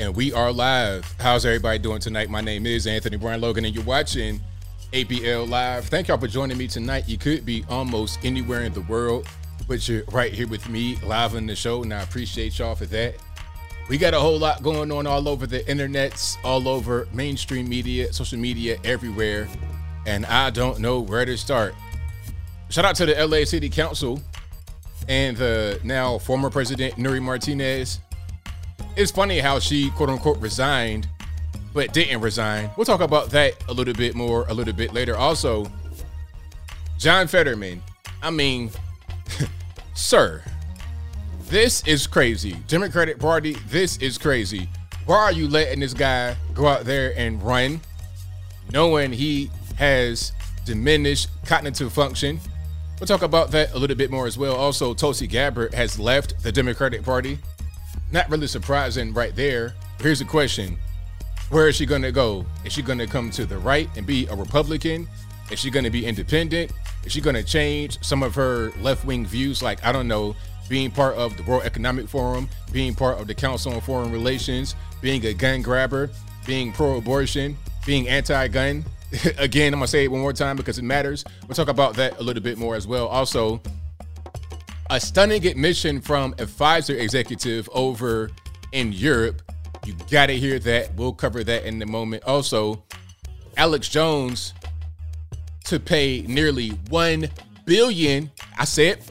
And we are live. How's everybody doing tonight? My name is Anthony Brian Logan, and you're watching ABL Live. Thank y'all for joining me tonight. You could be almost anywhere in the world, but you're right here with me live on the show, and I appreciate y'all for that. We got a whole lot going on all over the internets, all over mainstream media, social media, everywhere, and I don't know where to start. Shout out to the LA City Council and the now former president Nury Martinez it's funny how she quote unquote resigned, but didn't resign. We'll talk about that a little bit more a little bit later. Also, John Fetterman. I mean, sir, this is crazy. Democratic Party, this is crazy. Why are you letting this guy go out there and run, knowing he has diminished cognitive function? We'll talk about that a little bit more as well. Also, Tulsi Gabbard has left the Democratic Party not really surprising right there. Here's the question Where is she going to go? Is she going to come to the right and be a Republican? Is she going to be independent? Is she going to change some of her left wing views? Like, I don't know, being part of the World Economic Forum, being part of the Council on Foreign Relations, being a gun grabber, being pro abortion, being anti gun. Again, I'm going to say it one more time because it matters. We'll talk about that a little bit more as well. Also, a stunning admission from a Pfizer executive over in Europe. You got to hear that. We'll cover that in a moment. Also, Alex Jones to pay nearly 1 billion, I said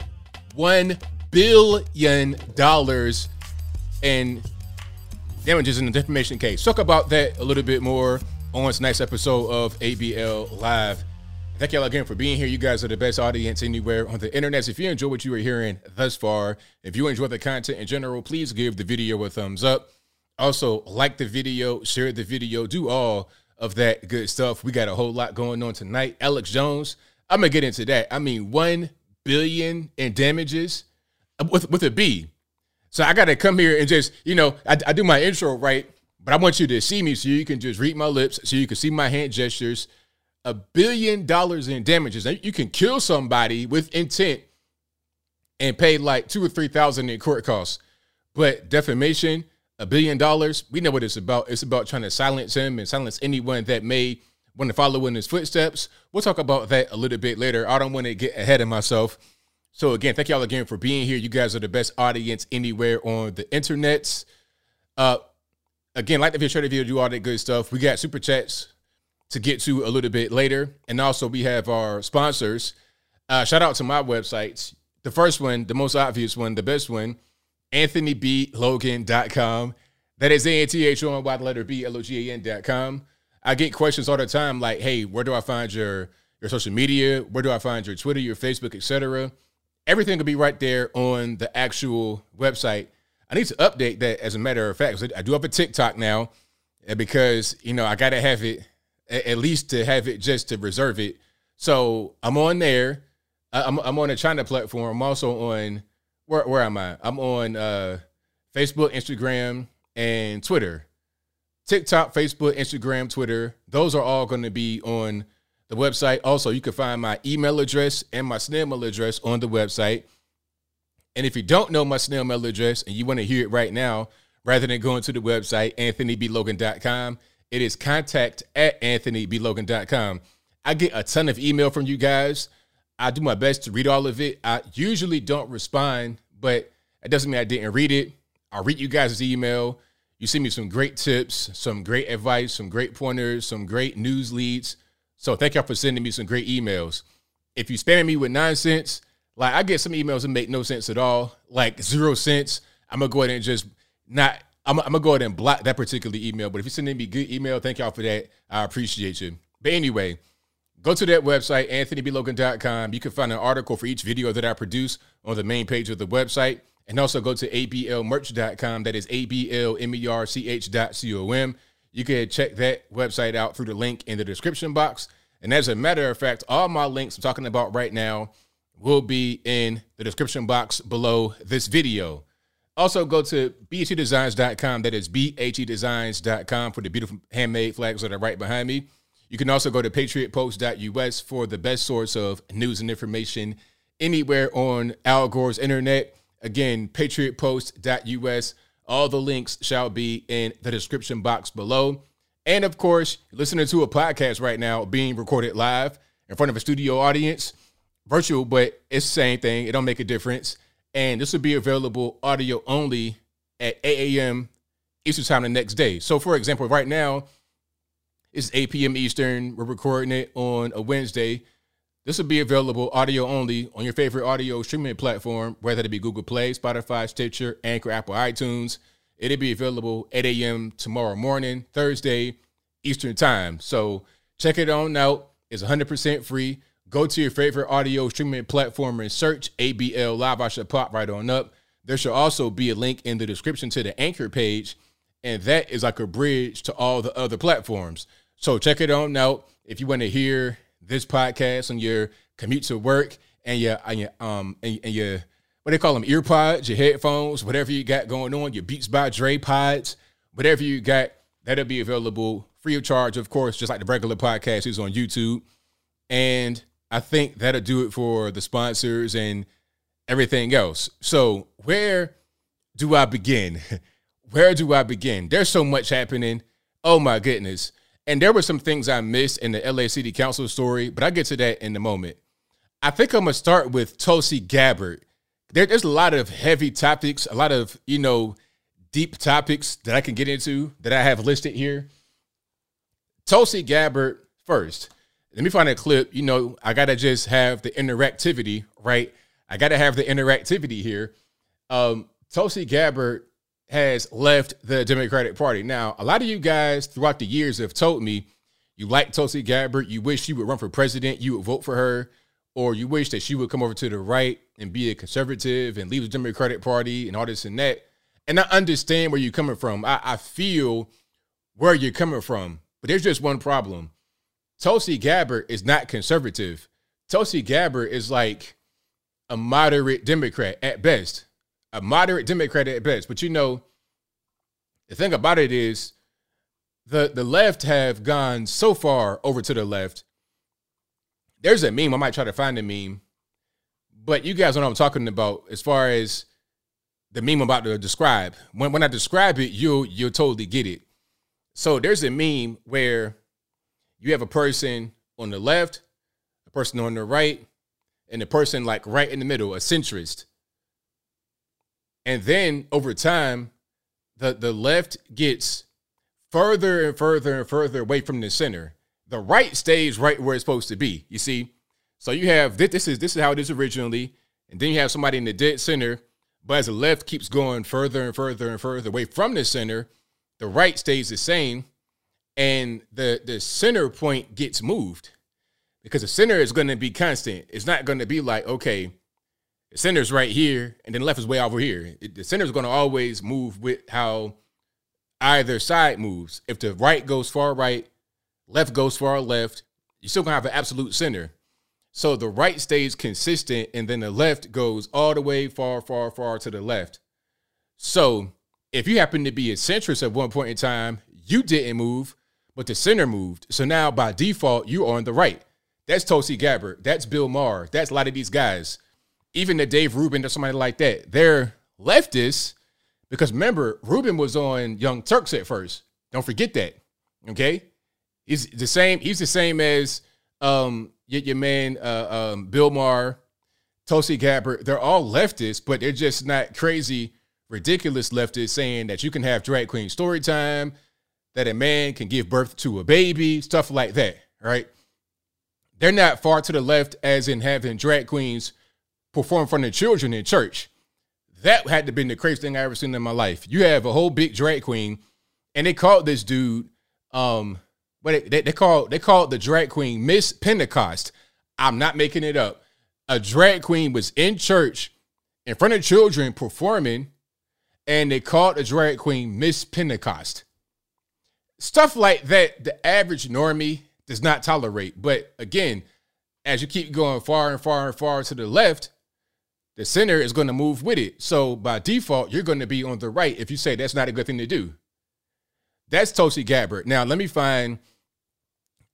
1 billion dollars in damages in the defamation case. Talk about that a little bit more on tonight's episode of ABL Live. Thank y'all again for being here. You guys are the best audience anywhere on the internet. If you enjoy what you are hearing thus far, if you enjoy the content in general, please give the video a thumbs up. Also, like the video, share the video, do all of that good stuff. We got a whole lot going on tonight. Alex Jones, I'm gonna get into that. I mean, one billion in damages uh, with with a B. So I gotta come here and just, you know, I, I do my intro right, but I want you to see me so you can just read my lips, so you can see my hand gestures a billion dollars in damages. You can kill somebody with intent and pay like two or three thousand in court costs. But defamation, a billion dollars, we know what it's about. It's about trying to silence him and silence anyone that may want to follow in his footsteps. We'll talk about that a little bit later. I don't want to get ahead of myself. So again, thank y'all again for being here. You guys are the best audience anywhere on the internets. Uh again, like the video, share the video, do all that good stuff. We got super chats to get to a little bit later. And also, we have our sponsors. Uh, shout out to my websites. The first one, the most obvious one, the best one, anthonyblogan.com. That is A N T H O N Y, the letter B L O G A N.com. I get questions all the time like, hey, where do I find your, your social media? Where do I find your Twitter, your Facebook, etc.? Everything will be right there on the actual website. I need to update that as a matter of fact. I do have a TikTok now because, you know, I got to have it at least to have it just to reserve it. So I'm on there. I'm I'm on a China platform. I'm also on where where am I? I'm on uh, Facebook, Instagram, and Twitter. TikTok, Facebook, Instagram, Twitter. Those are all going to be on the website. Also, you can find my email address and my snail mail address on the website. And if you don't know my snail mail address and you want to hear it right now, rather than going to the website, anthonyblogan.com, it is contact at anthonyblogan.com. I get a ton of email from you guys. I do my best to read all of it. I usually don't respond, but it doesn't mean I didn't read it. I'll read you guys' email. You send me some great tips, some great advice, some great pointers, some great news leads. So thank y'all for sending me some great emails. If you spam me with nonsense, like I get some emails that make no sense at all, like zero sense, I'm gonna go ahead and just not I'm, I'm, gonna go ahead and block that particular email. But if you're sending me good email, thank y'all for that. I appreciate you. But anyway, go to that website, anthonyblogan.com. You can find an article for each video that I produce on the main page of the website. And also go to ablmerch.com. That is A-B-L-M-E-R-C-H.com. You can check that website out through the link in the description box. And as a matter of fact, all my links I'm talking about right now will be in the description box below this video. Also, go to bhetdesigns.com. That is bhetdesigns.com for the beautiful handmade flags that are right behind me. You can also go to patriotpost.us for the best source of news and information anywhere on Al Gore's internet. Again, patriotpost.us. All the links shall be in the description box below. And of course, listening to a podcast right now being recorded live in front of a studio audience, virtual, but it's the same thing. It don't make a difference. And this will be available audio only at 8 a.m. Eastern time the next day. So, for example, right now it's 8 p.m. Eastern. We're recording it on a Wednesday. This will be available audio only on your favorite audio streaming platform, whether it be Google Play, Spotify, Stitcher, Anchor, Apple, iTunes. It'll be available 8 a.m. tomorrow morning, Thursday, Eastern time. So check it on out. It's 100% free. Go to your favorite audio streaming platform and search ABL Live. I should pop right on up. There should also be a link in the description to the Anchor page, and that is like a bridge to all the other platforms. So check it on out if you want to hear this podcast on your commute to work and your and your um and, and your what they call them earpods, your headphones, whatever you got going on, your Beats by Dre pods, whatever you got, that'll be available free of charge, of course, just like the regular podcast is on YouTube. And I think that'll do it for the sponsors and everything else. So, where do I begin? Where do I begin? There's so much happening. Oh my goodness. And there were some things I missed in the LA City Council story, but I'll get to that in a moment. I think I'm gonna start with Tulsi Gabbard. There, there's a lot of heavy topics, a lot of, you know, deep topics that I can get into that I have listed here. Tulsi Gabbard first. Let me find a clip. You know, I gotta just have the interactivity, right? I gotta have the interactivity here. Um, Tulsi Gabbard has left the Democratic Party. Now, a lot of you guys throughout the years have told me you like Tulsi Gabbard, you wish she would run for president, you would vote for her, or you wish that she would come over to the right and be a conservative and leave the Democratic Party and all this and that. And I understand where you're coming from. I, I feel where you're coming from. But there's just one problem. Tulsi Gabbard is not conservative. Tulsi Gabbard is like a moderate Democrat at best a moderate Democrat at best. But you know, the thing about it is the the left have gone so far over to the left. There's a meme. I might try to find a meme, but you guys know what I'm talking about as far as the meme I'm about to describe. When when I describe it, you'll you'll totally get it. So there's a meme where you have a person on the left, a person on the right, and a person like right in the middle, a centrist. And then over time, the, the left gets further and further and further away from the center. The right stays right where it's supposed to be. You see? So you have this this is this is how it is originally, and then you have somebody in the dead center. But as the left keeps going further and further and further away from the center, the right stays the same, and the the center point gets moved because the center is going to be constant. It's not going to be like okay, the center's right here, and then left is way over here. It, the is going to always move with how either side moves. If the right goes far right, left goes far left, you're still going to have an absolute center. So the right stays consistent, and then the left goes all the way far, far, far to the left. So if you happen to be a centrist at one point in time, you didn't move, but the center moved. So now by default, you are on the right. That's Tulsi Gabbard. That's Bill Maher. That's a lot of these guys even the Dave Rubin or somebody like that, they're leftists because remember, Rubin was on Young Turks at first. Don't forget that. Okay. He's the same, he's the same as um your, your man uh, um, Bill Maher, Tulsi Gabbard. They're all leftists, but they're just not crazy, ridiculous leftists saying that you can have drag queen story time, that a man can give birth to a baby, stuff like that. Right. They're not far to the left as in having drag queens perform front of children in church. That had to been the craziest thing I ever seen in my life. You have a whole big drag queen, and they called this dude, um, but they, they called they called the drag queen Miss Pentecost. I'm not making it up. A drag queen was in church in front of children performing, and they called the drag queen Miss Pentecost. Stuff like that, the average normie does not tolerate. But again, as you keep going far and far and far to the left, the center is going to move with it. So by default, you're going to be on the right if you say that's not a good thing to do. That's Tulsi Gabbard. Now let me find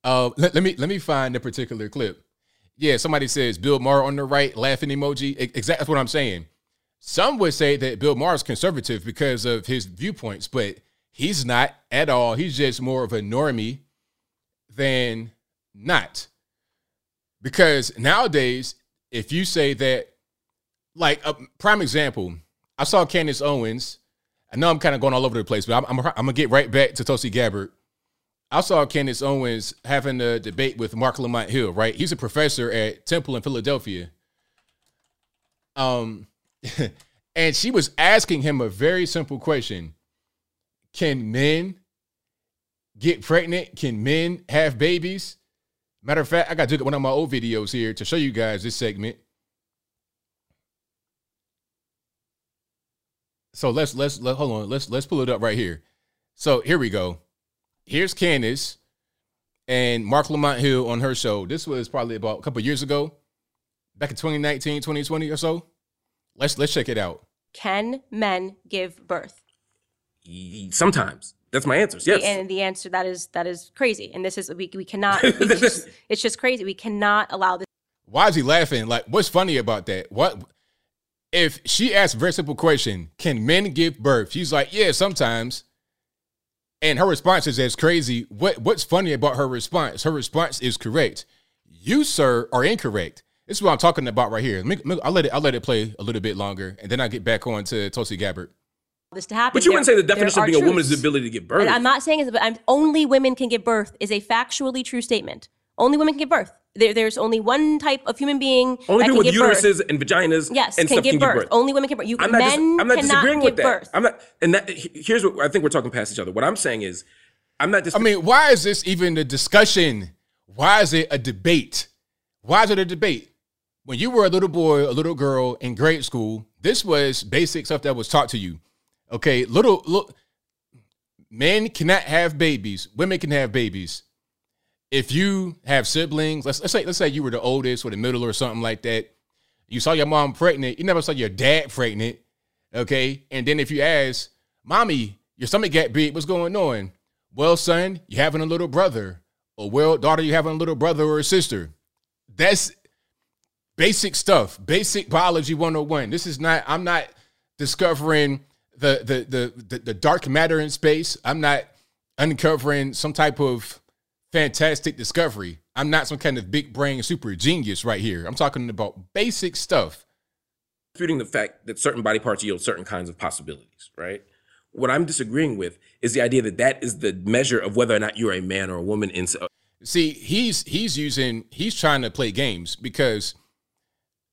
uh let, let me let me find the particular clip. Yeah, somebody says Bill Maher on the right, laughing emoji. Exactly what I'm saying. Some would say that Bill Maher is conservative because of his viewpoints, but he's not at all. He's just more of a normie than not. Because nowadays, if you say that, like a prime example, I saw Candace Owens. I know I'm kind of going all over the place, but I'm, I'm, I'm gonna get right back to Tulsi Gabbard. I saw Candace Owens having a debate with Marc Lamont Hill, right? He's a professor at Temple in Philadelphia. Um, and she was asking him a very simple question Can men get pregnant? Can men have babies? Matter of fact, I got to do one of my old videos here to show you guys this segment. So let's let's let hold on. Let's let's pull it up right here. So here we go. Here's Candace and Marc Lamont Hill on her show. This was probably about a couple years ago, back in 2019, 2020 or so. Let's let's check it out. Can men give birth? Sometimes. That's my answer. Yes. And the answer that is that is crazy. And this is we we cannot. We just, it's just crazy. We cannot allow this. Why is he laughing? Like, what's funny about that? What if she asked a very simple question? Can men give birth? She's like, yeah, sometimes. And her response is as crazy. What what's funny about her response? Her response is correct. You, sir, are incorrect. This is what I'm talking about right here. I'll let it. I'll let it play a little bit longer, and then I get back on to Tulsi Gabbard this to happen. But you wouldn't say the definition of being truths. a woman is the ability to give birth. And I'm not saying it, but I'm, only women can give birth is a factually true statement. Only women can give birth. There, there's only one type of human being. Only people with uteruses birth. and vaginas. Yes, and can, give, can birth. give birth. Only women can birth. You, I'm not, men dis- I'm not disagreeing with that. Birth. I'm not. And that here's what I think we're talking past each other. What I'm saying is, I'm not. Dis- I mean, why is this even a discussion? Why is it a debate? Why is it a debate? When you were a little boy, a little girl in grade school, this was basic stuff that was taught to you. Okay, little look, men cannot have babies. Women can have babies. If you have siblings, let's, let's say let's say you were the oldest or the middle or something like that. You saw your mom pregnant. You never saw your dad pregnant. Okay, and then if you ask, "Mommy, your stomach got big. What's going on?" Well, son, you having a little brother. Or well, daughter, you having a little brother or a sister. That's basic stuff. Basic biology 101. This is not. I'm not discovering the, the the the dark matter in space. I'm not uncovering some type of fantastic discovery. I'm not some kind of big brain super genius right here. I'm talking about basic stuff. Disputing the fact that certain body parts yield certain kinds of possibilities, right? What I'm disagreeing with is the idea that that is the measure of whether or not you're a man or a woman. In see, he's he's using he's trying to play games because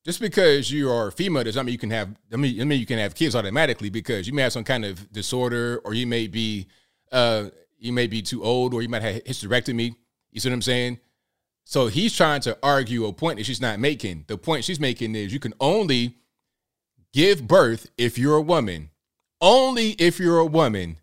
just because you are a female doesn't mean you can have I mean, I mean you can have kids automatically because you may have some kind of disorder or you may be uh you may be too old or you might have hysterectomy. You see what I'm saying? So he's trying to argue a point that she's not making. The point she's making is you can only give birth if you're a woman. Only if you're a woman.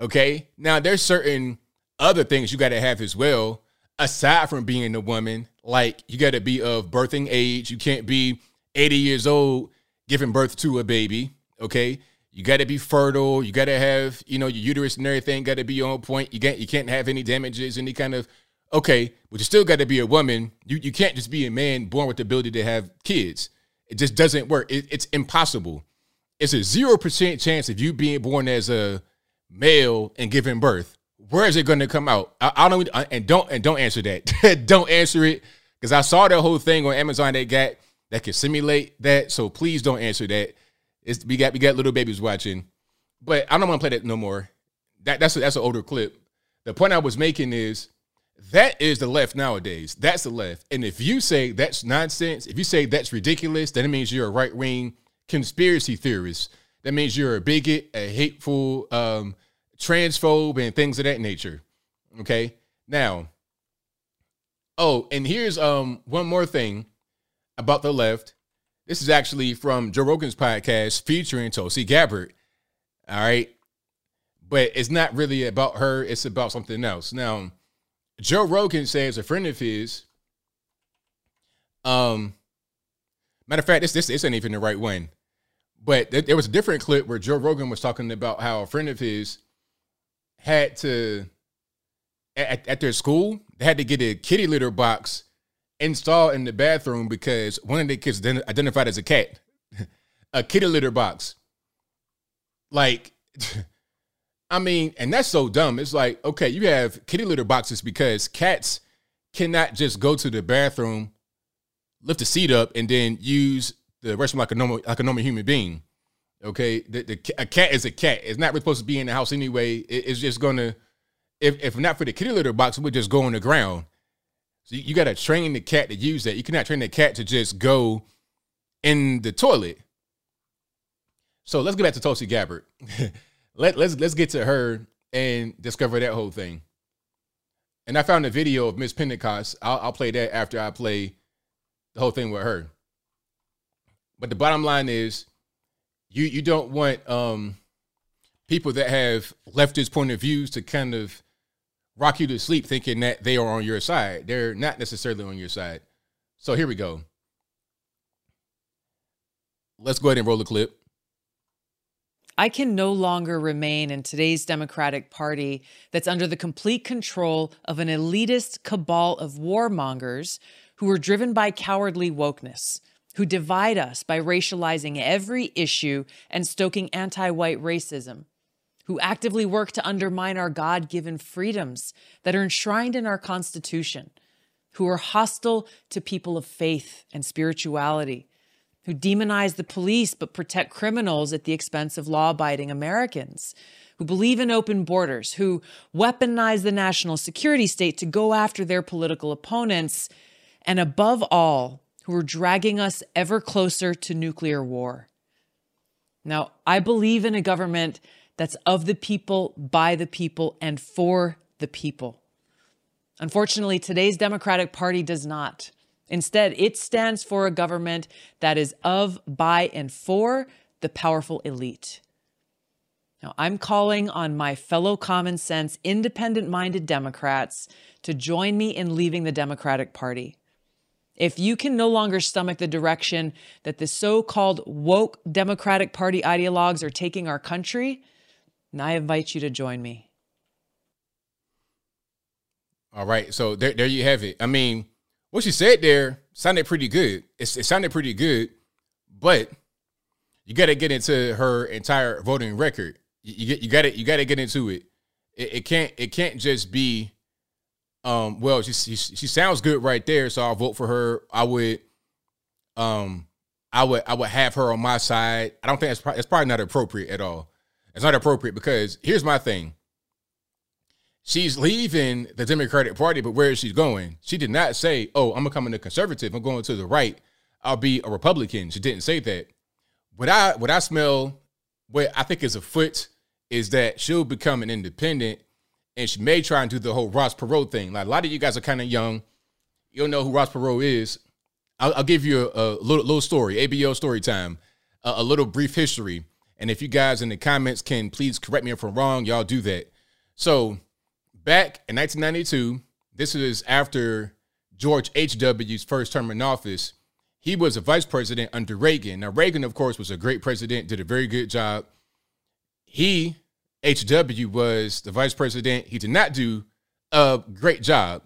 Okay? Now there's certain other things you got to have as well aside from being a woman like you got to be of birthing age. You can't be 80 years old giving birth to a baby. Okay. You got to be fertile. You got to have, you know, your uterus and everything got to be on point. You can't, you can't have any damages, any kind of, okay, but you still got to be a woman. You, you can't just be a man born with the ability to have kids. It just doesn't work. It, it's impossible. It's a 0% chance of you being born as a male and giving birth where is it going to come out? I, I don't and don't and don't answer that. don't answer it because I saw that whole thing on Amazon that got that can simulate that. So please don't answer that. It's we got we got little babies watching, but I don't want to play that no more. That that's a, that's an older clip. The point I was making is that is the left nowadays. That's the left. And if you say that's nonsense, if you say that's ridiculous, then it means you're a right wing conspiracy theorist. That means you're a bigot, a hateful. Um, transphobe, and things of that nature. Okay. Now, oh, and here's um one more thing about the left. This is actually from Joe Rogan's podcast featuring Tulsi Gabbard. All right. But it's not really about her, it's about something else. Now, Joe Rogan says a friend of his, um, matter of fact, this this, ain't even the right one. But there was a different clip where Joe Rogan was talking about how a friend of his had to at, at their school they had to get a kitty litter box installed in the bathroom because one of the kids identified as a cat. a kitty litter box. Like, I mean, and that's so dumb. It's like, okay, you have kitty litter boxes because cats cannot just go to the bathroom, lift the seat up, and then use the restroom like a normal like a normal human being. Okay, the, the a cat is a cat. It's not supposed to be in the house anyway. It, it's just gonna, if if not for the kitty litter box, it would just go on the ground. So you, you got to train the cat to use that. You cannot train the cat to just go in the toilet. So let's get back to Tulsi Gabbard. Let let's let's get to her and discover that whole thing. And I found a video of Miss Pentecost. I'll, I'll play that after I play the whole thing with her. But the bottom line is, you you don't want um, people that have leftist point of views to kind of rock you to sleep thinking that they are on your side. They're not necessarily on your side. So here we go. Let's go ahead and roll the clip. I can no longer remain in today's Democratic Party that's under the complete control of an elitist cabal of warmongers who are driven by cowardly wokeness, who divide us by racializing every issue and stoking anti white racism, who actively work to undermine our God given freedoms that are enshrined in our Constitution, who are hostile to people of faith and spirituality who demonize the police but protect criminals at the expense of law abiding Americans, who believe in open borders, who weaponize the national security state to go after their political opponents, and above all, who are dragging us ever closer to nuclear war. Now, I believe in a government that's of the people, by the people, and for the people. Unfortunately, today's Democratic Party does not. Instead, it stands for a government that is of, by, and for the powerful elite. Now, I'm calling on my fellow common sense, independent minded Democrats to join me in leaving the Democratic Party. If you can no longer stomach the direction that the so called woke Democratic Party ideologues are taking our country, I invite you to join me. All right. So there, there you have it. I mean, what she said there sounded pretty good. It, it sounded pretty good, but you got to get into her entire voting record. You, you you got to you got to get into it. it. It can't it can't just be um well she, she she sounds good right there so I'll vote for her. I would um I would I would have her on my side. I don't think it's, it's probably not appropriate at all. It's not appropriate because here's my thing she's leaving the Democratic Party, but where is she going? She did not say, "Oh, I'm becoming a conservative. I'm going to the right. I'll be a Republican." She didn't say that. What I what I smell, what I think is a foot, is that she'll become an independent, and she may try and do the whole Ross Perot thing. Like a lot of you guys are kind of young, you don't know who Ross Perot is. I'll, I'll give you a, a, little little story, ABL story time, a, a little brief history. And if you guys in the comments can please correct me if I'm wrong, y'all do that. So back in 1992, this is after George H.W.'s first term in office. He was a vice president under Reagan. Now, Reagan, of course, was a great president, did a very good job. He, H.W., was the vice president. He did not do a great job.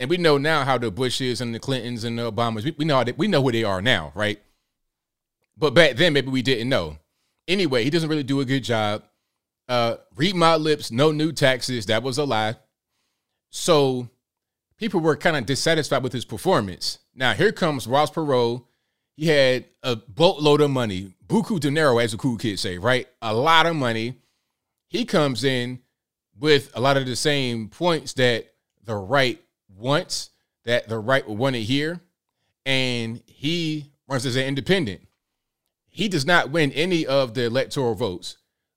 And we know now how the Bushes and the Clintons and the Obamas, we, we know we know who they are now, right? But back then, maybe we didn't know. Anyway, he doesn't really do a good job. Uh, read my lips, no new taxes. That was a lie. So people were kind of dissatisfied with his performance. Now here comes Ross Perot. He had a boatload of money, buku dinero, as the cool kids say, right? A lot of money. He comes in with a lot of the same points that the right wants, that the right will want to hear, and he runs as an independent. He does not win any of the electoral votes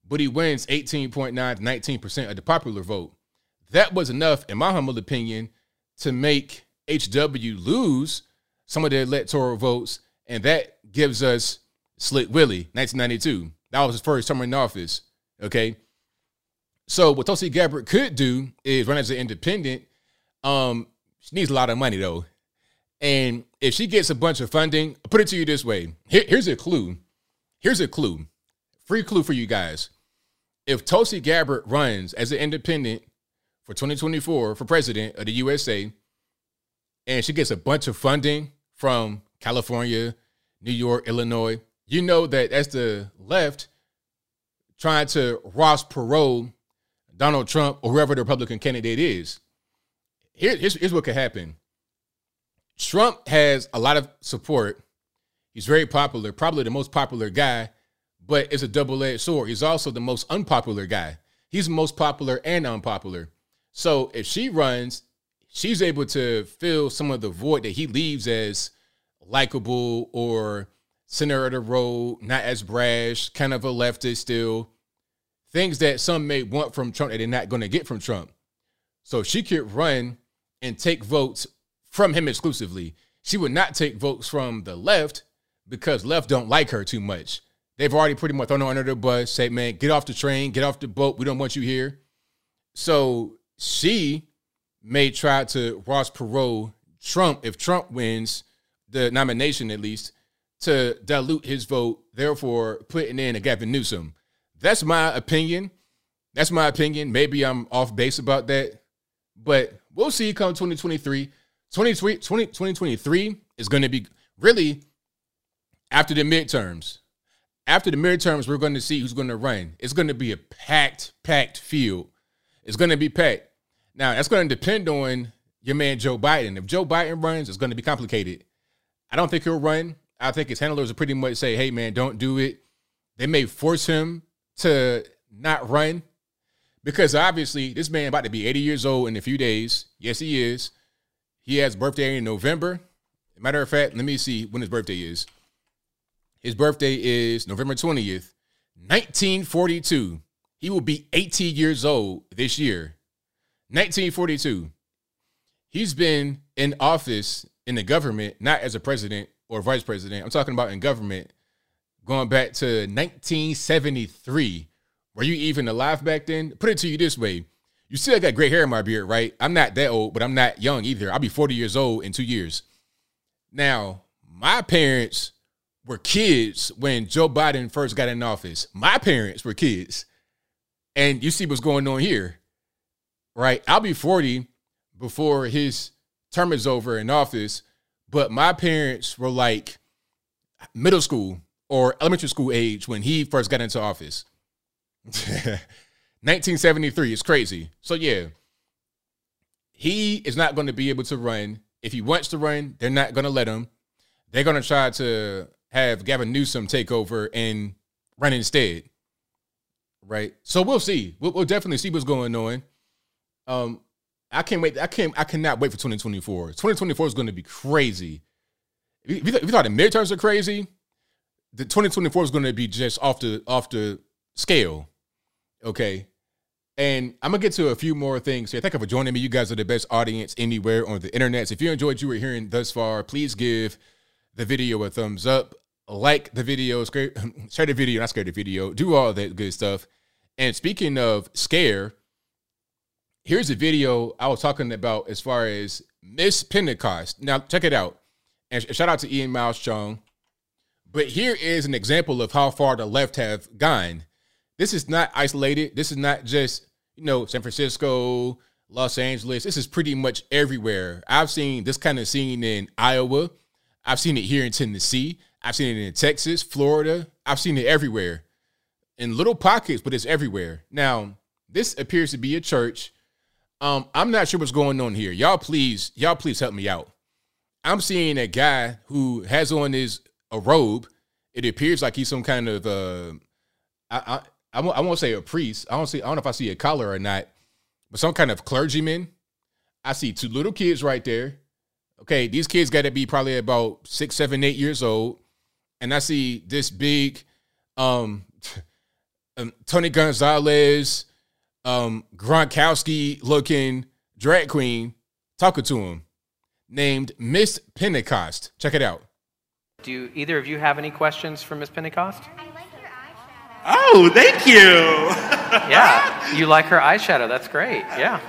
but he wins 18.9 to 19% of the popular vote. That was enough, in my humble opinion, to make HW lose some of the electoral votes, and that gives us Slick Willie, 1992. That was his first term in office. Okay. So what Tulsi Gabbard could do is run as an independent. Um, she needs a lot of money though. And if she gets a bunch of funding, I'll put it to you this way. Here, here's a clue. Here's a clue. Free clue for you guys if Tulsi Gabbard runs as an independent for 2024 for president of the USA, and she gets a bunch of funding from California, New York, Illinois, you know that that's the left trying to Ross Perot Donald Trump or whoever the Republican candidate is. Here, here's, here's what could happen. Trump has a lot of support. He's very popular, probably the most popular guy, but it's a double edged sword. He's also the most unpopular guy. He's the most popular and unpopular. So if she runs, she's able to fill some of the void that he leaves as likable or center of the road, not as brash, kind of a leftist still. Things that some may want from Trump that they're not going to get from Trump. So she could run and take votes from him exclusively. She would not take votes from the left because left don't like her too much. They've already pretty much thrown her under the bus, say, man, get off the train, get off the boat. We don't want you here. So she may try to Ross Perot Trump, if Trump wins the nomination at least, to dilute his vote, therefore putting in a Gavin Newsom. That's my opinion. That's my opinion. Maybe I'm off base about that, but we'll see come 2023. 2023 is going to be really after the midterms. After the midterms, we're going to see who's going to run. It's going to be a packed, packed field. It's going to be packed. Now, that's going to depend on your man Joe Biden. If Joe Biden runs, it's going to be complicated. I don't think he'll run. I think his handlers will pretty much say, hey, man, don't do it. They may force him to not run because obviously this man about to be 80 years old in a few days. Yes, he is. He has birthday in November. Matter of fact, let me see when his birthday is. His birthday is November 20th, 1942. He will be 18 years old this year. 1942. He's been in office in the government, not as a president or vice president. I'm talking about in government going back to 1973. Were you even alive back then? Put it to you this way. You still got gray hair in my beard, right? I'm not that old, but I'm not young either. I'll be 40 years old in two years. Now, my parents were kids when Joe Biden first got in office. My parents were kids. And you see what's going on here, right? I'll be 40 before his term is over in office, but my parents were like middle school or elementary school age when he first got into office. 1973 is crazy. So yeah, he is not going to be able to run. If he wants to run, they're not going to let him. They're going to try to have Gavin Newsom take over and run instead. Right. So we'll see. We'll, we'll definitely see what's going on. Um, I can't wait. I can't. I cannot wait for 2024. 2024 is going to be crazy. If you, if you thought the midterms are crazy, the 2024 is going to be just off the off the scale. Okay. And I'm gonna get to a few more things here. Thank you for joining me. You guys are the best audience anywhere on the internet. So if you enjoyed what you were hearing thus far, please give the video a thumbs up, like the video, share the video, not scare the video, do all that good stuff. And speaking of scare, here's a video I was talking about as far as Miss Pentecost. Now check it out. And shout out to Ian Miles Cheong. But here is an example of how far the left have gone. This is not isolated. This is not just, you know, San Francisco, Los Angeles. This is pretty much everywhere. I've seen this kind of scene in Iowa. I've seen it here in Tennessee. I've seen it in Texas, Florida. I've seen it everywhere in little pockets, but it's everywhere. Now, this appears to be a church. Um, I'm not sure what's going on here. Y'all, please, y'all, please help me out. I'm seeing a guy who has on his a robe. It appears like he's some kind of uh, I I, I won't say a priest. I don't see. I don't know if I see a collar or not, but some kind of clergyman. I see two little kids right there. Okay, these kids got to be probably about six, seven, eight years old, and I see this big, um, um Tony Gonzalez, um, Gronkowski looking drag queen talking to him, named Miss Pentecost. Check it out. Do either of you have any questions for Miss Pentecost? Oh, thank you. yeah, you like her eyeshadow. That's great. Yeah.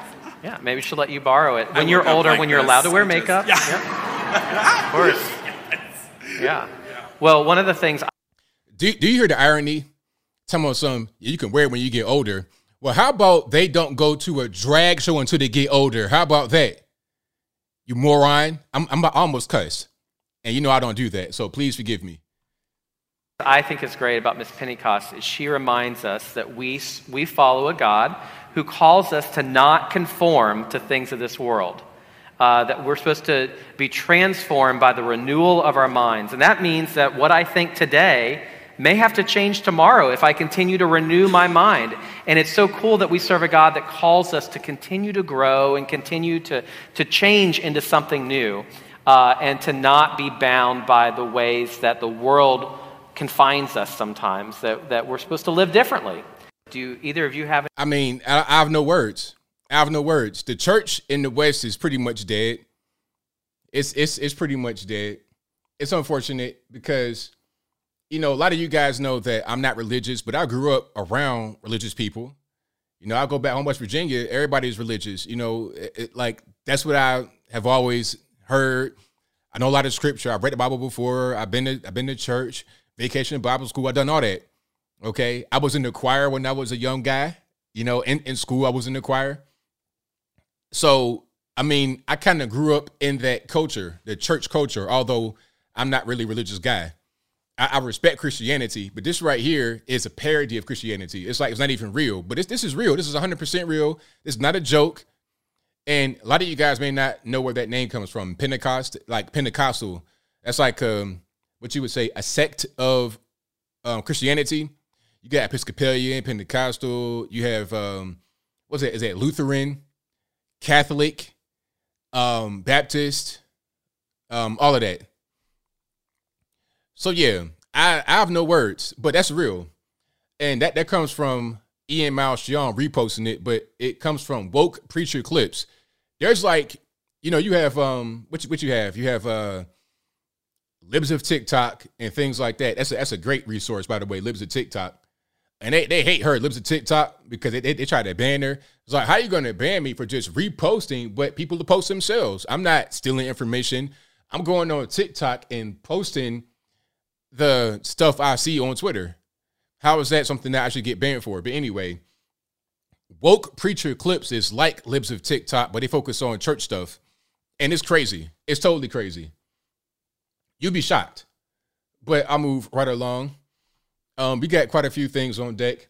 Yeah, maybe she'll let you borrow it when you're older, like when you're allowed to wear makeup. Yeah. yeah. Of course. Yeah. Well, one of the things. Do, do you hear the irony? Tell me some, you can wear it when you get older. Well, how about they don't go to a drag show until they get older? How about that? You moron. I'm, I'm almost cussed. And you know I don't do that. So please forgive me. I think is great about Miss Pentecost is she reminds us that we, we follow a God who calls us to not conform to things of this world. Uh, that we're supposed to be transformed by the renewal of our minds. And that means that what I think today may have to change tomorrow if I continue to renew my mind. And it's so cool that we serve a God that calls us to continue to grow and continue to, to change into something new uh, and to not be bound by the ways that the world confines us sometimes, that, that we're supposed to live differently. Do either of you have? I mean, I, I have no words. I have no words. The church in the West is pretty much dead. It's it's it's pretty much dead. It's unfortunate because you know a lot of you guys know that I'm not religious, but I grew up around religious people. You know, I go back home West Virginia. Everybody's religious. You know, it, it, like that's what I have always heard. I know a lot of scripture. I've read the Bible before. I've been to I've been to church, vacation Bible school. I've done all that. Okay, I was in the choir when I was a young guy. You know, in, in school I was in the choir. So I mean, I kind of grew up in that culture, the church culture. Although I'm not really religious guy, I, I, respect Christianity. But this right here is a parody of Christianity. It's like it's not even real. But this this is real. This is 100 percent real. It's not a joke. And a lot of you guys may not know where that name comes from. Pentecost, like Pentecostal. That's like um, what you would say a sect of um, Christianity. You got Episcopalian, Pentecostal. You have um, what's that? Is that Lutheran? Catholic, um, Baptist, um, all of that. So yeah, I, I have no words, but that's real. And that, that comes from Ian Miles Cheong reposting it, but it comes from woke preacher clips. There's like, you know, you have um what you, what you have? You have uh Libs of TikTok and things like that. That's a, that's a great resource, by the way, Libs of TikTok and they, they hate her. Libs of TikTok because they, they, they try to ban her. It's like, how are you going to ban me for just reposting what people to post themselves? I'm not stealing information. I'm going on TikTok and posting the stuff I see on Twitter. How is that something that I should get banned for? But anyway, woke preacher clips is like Libs of TikTok, but they focus on church stuff. And it's crazy. It's totally crazy. You'd be shocked. But I'll move right along. Um, we got quite a few things on deck.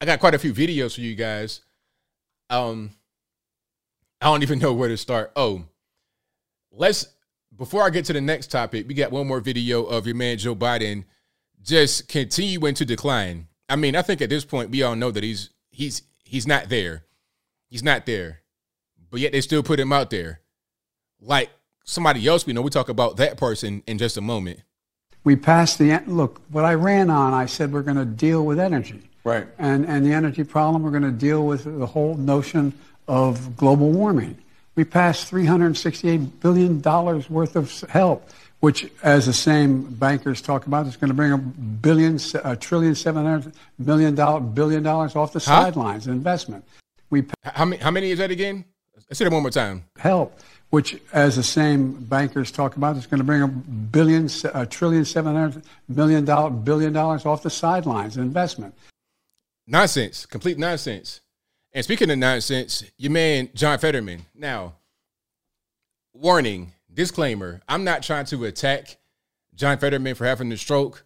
I got quite a few videos for you guys. Um, I don't even know where to start. Oh, let's before I get to the next topic, we got one more video of your man Joe Biden just continuing to decline. I mean, I think at this point we all know that he's he's he's not there. He's not there. But yet they still put him out there. Like somebody else we know. We talk about that person in just a moment we passed the look. What I ran on, I said we're going to deal with energy, right? And and the energy problem, we're going to deal with the whole notion of global warming. We passed 368 billion dollars worth of help, which, as the same bankers talk about, is going to bring a billion, a trillion, seven hundred million dollar billion dollars off the huh? sidelines investment. We how many? How many is that again? I say it one more time. Help which, as the same bankers talk about, is going to bring a billion, a trillion, seven hundred million dollar billion dollars off the sidelines investment. Nonsense, complete nonsense. And speaking of nonsense, your man John Fetterman. Now, warning, disclaimer: I'm not trying to attack John Fetterman for having the stroke.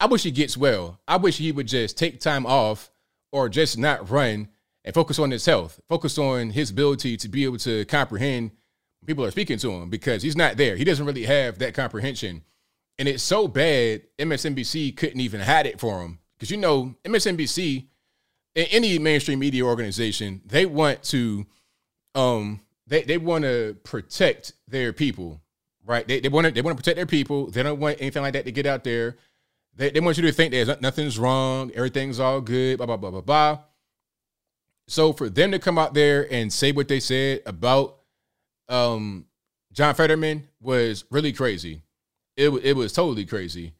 I wish he gets well. I wish he would just take time off or just not run and focus on his health, focus on his ability to be able to comprehend people are speaking to him because he's not there. He doesn't really have that comprehension. And it's so bad, MSNBC couldn't even hide it for him. Because you know, MSNBC, any mainstream media organization, they want to um they, they want to protect their people, right? They, they want to they want to protect their people. They don't want anything like that to get out there. They, they want you to think there's nothing's wrong, everything's all good, blah blah blah blah blah. So for them to come out there and say what they said about um, John Fetterman was really crazy. It it was totally crazy.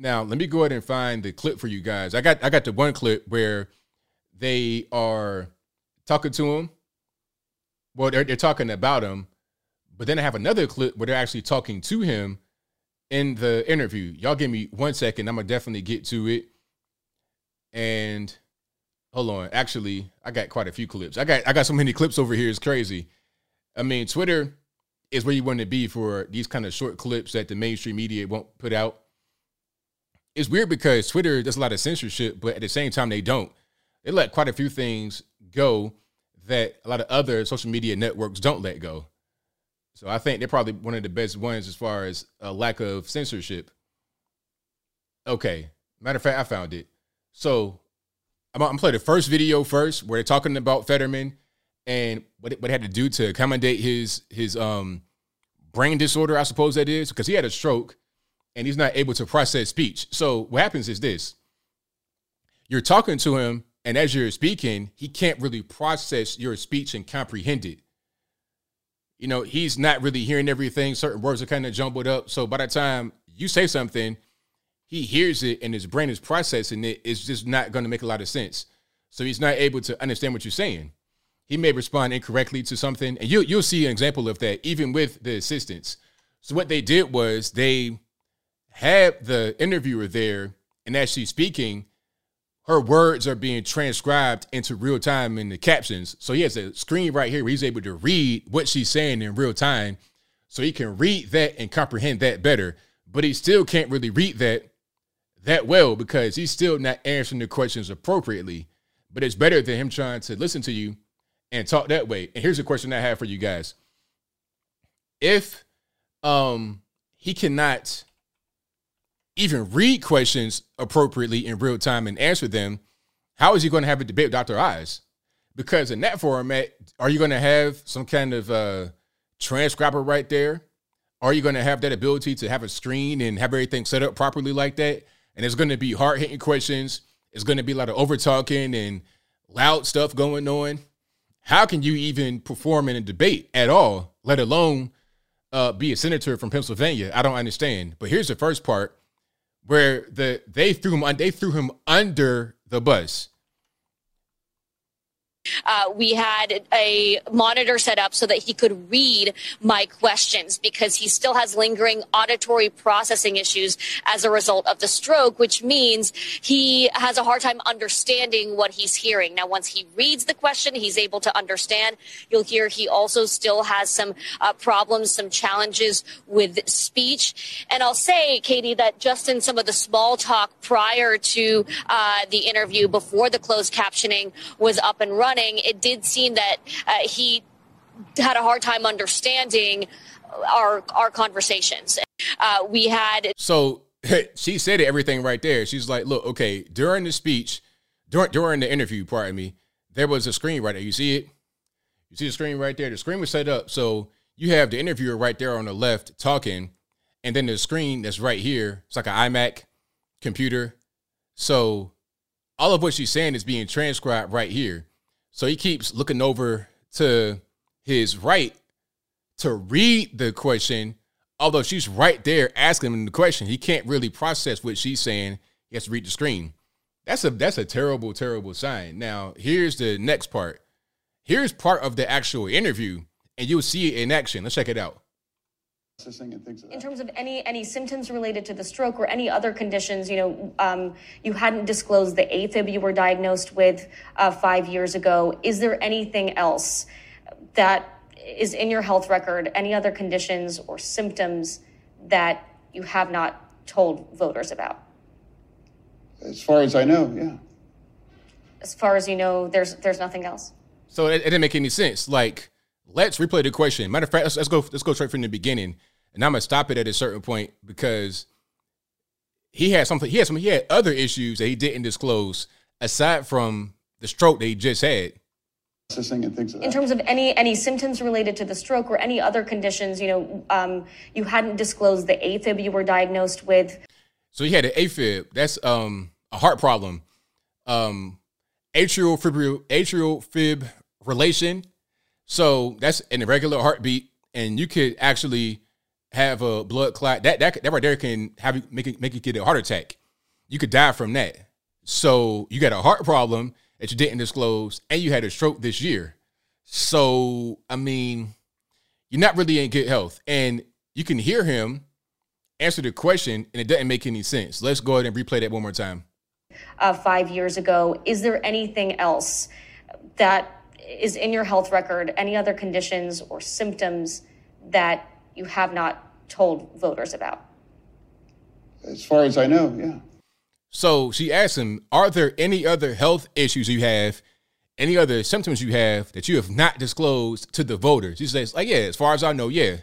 Now let me go ahead and find the clip for you guys. I got I got the one clip where they are talking to him. Well, they're, they're talking about him, but then I have another clip where they're actually talking to him in the interview. Y'all give me one second. I'm gonna definitely get to it. And hold on. Actually, I got quite a few clips. I got I got so many clips over here. It's crazy. I mean, Twitter is where you want to be for these kind of short clips that the mainstream media won't put out. it's weird because Twitter does a lot of censorship, but at the same time they don't. They let quite a few things go that a lot of other social media networks don't let go. So I think they're probably one of the best ones as far as a lack of censorship. Okay, matter of fact, I found it. So I'm gonna play the first video first, where they're talking about Fetterman and what it, what it had to do to accommodate his his um brain disorder, I suppose that is, because he had a stroke and he's not able to process speech. So what happens is this: you're talking to him, and as you're speaking, he can't really process your speech and comprehend it. You know, he's not really hearing everything. Certain words are kind of jumbled up. So by the time you say something, he hears it and his brain is processing it. It's just not going to make a lot of sense. So he's not able to understand what you're saying. He may respond incorrectly to something, and you you'll see an example of that even with the assistants. So what they did was they had the interviewer there, and as she's speaking, her words are being transcribed into real time in the captions. So he has a screen right here where he's able to read what she's saying in real time. So he can read that and comprehend that better. But he still can't really read that that well because he's still not answering the questions appropriately. But it's better than him trying to listen to you and talk that way. And here's a question I have for you guys. If um he cannot even read questions appropriately in real time and answer them, how is he going to have a debate with Dr. Oz? Because in that format, are you going to have some kind of uh, transcriber right there? Are you going to have that ability to have a screen and have everything set up properly like that? And it's going to be hard hitting questions. It's going to be a lot of over talking and loud stuff going on. How can you even perform in a debate at all, let alone uh, be a senator from Pennsylvania? I don't understand. But here's the first part where the they threw him they threw him under the bus. Uh, we had a monitor set up so that he could read my questions because he still has lingering auditory processing issues as a result of the stroke, which means he has a hard time understanding what he's hearing. Now, once he reads the question, he's able to understand. You'll hear he also still has some uh, problems, some challenges with speech. And I'll say, Katie, that just in some of the small talk prior to uh, the interview, before the closed captioning was up and running, it did seem that uh, he had a hard time understanding our our conversations. Uh, we had so she said everything right there. She's like, "Look, okay." During the speech, during during the interview, pardon me, there was a screen right there. You see it? You see the screen right there. The screen was set up so you have the interviewer right there on the left talking, and then the screen that's right here. It's like an iMac computer. So all of what she's saying is being transcribed right here. So he keeps looking over to his right to read the question, although she's right there asking him the question. He can't really process what she's saying. He has to read the screen. That's a that's a terrible, terrible sign. Now, here's the next part. Here's part of the actual interview, and you'll see it in action. Let's check it out in terms of any any symptoms related to the stroke or any other conditions, you know, um, you hadn't disclosed the AFib you were diagnosed with uh, five years ago. Is there anything else that is in your health record? Any other conditions or symptoms that you have not told voters about? As far as I know, yeah. As far as you know, there's there's nothing else. So it, it didn't make any sense. Like, let's replay the question. Matter of fact, let's, let's go let's go straight from the beginning and I'm gonna stop it at a certain point because he had something. He had some. He had other issues that he didn't disclose aside from the stroke that he just had. And things in terms of any any symptoms related to the stroke or any other conditions, you know, um, you hadn't disclosed the AFib you were diagnosed with. So he had an AFib. That's um, a heart problem. Um, atrial fibril atrial fibrillation. So that's an irregular heartbeat, and you could actually have a blood clot, that that that right there can have you make it make you get a heart attack. You could die from that. So you got a heart problem that you didn't disclose, and you had a stroke this year. So I mean, you're not really in good health, and you can hear him answer the question, and it doesn't make any sense. Let's go ahead and replay that one more time. Uh, five years ago, is there anything else that is in your health record? Any other conditions or symptoms that you have not told voters about? As far as I know, yeah. So she asked him, Are there any other health issues you have, any other symptoms you have that you have not disclosed to the voters? He says, like, yeah, as far as I know, yeah.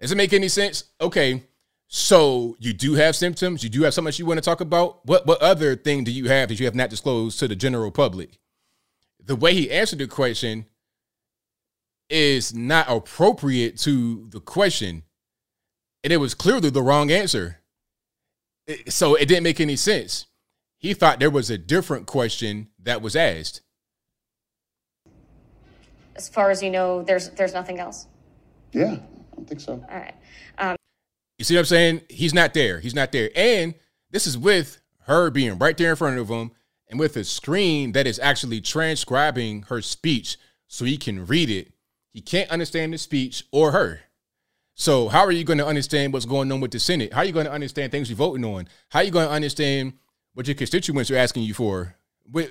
Does it make any sense? Okay. So you do have symptoms, you do have something you want to talk about. What what other thing do you have that you have not disclosed to the general public? The way he answered the question is not appropriate to the question. And it was clearly the wrong answer. So it didn't make any sense. He thought there was a different question that was asked. As far as you know, there's there's nothing else. Yeah, I don't think so. All right. Um, You see what I'm saying? He's not there. He's not there. And this is with her being right there in front of him and with a screen that is actually transcribing her speech so he can read it. He can't understand the speech or her. So how are you going to understand what's going on with the Senate? How are you going to understand things you're voting on? How are you going to understand what your constituents are asking you for? When,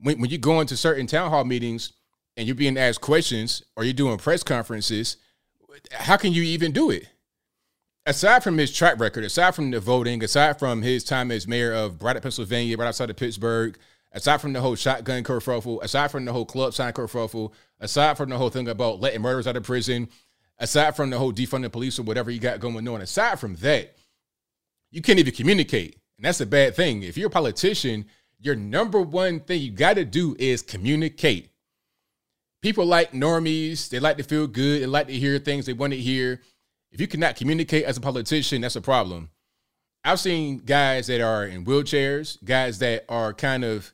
when, you go into certain town hall meetings and you're being asked questions or you're doing press conferences, how can you even do it? Aside from his track record, aside from the voting, aside from his time as mayor of Braddock, Pennsylvania, right outside of Pittsburgh, aside from the whole shotgun kerfuffle, aside from the whole club sign kerfuffle, aside from the whole thing about letting murderers out of prison, aside from the whole defunding police or whatever you got going on, aside from that, you can't even communicate. And that's a bad thing. If you're a politician, your number one thing you got to do is communicate. People like normies, they like to feel good, they like to hear things they want to hear. If you cannot communicate as a politician, that's a problem. I've seen guys that are in wheelchairs, guys that are kind of,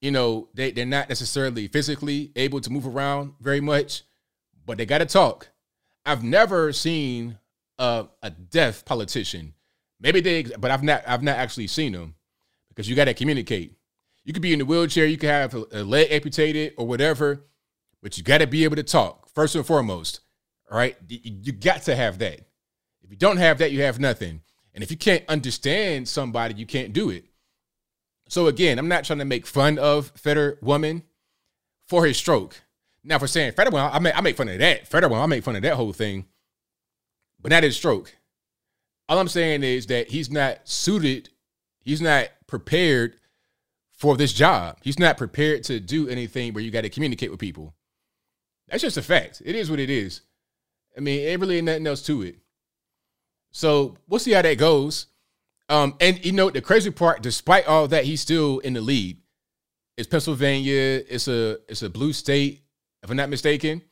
you know, they, they're not necessarily physically able to move around very much, but they got to talk. I've never seen a, a deaf politician. Maybe they, but I've not, I've not actually seen them because you got to communicate. You could be in a wheelchair, you could have a, a leg amputated or whatever, but you got to be able to talk first and foremost. All right, you, got to have that. If you don't have that, you have nothing. And if you can't understand somebody, you can't do it. So again, I'm not trying to make fun of Fetterwoman for his stroke. Now, for saying Fetterwoman, I make, I make fun of that. Fetterwoman, I make fun of that whole thing, but not his stroke. All I'm saying is that he's not suited, he's not prepared for this job. He's not prepared to do anything where you got to communicate with people. That's just a fact. It is what it is. I mean, it really ain't nothing else to it. So we'll see how that goes. Um, and you know, the crazy part, despite all that, he's still in the lead. It's Pennsylvania. It's a it's a blue state, if I'm not mistaken.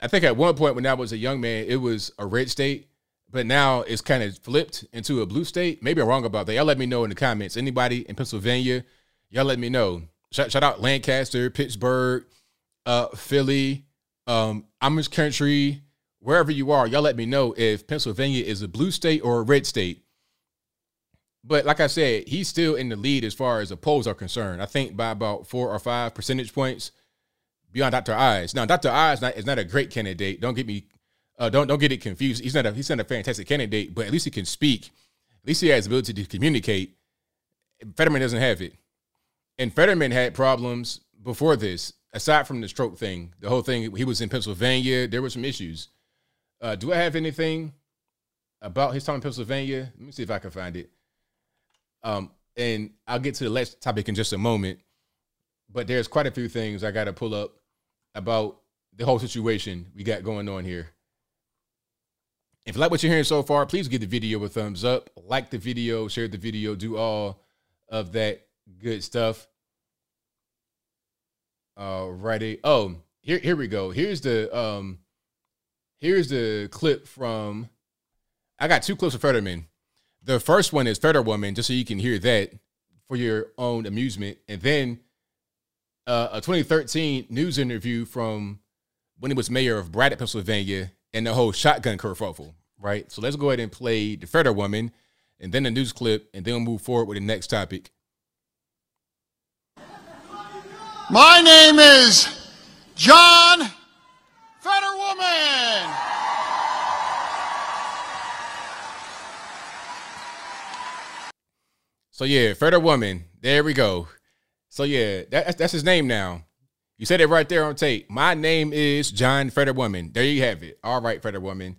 I think at one point when I was a young man, it was a red state, but now it's kind of flipped into a blue state. Maybe I'm wrong about that. Y'all let me know in the comments. Anybody in Pennsylvania, y'all let me know. Shout, shout out Lancaster, Pittsburgh, uh, Philly, um, Amish country, wherever you are, y'all let me know if Pennsylvania is a blue state or a red state. But like I said, he's still in the lead as far as the polls are concerned. I think by about four or five percentage points beyond Dr. Oz. Now, Dr. Oz not, is not a great candidate. Don't get me, uh, don't don't get it confused. He's not a he's not a fantastic candidate, but at least he can speak. At least he has the ability to communicate. Fetterman doesn't have it, and Fetterman had problems before this. Aside from the stroke thing, the whole thing, he was in Pennsylvania. There were some issues. Uh, do I have anything about his time in Pennsylvania? Let me see if I can find it. Um, and I'll get to the last topic in just a moment. But there's quite a few things I got to pull up about the whole situation we got going on here. If you like what you're hearing so far, please give the video a thumbs up, like the video, share the video, do all of that good stuff. Alrighty. Oh, here here we go. Here's the um here's the clip from I got two clips of Fetterman. The first one is Fetterwoman, just so you can hear that for your own amusement. And then uh, a 2013 news interview from when he was mayor of Braddock, Pennsylvania, and the whole shotgun kerfuffle, right? So let's go ahead and play the Fetterwoman, and then the news clip, and then we'll move forward with the next topic. My name is John Fetterwoman. So yeah, Fetterwoman. There we go. So yeah, that, that's his name now. You said it right there on tape. My name is John Fetterwoman. There you have it. All right, Fetterwoman.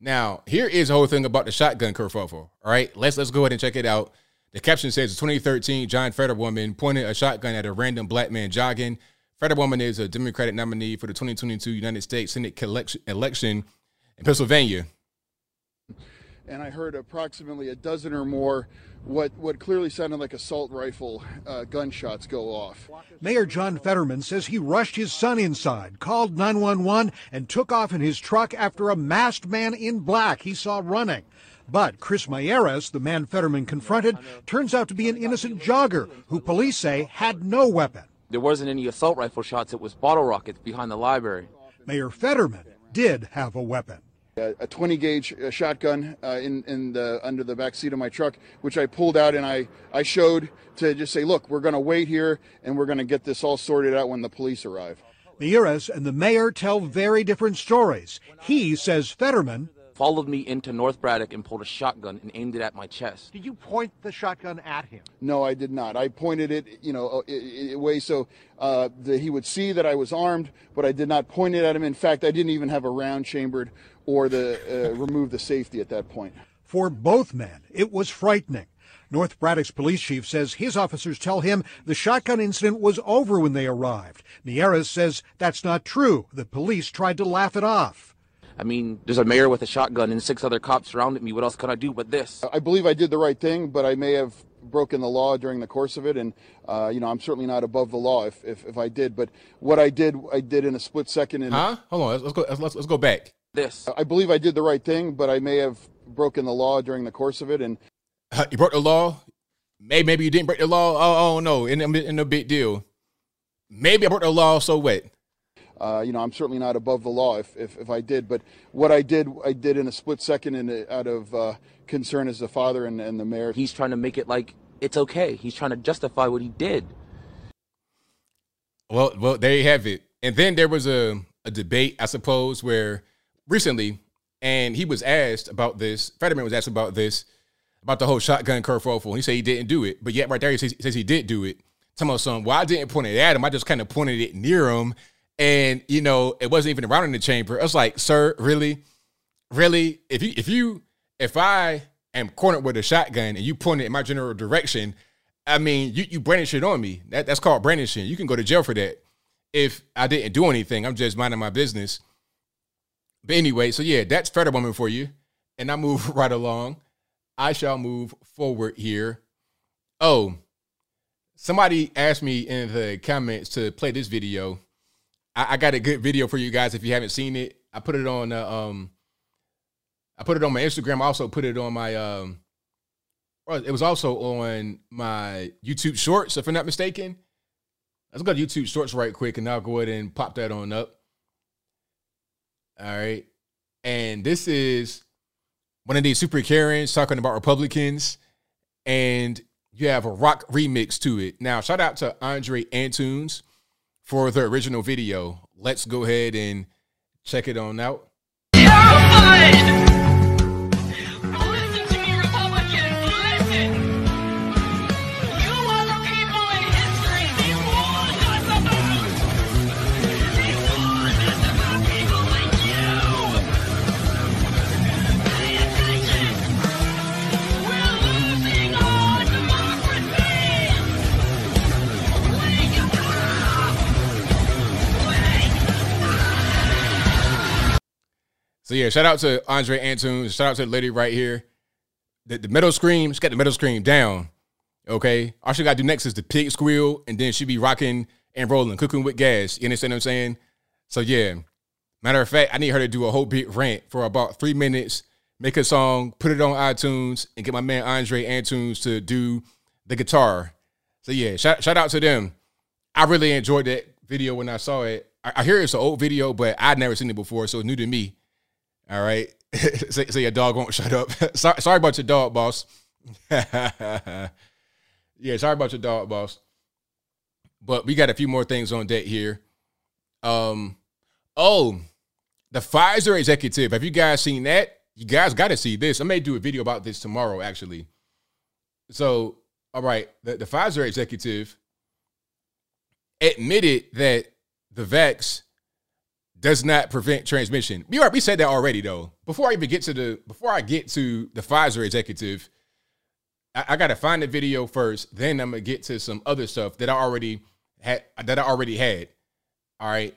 Now here is the whole thing about the shotgun kerfuffle. All right, let's let's go ahead and check it out. The caption says, 2013 John Fetterwoman pointed a shotgun at a random black man jogging." Fetterwoman is a Democratic nominee for the 2022 United States Senate election in Pennsylvania. And I heard approximately a dozen or more what what clearly sounded like assault rifle uh, gunshots go off. Mayor John Fetterman says he rushed his son inside, called 911, and took off in his truck after a masked man in black he saw running. But Chris Miyares, the man Fetterman confronted, turns out to be an innocent jogger who police say had no weapon. There wasn't any assault rifle shots, it was bottle rockets behind the library. Mayor Fetterman did have a weapon. A 20 gauge uh, shotgun uh, in, in the under the back seat of my truck, which I pulled out and I, I showed to just say, look, we're going to wait here and we're going to get this all sorted out when the police arrive. Miyares and the mayor tell very different stories. He says Fetterman followed me into North Braddock and pulled a shotgun and aimed it at my chest. Did you point the shotgun at him? No, I did not. I pointed it, you know, away so uh, that he would see that I was armed, but I did not point it at him. In fact, I didn't even have a round chambered or the uh, remove the safety at that point. For both men, it was frightening. North Braddock's police chief says his officers tell him the shotgun incident was over when they arrived. Miyares says that's not true. The police tried to laugh it off. I mean, there's a mayor with a shotgun and six other cops surrounded me. What else can I do but this? I believe I did the right thing, but I may have broken the law during the course of it. And, uh, you know, I'm certainly not above the law if, if, if, I did. But what I did, I did in a split second. And huh? Hold on. Let's go, let's, let's go back. This. I believe I did the right thing, but I may have broken the law during the course of it. And uh, you broke the law? Maybe, maybe you didn't break the law. Oh, oh no. In, in, in a big deal. Maybe I broke the law. So what? Uh, you know, I'm certainly not above the law if, if, if, I did, but what I did, I did in a split second and out of uh, concern as the father and, and the mayor. He's trying to make it like it's okay. He's trying to justify what he did. Well, well, there you have it. And then there was a, a debate, I suppose, where recently, and he was asked about this. Fetterman was asked about this, about the whole shotgun kerfuffle. He said he didn't do it, but yet right there he says, he, says he did do it. Tell me something. Well, I didn't point it at him. I just kind of pointed it near him and you know it wasn't even around in the chamber. I was like, sir, really, really? If you if you if I am cornered with a shotgun and you point it in my general direction, I mean, you you brandish it on me. That that's called brandishing. You can go to jail for that. If I didn't do anything, I'm just minding my business. But anyway, so yeah, that's Fetterwoman for you. And I move right along. I shall move forward here. Oh, somebody asked me in the comments to play this video I, I, got a good video for you guys if you haven't seen it. I put it on uh, um I put it on my Instagram. I also put it on my um it was also on my YouTube Shorts, if I'm not mistaken. Let's go to YouTube Shorts right quick and I'll go ahead and pop that on up. All right. And this is one of these super Karens talking about Republicans. And you have a rock remix to it. Now, shout out to Andre Antunes for the original video. Let's go ahead and check it on out. So yeah, shout out to Andre Antunes. Shout out to the lady right here. The, the middle scream, she got the metal scream down. Okay. All she gotta do next is the pig squeal, and then she be rocking and rolling, cooking with gas. You understand what I'm saying? So yeah. Matter of fact, I need her to do a whole big rant for about three minutes, make a song, put it on iTunes, and get my man Andre Antunes to do the guitar. So yeah, shout, shout out to them. I really enjoyed that video when I saw it. I, I hear it's an old video, but I'd never seen it before, so it's new to me. All right. so, your dog won't shut up. sorry, sorry about your dog, boss. yeah, sorry about your dog, boss. But we got a few more things on deck here. Um, oh, the Pfizer executive. Have you guys seen that? You guys got to see this. I may do a video about this tomorrow, actually. So, all right, the, the Pfizer executive admitted that the vax does not prevent transmission. We we said that already though. Before I even get to the before I get to the Pfizer executive, I, I gotta find the video first, then I'm gonna get to some other stuff that I already had that I already had. All right.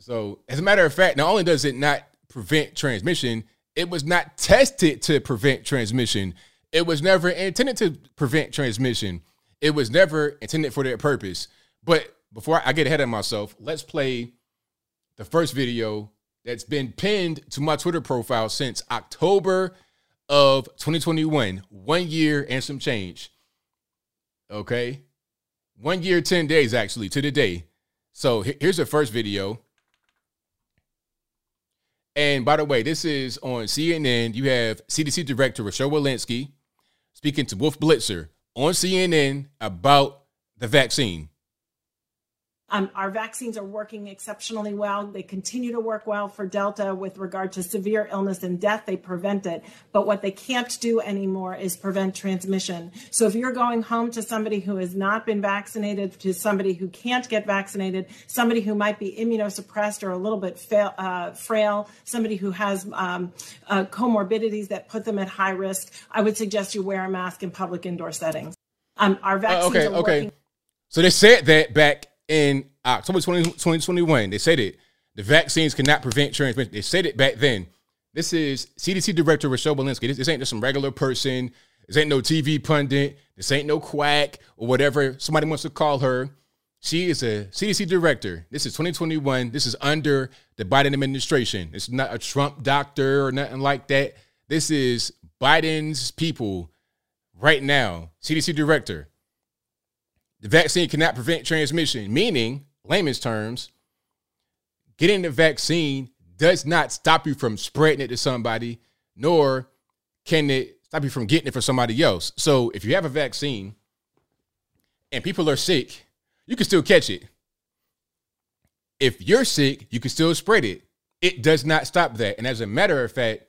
So, as a matter of fact, not only does it not prevent transmission, it was not tested to prevent transmission. It was never intended to prevent transmission. It was never intended for that purpose. But before I get ahead of myself, let's play the first video that's been pinned to my Twitter profile since October of 2021, one year and some change. Okay. One year, 10 days actually to the day. So here's the first video. And by the way, this is on CNN. You have CDC Director Rochelle Walensky speaking to Wolf Blitzer on CNN about the vaccine. Um, our vaccines are working exceptionally well. They continue to work well for Delta with regard to severe illness and death. They prevent it. But what they can't do anymore is prevent transmission. So if you're going home to somebody who has not been vaccinated, to somebody who can't get vaccinated, somebody who might be immunosuppressed or a little bit fail, uh, frail, somebody who has um, uh, comorbidities that put them at high risk, I would suggest you wear a mask in public indoor settings. Um, our vaccines uh, okay, are okay. working. So they said that back in October 20, 2021. They said it. The vaccines cannot prevent transmission. They said it back then. This is CDC Director Rochelle Walensky. This, this ain't just some regular person. This ain't no TV pundit. This ain't no quack or whatever somebody wants to call her. She is a CDC director. This is 2021. This is under the Biden administration. It's not a Trump doctor or nothing like that. This is Biden's people right now. CDC director. The vaccine cannot prevent transmission, meaning, layman's terms, getting the vaccine does not stop you from spreading it to somebody, nor can it stop you from getting it for somebody else. So if you have a vaccine and people are sick, you can still catch it. If you're sick, you can still spread it. It does not stop that. And as a matter of fact,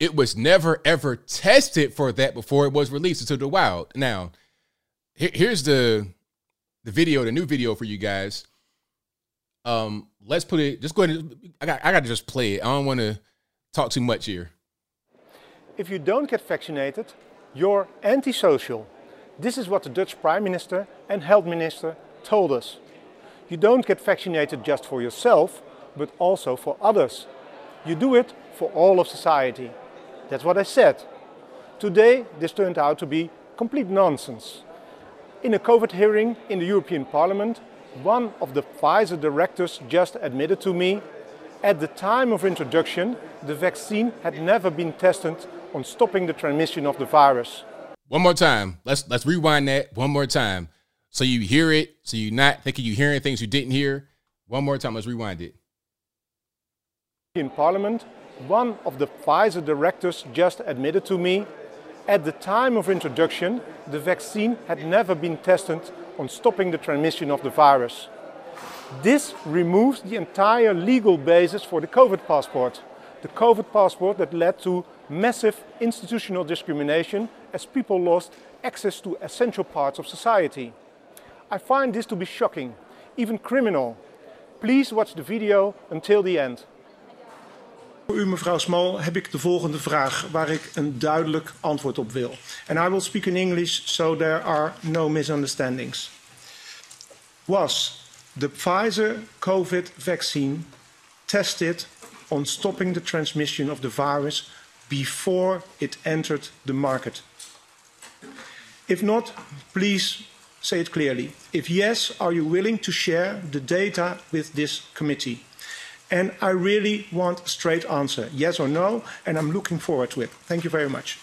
it was never ever tested for that before it was released into the wild. Now, here's the the video, the new video for you guys. Um, let's put it. Just go ahead. I got. I got to just play it. I don't want to talk too much here. If you don't get vaccinated, you're antisocial. This is what the Dutch Prime Minister and Health Minister told us. You don't get vaccinated just for yourself, but also for others. You do it for all of society. That's what I said. Today, this turned out to be complete nonsense. In a COVID hearing in the European Parliament, one of the Pfizer directors just admitted to me at the time of introduction, the vaccine had never been tested on stopping the transmission of the virus. One more time. Let's let's rewind that one more time. So you hear it, so you're not thinking you're hearing things you didn't hear. One more time, let's rewind it. In Parliament, one of the Pfizer directors just admitted to me at the time of introduction, the vaccine had never been tested on stopping the transmission of the virus. This removes the entire legal basis for the COVID passport. The COVID passport that led to massive institutional discrimination as people lost access to essential parts of society. I find this to be shocking, even criminal. Please watch the video until the end. Voor u, mevrouw Small, heb ik de volgende vraag waar ik een duidelijk antwoord op wil. And I will speak in English so there are no misunderstandings. Was the Pfizer COVID vaccine tested on stopping the transmission of the virus before it entered the market? If not, please say it clearly. If yes, are you willing to share the data with this committee? And I really want a straight answer, yes or no, and I'm looking forward to it. Thank you very much.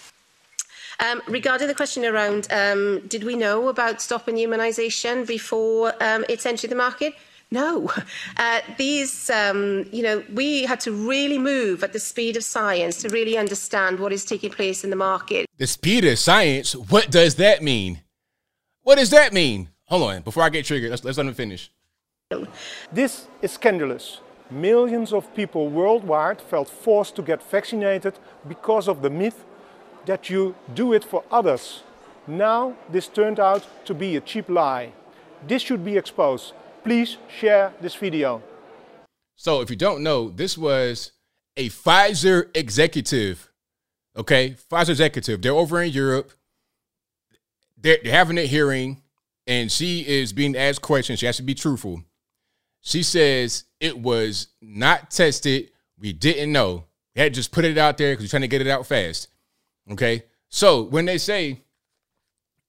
Um, regarding the question around um, did we know about stopping immunisation before um, it's entered the market? No. Uh, these, um, you know, we had to really move at the speed of science to really understand what is taking place in the market. The speed of science? What does that mean? What does that mean? Hold on, before I get triggered, let's, let's let him finish. This is scandalous. Millions of people worldwide felt forced to get vaccinated because of the myth that you do it for others. Now this turned out to be a cheap lie. This should be exposed. Please share this video. So if you don't know, this was a Pfizer executive Okay, Pfizer executive. They're over in Europe. They're, they're having a hearing, and she is being asked questions. She has to be truthful. She says it was not tested. We didn't know. We had just put it out there because we're trying to get it out fast. Okay. So when they say,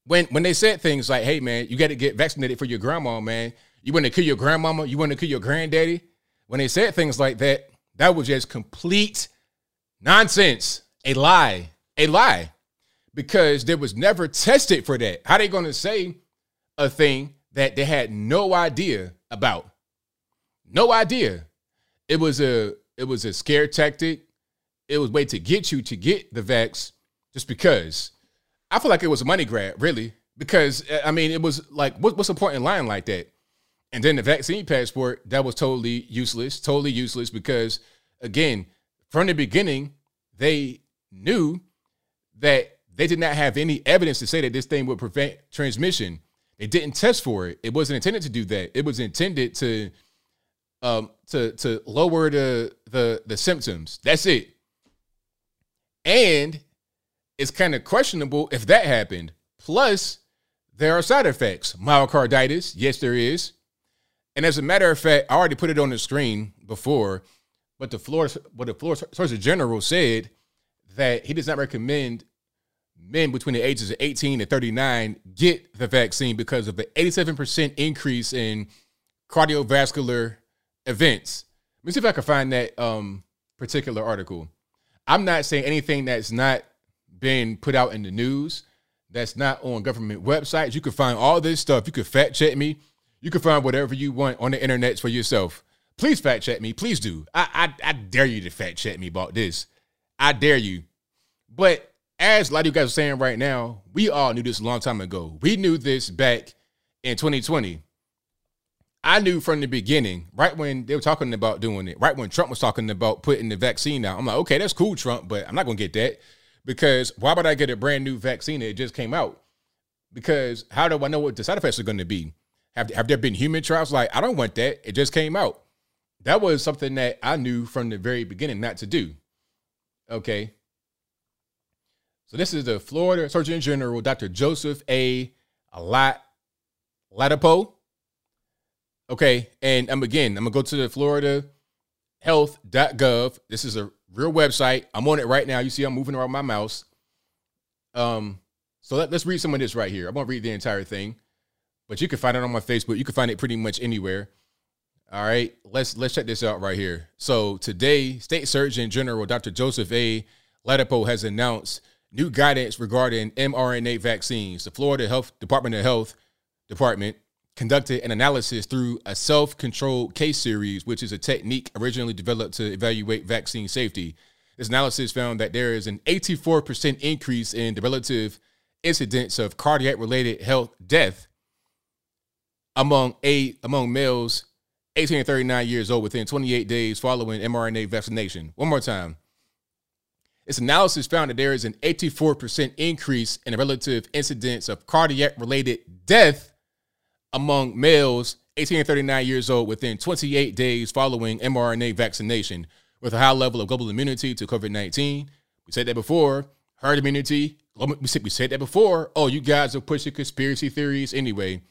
when when they said things like, "Hey man, you got to get vaccinated for your grandma, man. You want to kill your grandmama. You want to kill your granddaddy." When they said things like that, that was just complete nonsense, a lie, a lie, because there was never tested for that. How they to say a thing that they had no idea about? No idea. It was a it was a scare tactic. It was way to get you to get the vax just because. I feel like it was a money grab, really, because uh, I mean, it was like, what, what's the point in lying like that? And then the vaccine passport that was totally useless, totally useless because again, from the beginning, they knew that they did not have any evidence to say that this thing would prevent transmission. They didn't test for it. It wasn't intended to do that. It was intended to um to to lower the the the symptoms. That's it. And it's kind of questionable if that happened. Plus, there are side effects. Myocarditis, yes, there is. And as a matter of fact, I already put it on the screen before, but the floor, but the Florida Surgeon General said that he does not recommend men between the ages of 18 and 39 get the vaccine because of the 87% increase in cardiovascular events. Let me see if I can find that um, particular article. I'm not saying anything that's not been put out in the news, that's not on government websites. You can find all this stuff. You can fact check me. You can find whatever you want on the internet for yourself. Please fact check me. Please do. I, I I dare you to fact check me about this. I dare you. But as a lot of you guys are saying right now, we all knew this a long time ago. We knew this back in 2020. I knew from the beginning, right when they were talking about doing it, right when Trump was talking about putting the vaccine out. I'm like, okay, that's cool, Trump, but I'm not gonna get that because why would I get a brand new vaccine that just came out? Because how do I know what the side effects are going to be? Have, have there been human trials? Like, I don't want that. It just came out. That was something that I knew from the very beginning not to do. Okay. So this is the Florida Surgeon General, Dr. Joseph A. Lat Ladapo. Okay, and I'm again, I'm gonna go to the Florida health.gov. This is a real website. I'm on it right now. You see, I'm moving around my mouse. Um, so let, us read some of this right here. I won't read the entire thing, but you can find it on my Facebook. You can find it pretty much anywhere. All right, let's let's check this out right here. So today, State Surgeon General Dr. Joseph A. Ladapo has announced new guidance regarding mRNA vaccines. The Florida Health Department of Health Department conducted an analysis through a self-controlled case series, which is a technique originally developed to evaluate vaccine safety. This analysis found that there is an 84% increase in the relative incidence of cardiac-related health death among a among males 18 and 39 years old within 28 days following mRNA vaccination. One more time. Its analysis found that there is an 84% increase in the relative incidence of cardiac related death among males 18 and 39 years old within 28 days following mRNA vaccination with a high level of global immunity to COVID 19. We said that before. Herd immunity. We said, we said that before. Oh, you guys are pushing conspiracy theories anyway.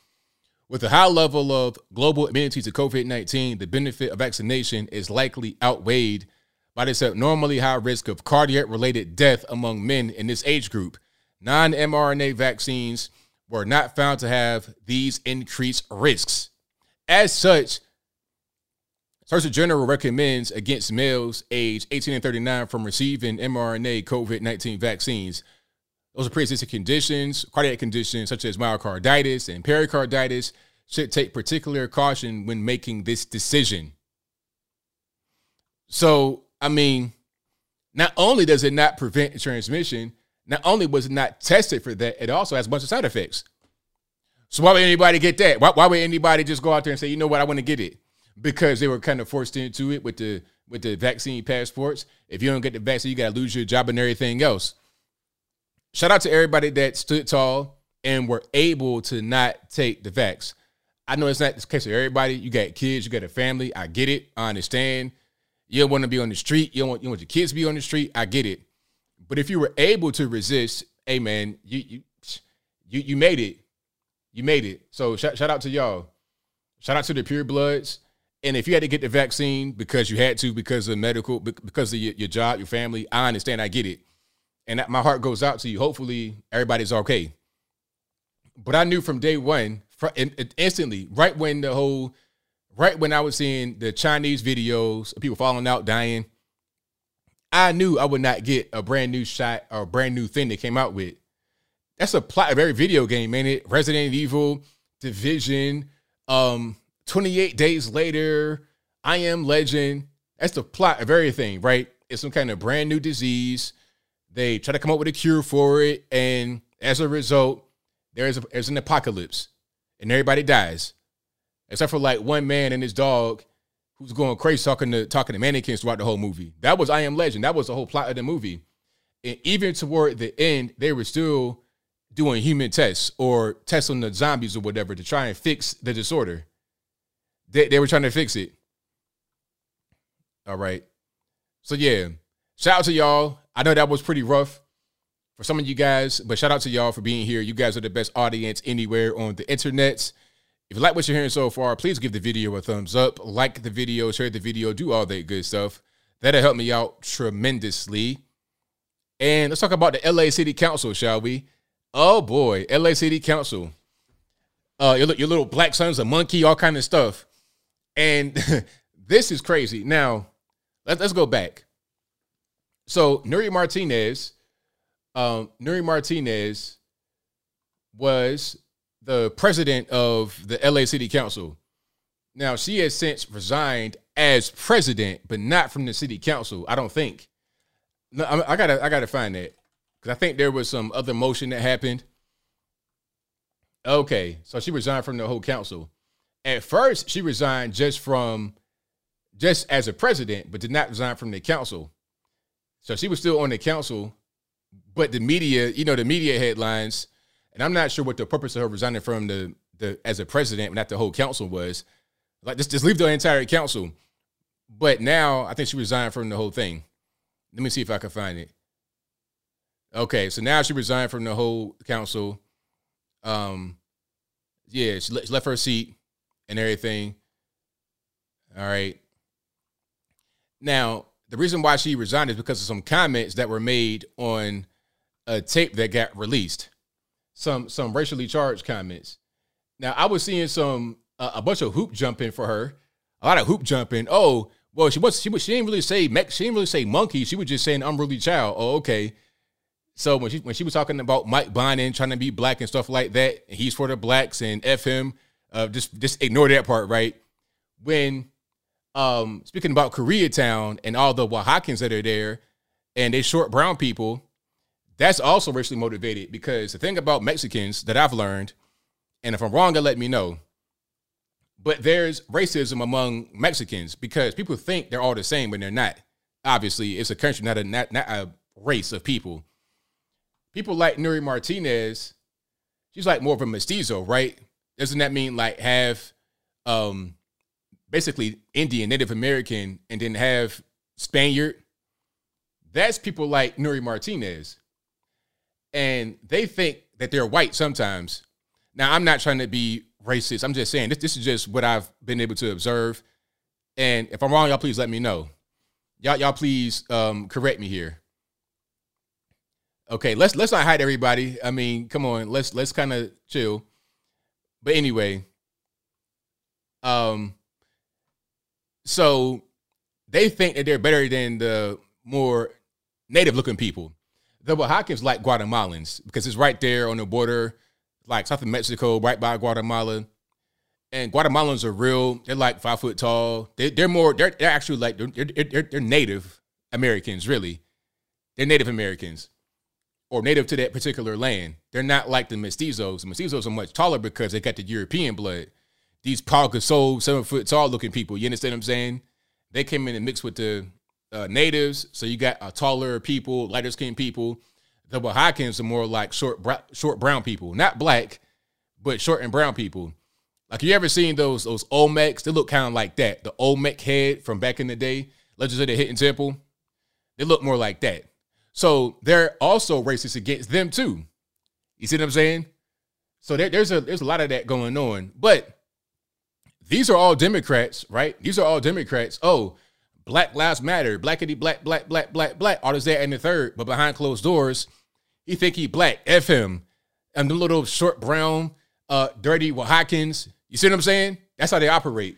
With a high level of global immunity to COVID 19, the benefit of vaccination is likely outweighed by this abnormally high risk of cardiac related death among men in this age group. Non mRNA vaccines were not found to have these increased risks. As such, Surgeon General recommends against males aged 18 and 39 from receiving mRNA COVID 19 vaccines. Those are pre-existing conditions, cardiac conditions such as myocarditis and pericarditis should take particular caution when making this decision. So, I mean, not only does it not prevent transmission, not only was it not tested for that, it also has a bunch of side effects. So why would anybody get that? Why, why would anybody just go out there and say, you know what, I want to get it? Because they were kind of forced into it with the with the vaccine passports. If you don't get the vaccine, you gotta lose your job and everything else. Shout out to everybody that stood tall and were able to not take the vax. I know it's not the case for everybody. You got kids, you got a family. I get it. I understand. You don't want to be on the street. You don't want, you want your kids to be on the street. I get it. But if you were able to resist, hey man, you you you you made it. You made it. So shout, shout out to y'all. Shout out to the pure bloods. And if you had to get the vaccine because you had to, because of medical, because of your, your job, your family, I understand. I get it. And that, my heart goes out to you. Hopefully, everybody's okay. But I knew from day one, instantly, right when the whole, right when I was seeing the Chinese videos of people falling out, dying, I knew I would not get a brand new shot or a brand new thing they came out with. That's a plot of every video game, ain't It Resident Evil, Division, um, 28 days later, I am legend. That's the plot of everything, right? It's some kind of brand new disease. They try to come up with a cure for it, and as a result, there's a, there's an apocalypse, and everybody dies, except for like one man and his dog, who's going crazy talking to talking to mannequins throughout the whole movie. That was I Am Legend. That was the whole plot of the movie, and even toward the end, they were still doing human tests or tests on the zombies or whatever to try and fix the disorder. They, they were trying to fix it. All right. So yeah, shout out to y'all. I know that was pretty rough for some of you guys, but shout out to y'all for being here. You guys are the best audience anywhere on the internet. If you like what you're hearing so far, please give the video a thumbs up, like the video, share the video, do all that good stuff. That'll help me out tremendously. And let's talk about the LA City Council, shall we? Oh boy, LA City Council. Uh, your, your little black son's a monkey, all kind of stuff. And this is crazy. Now, let, let's go back. So Nury Martinez, um, Nury Martinez was the president of the LA City Council. Now she has since resigned as president, but not from the city council. I don't think. No, I, I gotta, I gotta find that because I think there was some other motion that happened. Okay, so she resigned from the whole council. At first, she resigned just from just as a president, but did not resign from the council. So she was still on the council, but the media, you know, the media headlines, and I'm not sure what the purpose of her resigning from the the as a president, not the whole council was. Like just just leave the entire council. But now I think she resigned from the whole thing. Let me see if I can find it. Okay, so now she resigned from the whole council. Um, yeah, she, she left her seat and everything. All right. Now, the reason why she resigned is because of some comments that were made on a tape that got released. Some some racially charged comments. Now, I was seeing some uh, a bunch of hoop jumping for her. A lot of hoop jumping. Oh, well, she was she was she didn't really say she didn't really say monkey. She was just saying unruly child. Oh, okay. So when she when she was talking about Mike Bonin trying to be black and stuff like that, he's for the blacks and f him. Uh, just just ignore that part, right? When um speaking about Koreatown and all the Oaxacans that are there, and they short brown people, that's also racially motivated because the thing about Mexicans that I've learned, and if I'm wrong, let me know. But there's racism among Mexicans because people think they're all the same when they're not. Obviously, it's a country, not a not, not a race of people. People like Nury Martinez, she's like more of a mestizo, right? doesn't that mean like have um basically Indian, Native American, and then have Spaniard? That's people like Nury Martinez. And they think that they're white sometimes. Now, I'm not trying to be racist. I'm just saying this, this is just what I've been able to observe. And if I'm wrong, y'all please let me know. Y'all, y'all please um, correct me here. Okay, let's let's not hide everybody. I mean, come on, let's let's kind of chill. But anyway, um, so they think that they're better than the more native looking people. The Oaxacans like Guatemalans because it's right there on the border, like south of Mexico, right by Guatemala. And Guatemalans are real. They're like five foot tall. They, are more. They're, they're actually like they're, they're, they're Native Americans. Really, they're Native Americans or native to that particular land. They're not like the mestizos. The mestizos are much taller because they got the European blood. These Paul Gasol, seven foot tall looking people. You understand what I'm saying? They came in and mixed with the uh, natives. So you got uh, taller people, lighter skinned people. The Oaxacans are more like short, short brown people, not black, but short and brown people. Like you ever seen those those Olmecs? They look kind of like that. The Olmec head from back in the day, Legends of the Hidden Temple. They look more like that. So they're also racist against them too. You see what I'm saying? So there, there's a there's a lot of that going on. But these are all Democrats, right? These are all Democrats. Oh, Black Lives Matter, blackity black, black, black, black, black, all this, that, and the third. But behind closed doors, he think he black. F him. And the little short brown, uh, dirty Oaxacans. You see what I'm saying? That's how they operate.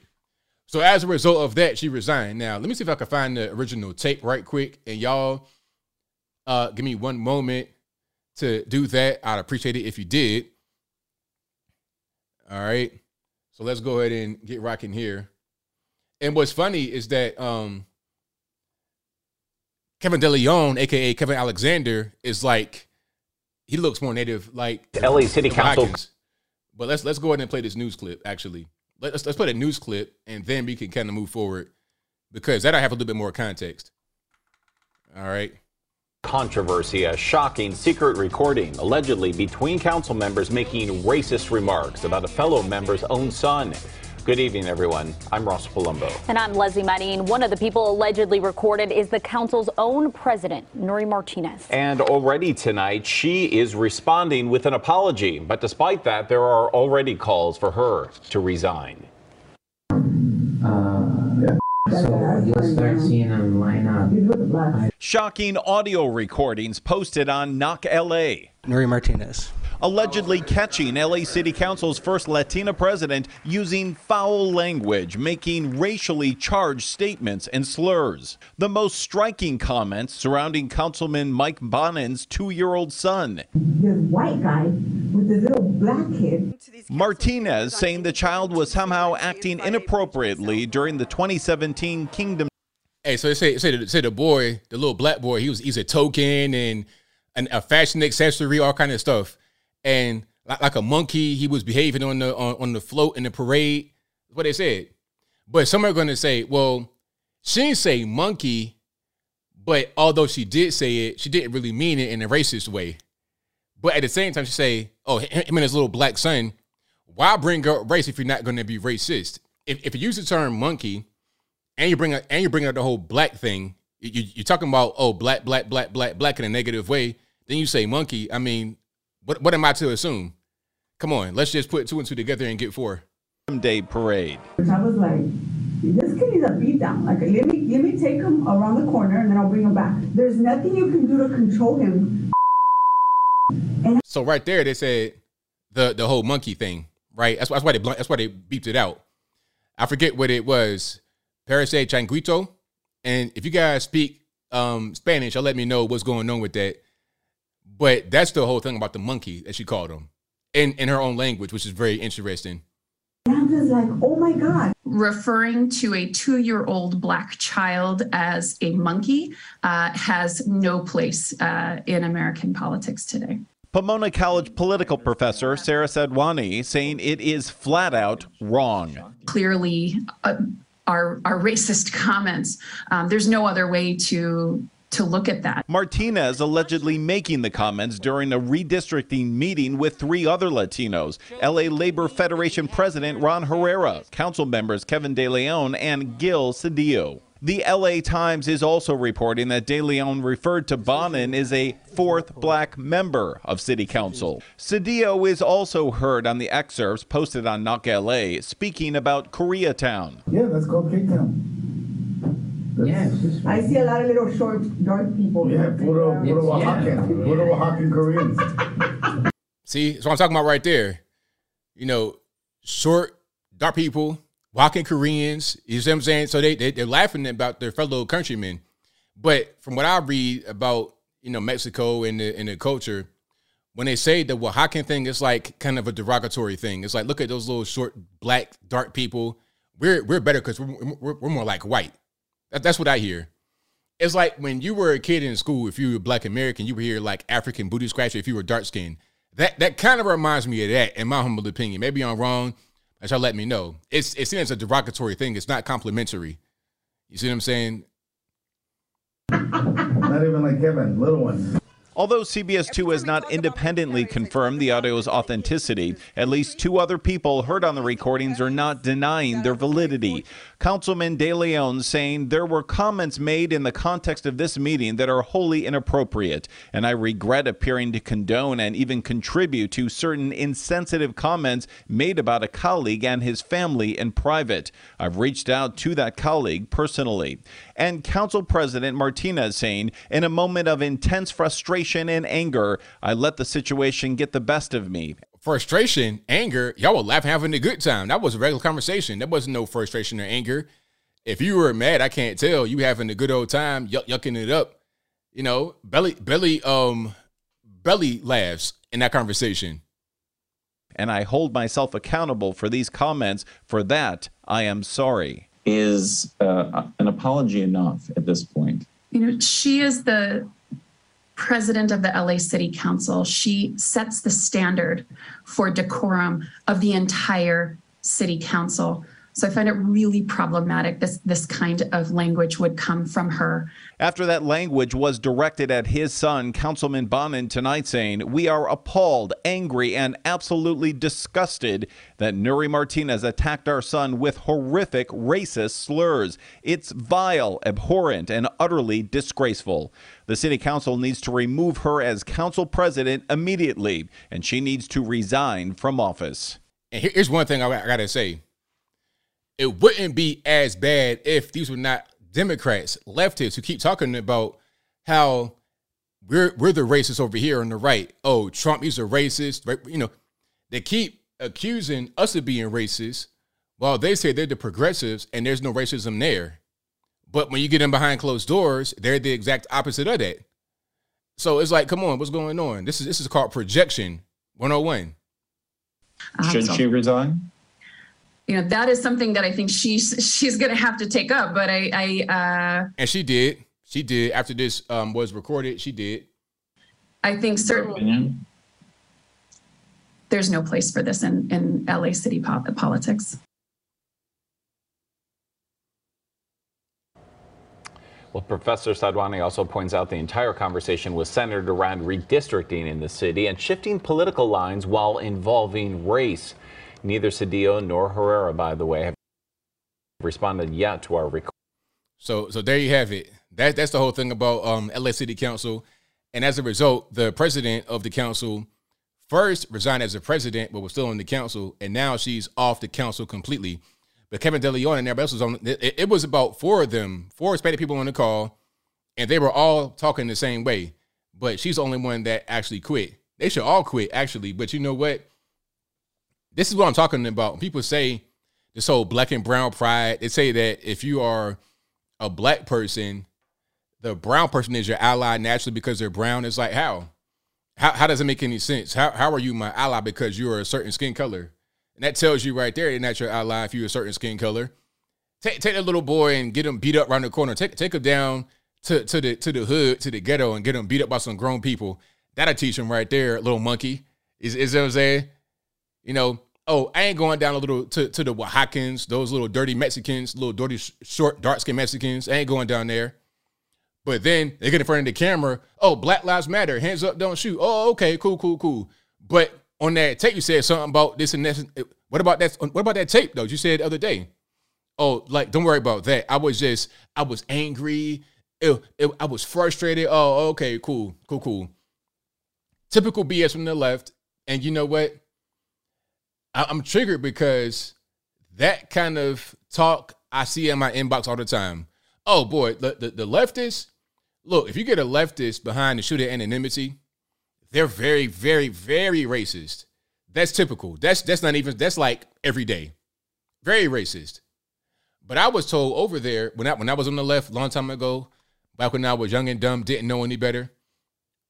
So as a result of that, she resigned. Now, let me see if I can find the original tape right quick. And y'all uh give me one moment to do that. I'd appreciate it if you did. All right. So let's go ahead and get rocking here. And what's funny is that um Kevin DeLeon, aka Kevin Alexander, is like he looks more native like LA City Council. But let's let's go ahead and play this news clip. Actually, let's let's play a news clip, and then we can kind of move forward because that I have a little bit more context. All right. Controversy, a shocking secret recording allegedly between council members making racist remarks about a fellow member's own son. Good evening, everyone. I'm Ross Palombo. And I'm Leslie Marine. One of the people allegedly recorded is the council's own president, Nury Martinez. And already tonight, she is responding with an apology. But despite that, there are already calls for her to resign. So you'll start seeing them line up. Shocking audio recordings posted on Knock LA. Nury Martinez. Allegedly catching LA City Council's first Latina president using foul language, making racially charged statements and slurs. The most striking comments surrounding Councilman Mike Bonin's two year old son. This white guy with this little black kid. Martinez saying the child was somehow acting inappropriately during the 2017 Kingdom. Hey, so they say say the, say the boy, the little black boy, he was he's a token and an, a fashion accessory, all kind of stuff, and like, like a monkey, he was behaving on the on, on the float in the parade. That's what they said. But some are going to say, well, she didn't say monkey, but although she did say it, she didn't really mean it in a racist way. But at the same time, she say, oh, him and his little black son, why bring up race if you're not going to be racist? If, if you use the term monkey and you bring up and you bring up the whole black thing, you, you're talking about oh black, black, black, black, black in a negative way. Then you say monkey. I mean, what what am I to assume? Come on, let's just put two and two together and get four. Day parade. I was like, this kid needs a beat down. Like, let me let me take him around the corner and then I'll bring him back. There's nothing you can do to control him. So right there, they said the the whole monkey thing, right? That's, that's why they bl- that's why they beeped it out. I forget what it was. Parece changuito. And if you guys speak um, Spanish, y'all let me know what's going on with that. But that's the whole thing about the monkey that she called him in in her own language, which is very interesting. And I'm like, oh my God. referring to a two year old black child as a monkey uh, has no place uh, in American politics today. Pomona College political professor Sarah Sadhwani saying it is flat out wrong. Clearly, uh, are, are racist comments. Um, there's no other way to to look at that. Martinez allegedly making the comments during a redistricting meeting with three other Latinos LA Labor Federation President Ron Herrera, council members Kevin De Leon and Gil Cedillo. The LA Times is also reporting that De Leon referred to Bonin as a fourth black member of City Council. Cedillo is also heard on the excerpts posted on Knock LA speaking about Koreatown. Yeah, let's go Cape Town. Yes. I see a lot of little short, dark people. Yeah, puro, puro uh, Oaxacan, puro Oaxacan Koreans. See, that's what I'm talking about right there. You know, short, dark people, walking Koreans. You see what I'm saying? So they, they they're laughing about their fellow countrymen. But from what I read about, you know, Mexico and the and the culture, when they say the Oaxacan thing, it's like kind of a derogatory thing. It's like, look at those little short, black, dark people. We're we're better because we're, we're, we're more like white. That, that's what I hear. It's like when you were a kid in school, if you were black American, you were here like African booty scratcher. If you were dark skinned, that that kind of reminds me of that, in my humble opinion. Maybe I'm wrong. But y'all let me know. It's it's a derogatory thing. It's not complimentary. You see what I'm saying? Not even like Kevin, little one. Although CBS 2 has not independently confirmed the audio's authenticity, at least two other people heard on the recordings are not denying their validity. Councilman De Leon saying there were comments made in the context of this meeting that are wholly inappropriate, and I regret appearing to condone and even contribute to certain insensitive comments made about a colleague and his family in private. I've reached out to that colleague personally. And Council President Martinez saying, in a moment of intense frustration, and anger. I let the situation get the best of me. Frustration, anger, y'all were laughing, having a good time. That was a regular conversation. There wasn't no frustration or anger. If you were mad, I can't tell. You having a good old time, yucking it up. You know, belly, belly, um, belly laughs in that conversation. And I hold myself accountable for these comments. For that, I am sorry. Is uh, an apology enough at this point? You know, she is the president of the LA City Council. She sets the standard for decorum of the entire city council. So I find it really problematic this this kind of language would come from her. After that language was directed at his son, Councilman Bonin, tonight saying, We are appalled, angry, and absolutely disgusted that Nury Martinez attacked our son with horrific racist slurs. It's vile, abhorrent, and utterly disgraceful. The city council needs to remove her as council president immediately, and she needs to resign from office. And here's one thing I gotta say it wouldn't be as bad if these were not Democrats, leftists who keep talking about how we're we're the racists over here on the right. Oh, Trump, he's a racist. Right? You know, they keep accusing us of being racist while they say they're the progressives and there's no racism there. But when you get in behind closed doors, they're the exact opposite of that. So it's like, come on, what's going on? This is this is called projection 101. Should she resign? You know that is something that I think she's she's going to have to take up. But I, I uh, and she did, she did after this um, was recorded. She did. I think certainly there's no place for this in in LA city politics. Well, Professor Sadhwani also points out the entire conversation was centered around redistricting in the city and shifting political lines while involving race. Neither Cedillo nor Herrera, by the way, have responded yet to our request. So, so there you have it. That, that's the whole thing about um, LA City Council. And as a result, the president of the council first resigned as a president, but was still in the council. And now she's off the council completely. But Kevin De Leon and everybody else was on. It, it was about four of them, four Hispanic people on the call, and they were all talking the same way. But she's the only one that actually quit. They should all quit, actually. But you know what? This is what I'm talking about. People say this whole black and brown pride. They say that if you are a black person, the brown person is your ally naturally because they're brown. It's like how? How, how does it make any sense? How, how are you my ally because you are a certain skin color? And that tells you right there, they're your ally if you're a certain skin color. Take take that little boy and get him beat up around the corner. Take take him down to, to the to the hood, to the ghetto, and get him beat up by some grown people. That'll teach him right there, little monkey. Is is what I'm saying? You know, oh, I ain't going down a little to, to the Oaxacans, those little dirty Mexicans, little dirty, short, dark skinned Mexicans. I ain't going down there. But then they get in front of the camera. Oh, Black Lives Matter. Hands up, don't shoot. Oh, okay, cool, cool, cool. But on that tape, you said something about this and that. What about that? What about that tape though? You said the other day. Oh, like don't worry about that. I was just, I was angry. It, it, I was frustrated. Oh, okay, cool, cool, cool. Typical BS from the left. And you know what? I'm triggered because that kind of talk I see in my inbox all the time. Oh boy, the, the, the leftists, look, if you get a leftist behind the shooter anonymity, they're very, very, very racist. That's typical. That's that's not even that's like every day. Very racist. But I was told over there when I when I was on the left a long time ago, back when I was young and dumb, didn't know any better.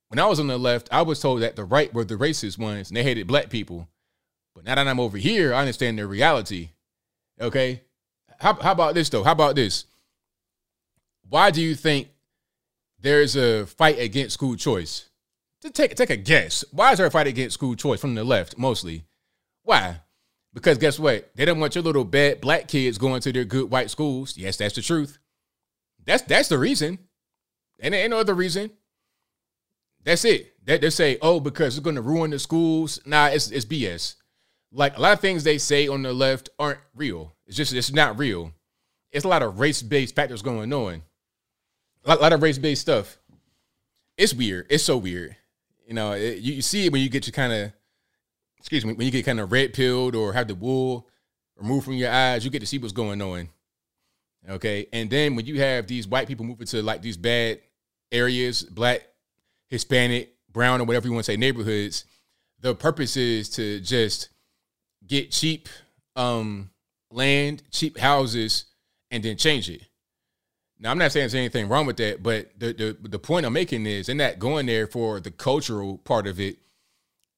When I was on the left, I was told that the right were the racist ones and they hated black people. Now that I'm over here, I understand the reality. Okay. How, how about this though? How about this? Why do you think there's a fight against school choice? Take take a guess. Why is there a fight against school choice from the left mostly? Why? Because guess what? They don't want your little bad black kids going to their good white schools. Yes, that's the truth. That's that's the reason. And ain't no other reason. That's it. They, they say, oh, because it's going to ruin the schools. Nah, it's it's BS. Like a lot of things they say on the left aren't real. It's just it's not real. It's a lot of race based factors going on. A lot, a lot of race based stuff. It's weird. It's so weird. You know, it, you, you see it when you get your kind of, excuse me, when you get kind of red pilled or have the wool removed from your eyes. You get to see what's going on. Okay, and then when you have these white people moving to like these bad areas, black, Hispanic, brown, or whatever you want to say, neighborhoods, the purpose is to just get cheap um, land, cheap houses, and then change it. Now, I'm not saying there's anything wrong with that, but the the, the point I'm making is they're not going there for the cultural part of it.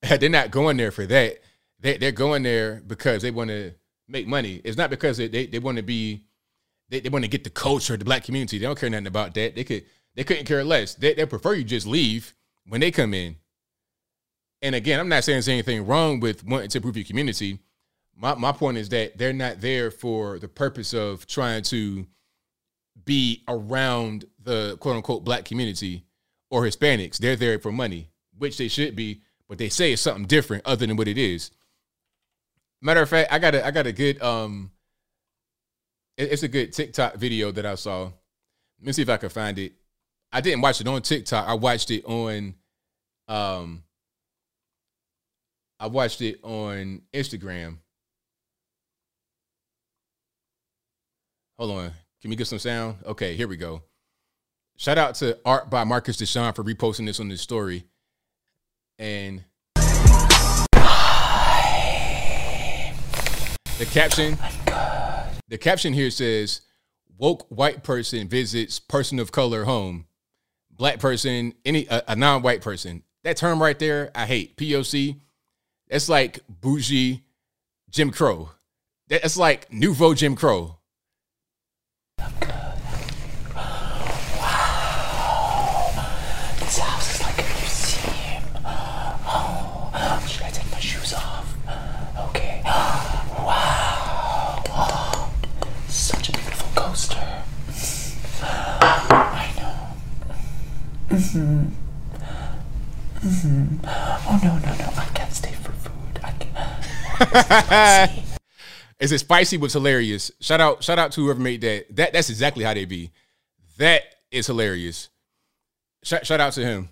they're not going there for that. They, they're going there because they want to make money. It's not because they, they, they want to be they, they want to get the culture, the black community. They don't care nothing about that. They could they couldn't care less. They they prefer you just leave when they come in. And again, I'm not saying there's anything wrong with wanting to improve your community. My my point is that they're not there for the purpose of trying to be around the quote unquote black community or Hispanics. They're there for money, which they should be, but they say it's something different other than what it is. Matter of fact, I got a I got a good um it's a good TikTok video that I saw. Let me see if I can find it. I didn't watch it on TikTok. I watched it on um I watched it on Instagram. Hold on. Can we get some sound? Okay, here we go. Shout out to Art by Marcus Deshawn for reposting this on this story. And the caption the caption here says woke white person visits person of color home black person any a, a, non-white person that term right there i hate poc that's like bougie jim crow that's like nouveau jim crow Wow. This house is like a museum. Should I take my shoes off? Okay. Wow. Such a beautiful coaster. I know. Mm-hmm. Mm-hmm. Oh no, no, no. I can't stay for food. I Is it spicy was hilarious. Shout out, shout out to whoever made that. That that's exactly how they be. That is hilarious. Shout, shout out to him.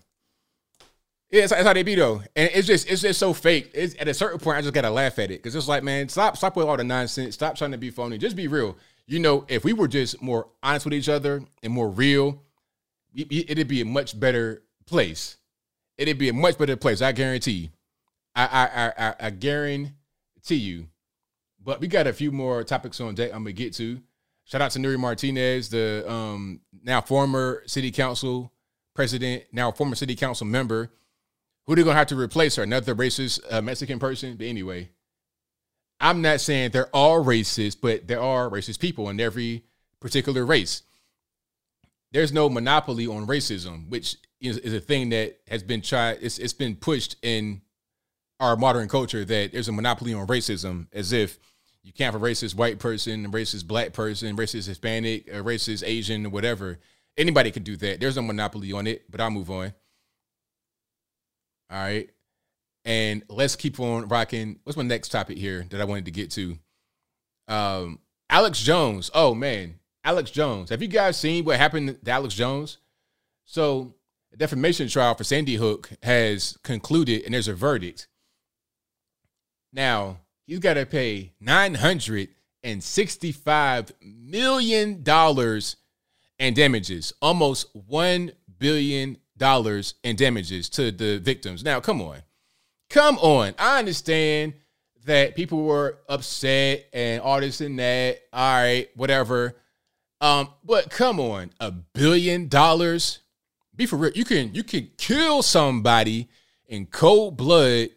Yeah, that's, that's how they be though, and it's just it's just so fake. It's at a certain point I just gotta laugh at it because it's like, man, stop stop with all the nonsense. Stop trying to be phony. Just be real. You know, if we were just more honest with each other and more real, it'd be a much better place. It'd be a much better place. I guarantee. I I I, I guarantee you. But we got a few more topics on deck I'm gonna get to. Shout out to Nury Martinez, the um, now former city council president, now former city council member. Who they gonna have to replace her? Another racist uh, Mexican person? But anyway, I'm not saying they're all racist, but there are racist people in every particular race. There's no monopoly on racism, which is, is a thing that has been tried. It's it's been pushed in our modern culture that there's a monopoly on racism, as if you can't have a racist white person, racist black person, racist Hispanic, racist Asian, whatever. Anybody could do that. There's no monopoly on it, but I'll move on. All right. And let's keep on rocking. What's my next topic here that I wanted to get to? Um, Alex Jones. Oh man, Alex Jones. Have you guys seen what happened to Alex Jones? So, a defamation trial for Sandy Hook has concluded, and there's a verdict. Now, he's got to pay $965 million in damages, almost $1 billion in damages to the victims. Now, come on. Come on. I understand that people were upset and all this and that. All right, whatever. Um, but come on, a billion dollars. Be for real. You can you can kill somebody in cold blood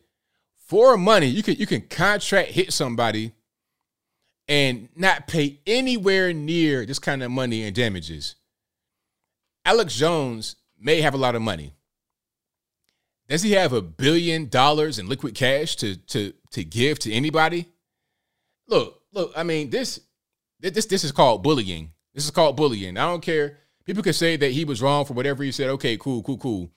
for money. You can you can contract hit somebody and not pay anywhere near this kind of money and damages. Alex Jones may have a lot of money. Does he have a billion dollars in liquid cash to to to give to anybody? Look, look, I mean, this this this is called bullying. This is called bullying. I don't care. People can say that he was wrong for whatever he said. Okay, cool, cool, cool.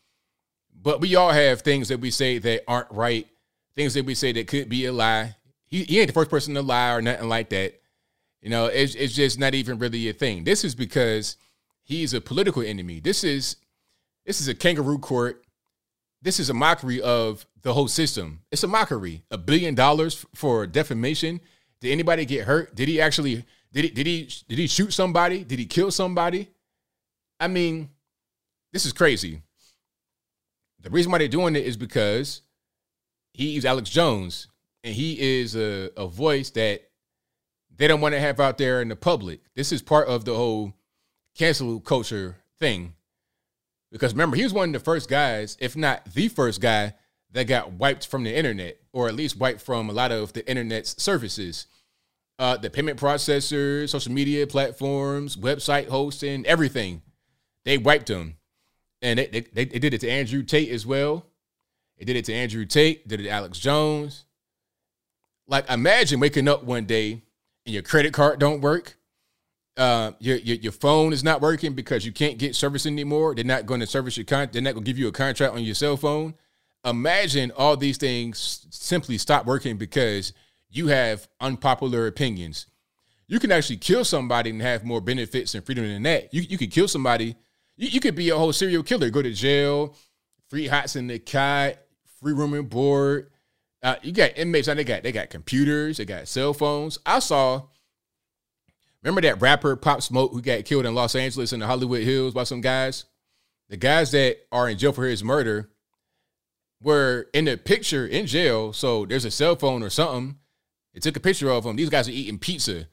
But we all have things that we say that aren't right, things that we say that could be a lie. He, he ain't the first person to lie or nothing like that. You know, it's, it's just not even really a thing. This is because he's a political enemy. This is this is a kangaroo court. This is a mockery of the whole system. It's a mockery. A billion dollars for defamation. Did anybody get hurt? Did he actually did he did he did he shoot somebody? Did he kill somebody? I mean, this is crazy. The reason why they're doing it is because he's Alex Jones and he is a, a voice that they don't want to have out there in the public. This is part of the whole cancel culture thing. Because remember, he was one of the first guys, if not the first guy, that got wiped from the internet, or at least wiped from a lot of the internet's services. Uh, the payment processors, social media platforms, website hosting, everything. They wiped him. And they, they, they did it to Andrew Tate as well. They did it to Andrew Tate, did it to Alex Jones. Like, imagine waking up one day and your credit card don't work. Uh, your, your your phone is not working because you can't get service anymore. They're not going to service your con. They're not going to give you a contract on your cell phone. Imagine all these things simply stop working because you have unpopular opinions. You can actually kill somebody and have more benefits and freedom than that. You you could kill somebody. You, you could be a whole serial killer, go to jail, free hots in the cot, free room and board. Uh, you got inmates now. They got they got computers. They got cell phones. I saw. Remember that rapper Pop Smoke who got killed in Los Angeles in the Hollywood Hills by some guys? The guys that are in jail for his murder were in the picture in jail. So there's a cell phone or something. It took a picture of them. These guys are eating pizza,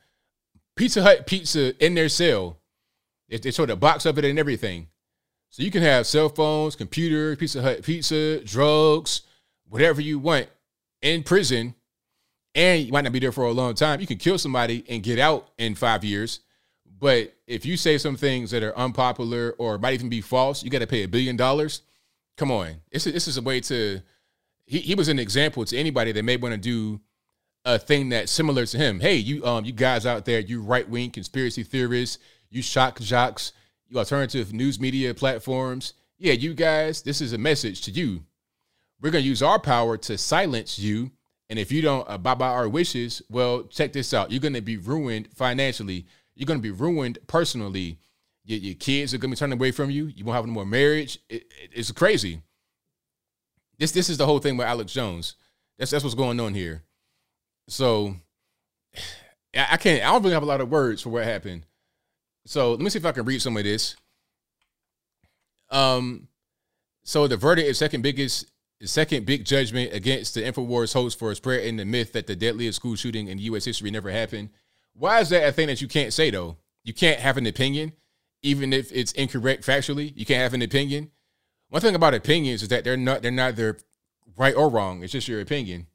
Pizza Hut pizza in their cell. They, they showed a box of it and everything. So you can have cell phones, computers, Pizza Hut pizza, drugs, whatever you want in prison and you might not be there for a long time. You can kill somebody and get out in five years. But if you say some things that are unpopular or might even be false, you got to pay a billion dollars. Come on, this is, this is a way to. He, he was an example to anybody that may want to do a thing that's similar to him. Hey, you um you guys out there, you right wing conspiracy theorists, you shock jocks, you alternative news media platforms. Yeah, you guys, this is a message to you. We're gonna use our power to silence you and if you don't abide by our wishes, well, check this out. You're going to be ruined financially. You're going to be ruined personally. Your, your kids are going to be turning away from you. You won't have no more marriage. It, it, it's crazy. This this is the whole thing with Alex Jones. That's that's what's going on here. So I can't. I don't really have a lot of words for what happened. So let me see if I can read some of this. Um, so the verdict is second biggest second big judgment against the InfoWars host for spreading the myth that the deadliest school shooting in U.S. history never happened. Why is that a thing that you can't say, though? You can't have an opinion, even if it's incorrect factually. You can't have an opinion. One thing about opinions is that they're not they're not neither right or wrong. It's just your opinion.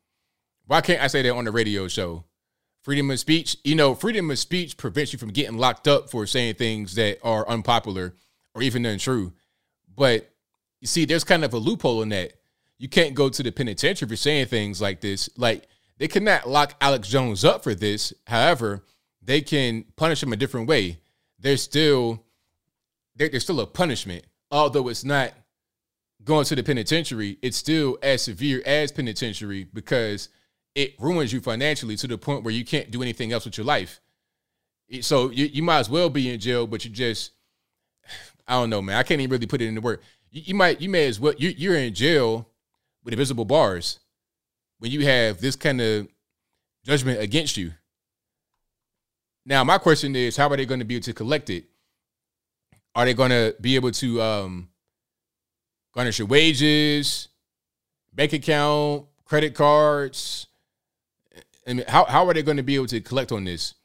Why can't I say that on the radio show? Freedom of speech, you know, freedom of speech prevents you from getting locked up for saying things that are unpopular or even untrue. But you see, there's kind of a loophole in that you can't go to the penitentiary for saying things like this. Like they cannot lock Alex Jones up for this. However, they can punish him a different way. There's still there's still a punishment, although it's not going to the penitentiary. It's still as severe as penitentiary because it ruins you financially to the point where you can't do anything else with your life. So you, you might as well be in jail, but you just I don't know, man. I can't even really put it into work. You, you might you may as well you, you're in jail with invisible bars when you have this kind of judgment against you. Now, my question is, how are they going to be able to collect it? Are they going to be able to um, garnish your wages, bank account, credit cards? I mean, how, how are they going to be able to collect on this?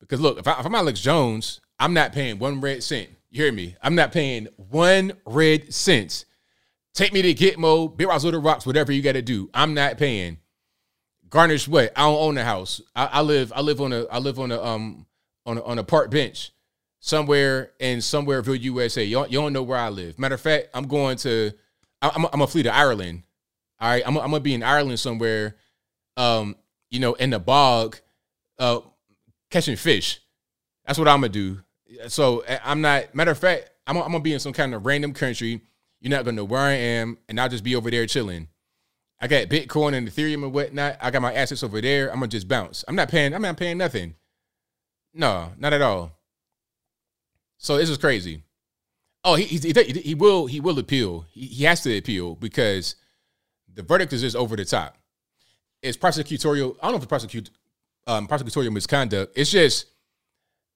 Because look, if, I, if I'm Alex Jones, I'm not paying one red cent. You hear me? I'm not paying one red cent Take me to Gitmo, Big Rocks, Little Rocks, whatever you got to do. I'm not paying. Garnish what? I don't own a house. I, I, live. I live on a. I live on a um on a, on a park bench somewhere in Somewhereville, USA. You don't know where I live. Matter of fact, I'm going to. I'm I'm a flee to Ireland. All right, I'm I'm gonna be in Ireland somewhere. Um, you know, in the bog, uh, catching fish. That's what I'm gonna do. So I'm not. Matter of fact, I'm I'm gonna be in some kind of random country You're not gonna know where I am, and I'll just be over there chilling. I got Bitcoin and Ethereum and whatnot. I got my assets over there. I'm gonna just bounce. I'm not paying. I'm not paying nothing. No, not at all. So this is crazy. Oh, he he, he will he will appeal. He, he has to appeal because the verdict is just over the top. It's prosecutorial. I don't know if it's prosecute um, prosecutorial misconduct. It's just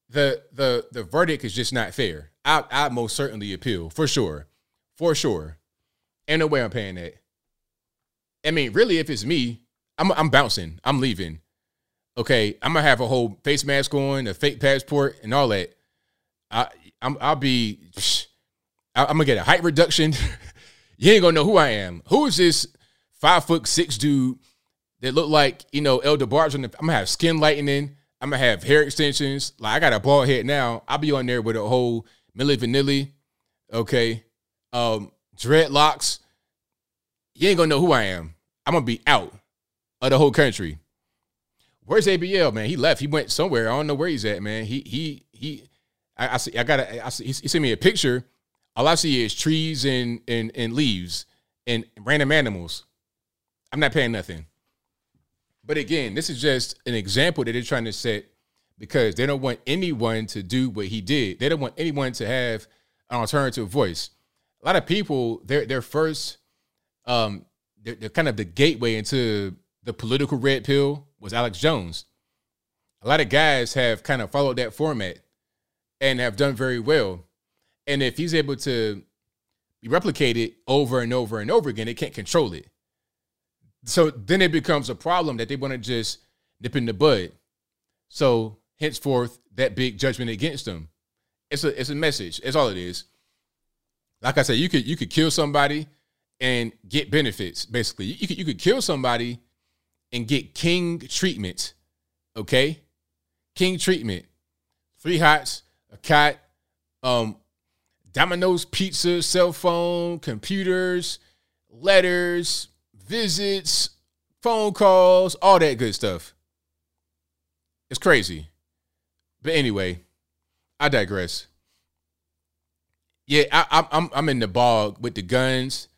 the the the verdict is just not fair. I I most certainly appeal for sure, for sure. Ain't no way I'm paying that. I mean, really, if it's me, I'm I'm bouncing. I'm leaving. Okay, I'm gonna have a whole face mask on, a fake passport, and all that. I I'm I'll be. I'm gonna get a height reduction. you ain't gonna know who I am. Who is this five foot six dude that look like you know Elder Barbs? I'm gonna have skin lightening. I'm gonna have hair extensions. Like I got a bald head now. I'll be on there with a whole Milli Vanilli. Okay, um, dreadlocks. You ain't gonna know who I am. I'm gonna be out of the whole country. Where's ABL, man? He left. He went somewhere. I don't know where he's at, man. He he he. I, I see. I got. I see. He sent me a picture. All I see is trees and and and leaves and random animals. I'm not paying nothing. But again, this is just an example that they're trying to set because they don't want anyone to do what he did. They don't want anyone to have an alternative voice. A lot of people, their their first, um, they're, they're kind of the gateway into the political red pill was Alex Jones. A lot of guys have kind of followed that format and have done very well. And if he's able to be replicated over and over and over again, they can't control it. So then it becomes a problem that they want to just nip in the bud. So henceforth, that big judgment against them. It's a it's a message. It's all it is. Like I said, you could you could kill somebody and get benefits. Basically, you could you could kill somebody and get king treatment. Okay, king treatment. Three hots, a cat, um, Domino's pizza, cell phone, computers, letters, visits, phone calls, all that good stuff. It's crazy. But anyway, I digress. Yeah, I, I'm I'm in the bog with the guns.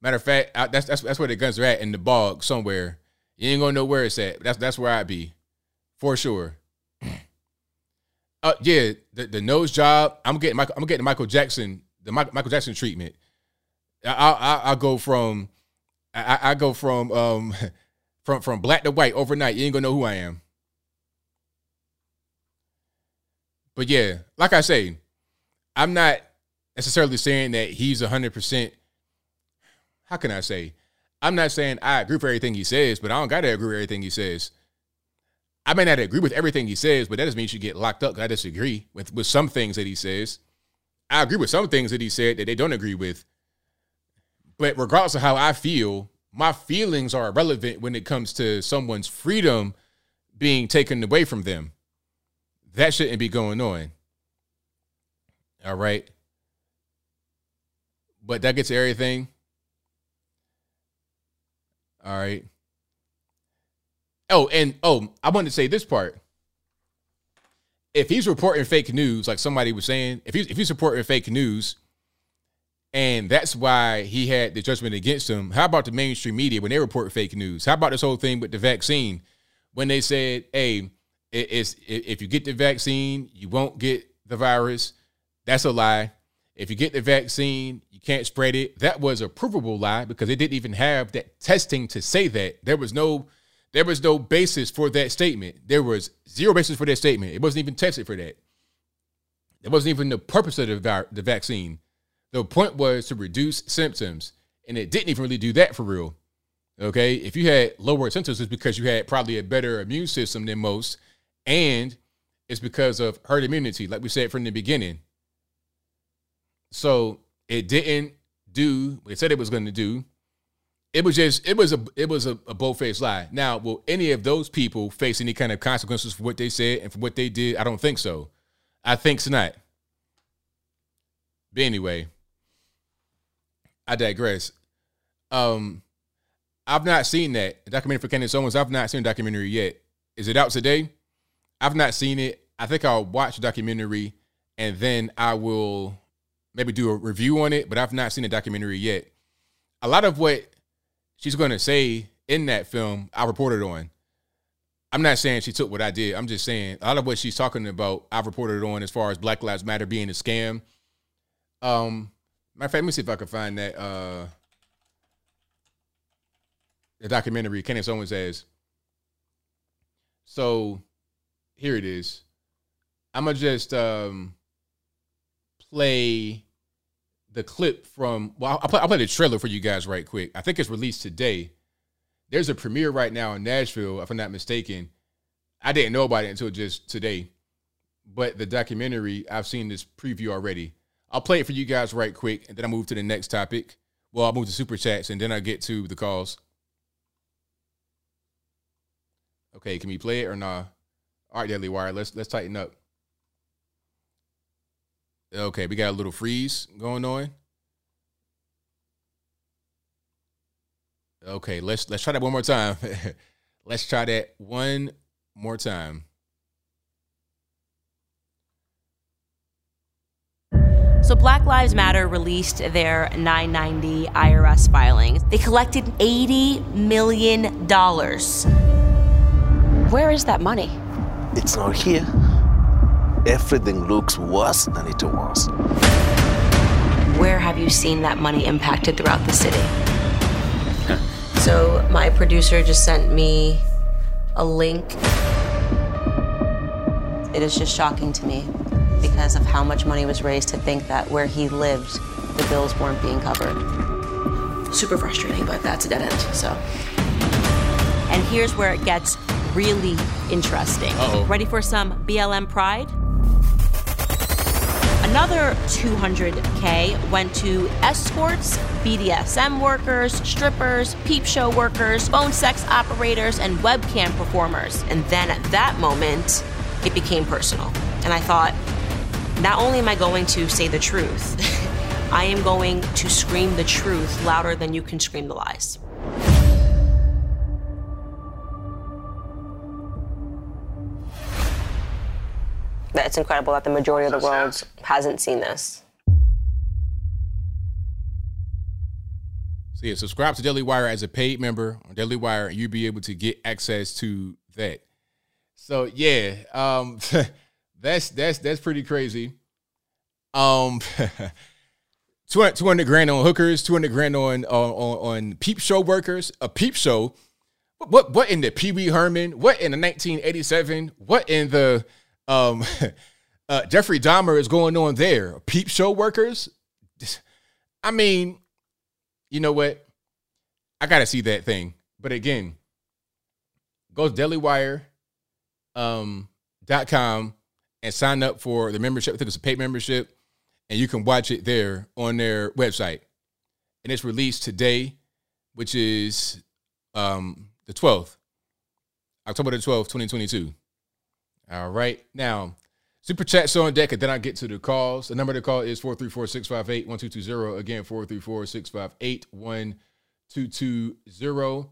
Matter of fact, I, that's that's that's where the guns are at in the bog somewhere. You ain't gonna know where it's at. That's that's where I'd be, for sure. uh, yeah, the, the nose job. I'm getting Michael, I'm getting Michael Jackson the Michael Jackson treatment. I I I go from I, I go from um from from black to white overnight. You ain't gonna know who I am. But yeah, like I say, I'm not necessarily saying that he's hundred percent. How can I say? I'm not saying I agree with everything he says, but I don't gotta agree with everything he says. I may not agree with everything he says, but that doesn't mean you should get locked up. I disagree with with some things that he says. I agree with some things that he said that they don't agree with. But regardless of how I feel, my feelings are irrelevant when it comes to someone's freedom being taken away from them. That shouldn't be going on. All right. But that gets everything. All right. Oh, and oh, I wanted to say this part. If he's reporting fake news, like somebody was saying, if he's if he's reporting fake news, and that's why he had the judgment against him. How about the mainstream media when they report fake news? How about this whole thing with the vaccine when they said, "Hey, it's if you get the vaccine, you won't get the virus." That's a lie. If you get the vaccine, you can't spread it. That was a provable lie because they didn't even have that testing to say that. There was no there was no basis for that statement. There was zero basis for that statement. It wasn't even tested for that. It wasn't even the purpose of the, the vaccine. The point was to reduce symptoms, and it didn't even really do that for real. Okay, if you had lower symptoms, it's because you had probably a better immune system than most, and it's because of herd immunity, like we said from the beginning. So it didn't do what it said it was going to do. It was just it was a it was a, a bold faced lie. Now, will any of those people face any kind of consequences for what they said and for what they did? I don't think so. I think so not. But anyway, I digress. Um, I've not seen that documentary for Candace Owens. I've not seen the documentary yet. Is it out today? I've not seen it. I think I'll watch the documentary and then I will maybe do a review on it, but I've not seen the documentary yet. A lot of what she's going to say in that film, I reported on. I'm not saying she took what I did. I'm just saying a lot of what she's talking about, I've reported on as far as Black Lives Matter being a scam. Um, of fact, let me see if I can find that uh the documentary Candace Owens has. So here it is. I'm gonna just um play the clip from well I'll play, I'll play the trailer for you guys right quick. I think it's released today. There's a premiere right now in Nashville, if I'm not mistaken. I didn't know about it until just today. But the documentary, I've seen this preview already. I'll play it for you guys right quick, and then I'll move to the next topic. Well, I'll move to super chats, and then I'll get to the calls. Okay, can we play it or nah? All right, Deadly Wire, let's let's tighten up. Okay, we got a little freeze going on. Okay, let's let's try that one more time. let's try that one more time. So Black Lives Matter released their 990 IRS filings. They collected $80 million. Where is that money? It's not here. Everything looks worse than it was. Where have you seen that money impacted throughout the city? so my producer just sent me a link. It is just shocking to me because of how much money was raised to think that where he lived, the bills weren't being covered. Super frustrating, but that's a dead end, so. And here's where it gets really interesting. Uh-oh. Ready for some BLM pride? Another 200K went to escorts, BDSM workers, strippers, peep show workers, phone sex operators, and webcam performers. And then at that moment, it became personal. And I thought, not only am I going to say the truth, I am going to scream the truth louder than you can scream the lies. It's incredible that the majority of the world hasn't seen this. So yeah, subscribe to Daily Wire as a paid member on Daily Wire, and you'll be able to get access to that. So yeah, um, that's that's that's pretty crazy. Um, 200, 200 grand on hookers, two hundred grand on, on on on peep show workers, a peep show. What what, in the Pee Wee Herman? What in the nineteen eighty seven? What in the um uh, Jeffrey Dahmer is going on there? Peep show workers. I mean, you know what? I gotta see that thing. But again, go to dailywire um dot com and sign up for the membership. I think it's a paid membership, and you can watch it there on their website. And it's released today, which is um the 12th, October the 12th, 2022. All right. Now, super chat's on deck, and then I get to the calls. The number to call is 434-658-1220. Again, 434-658-1220.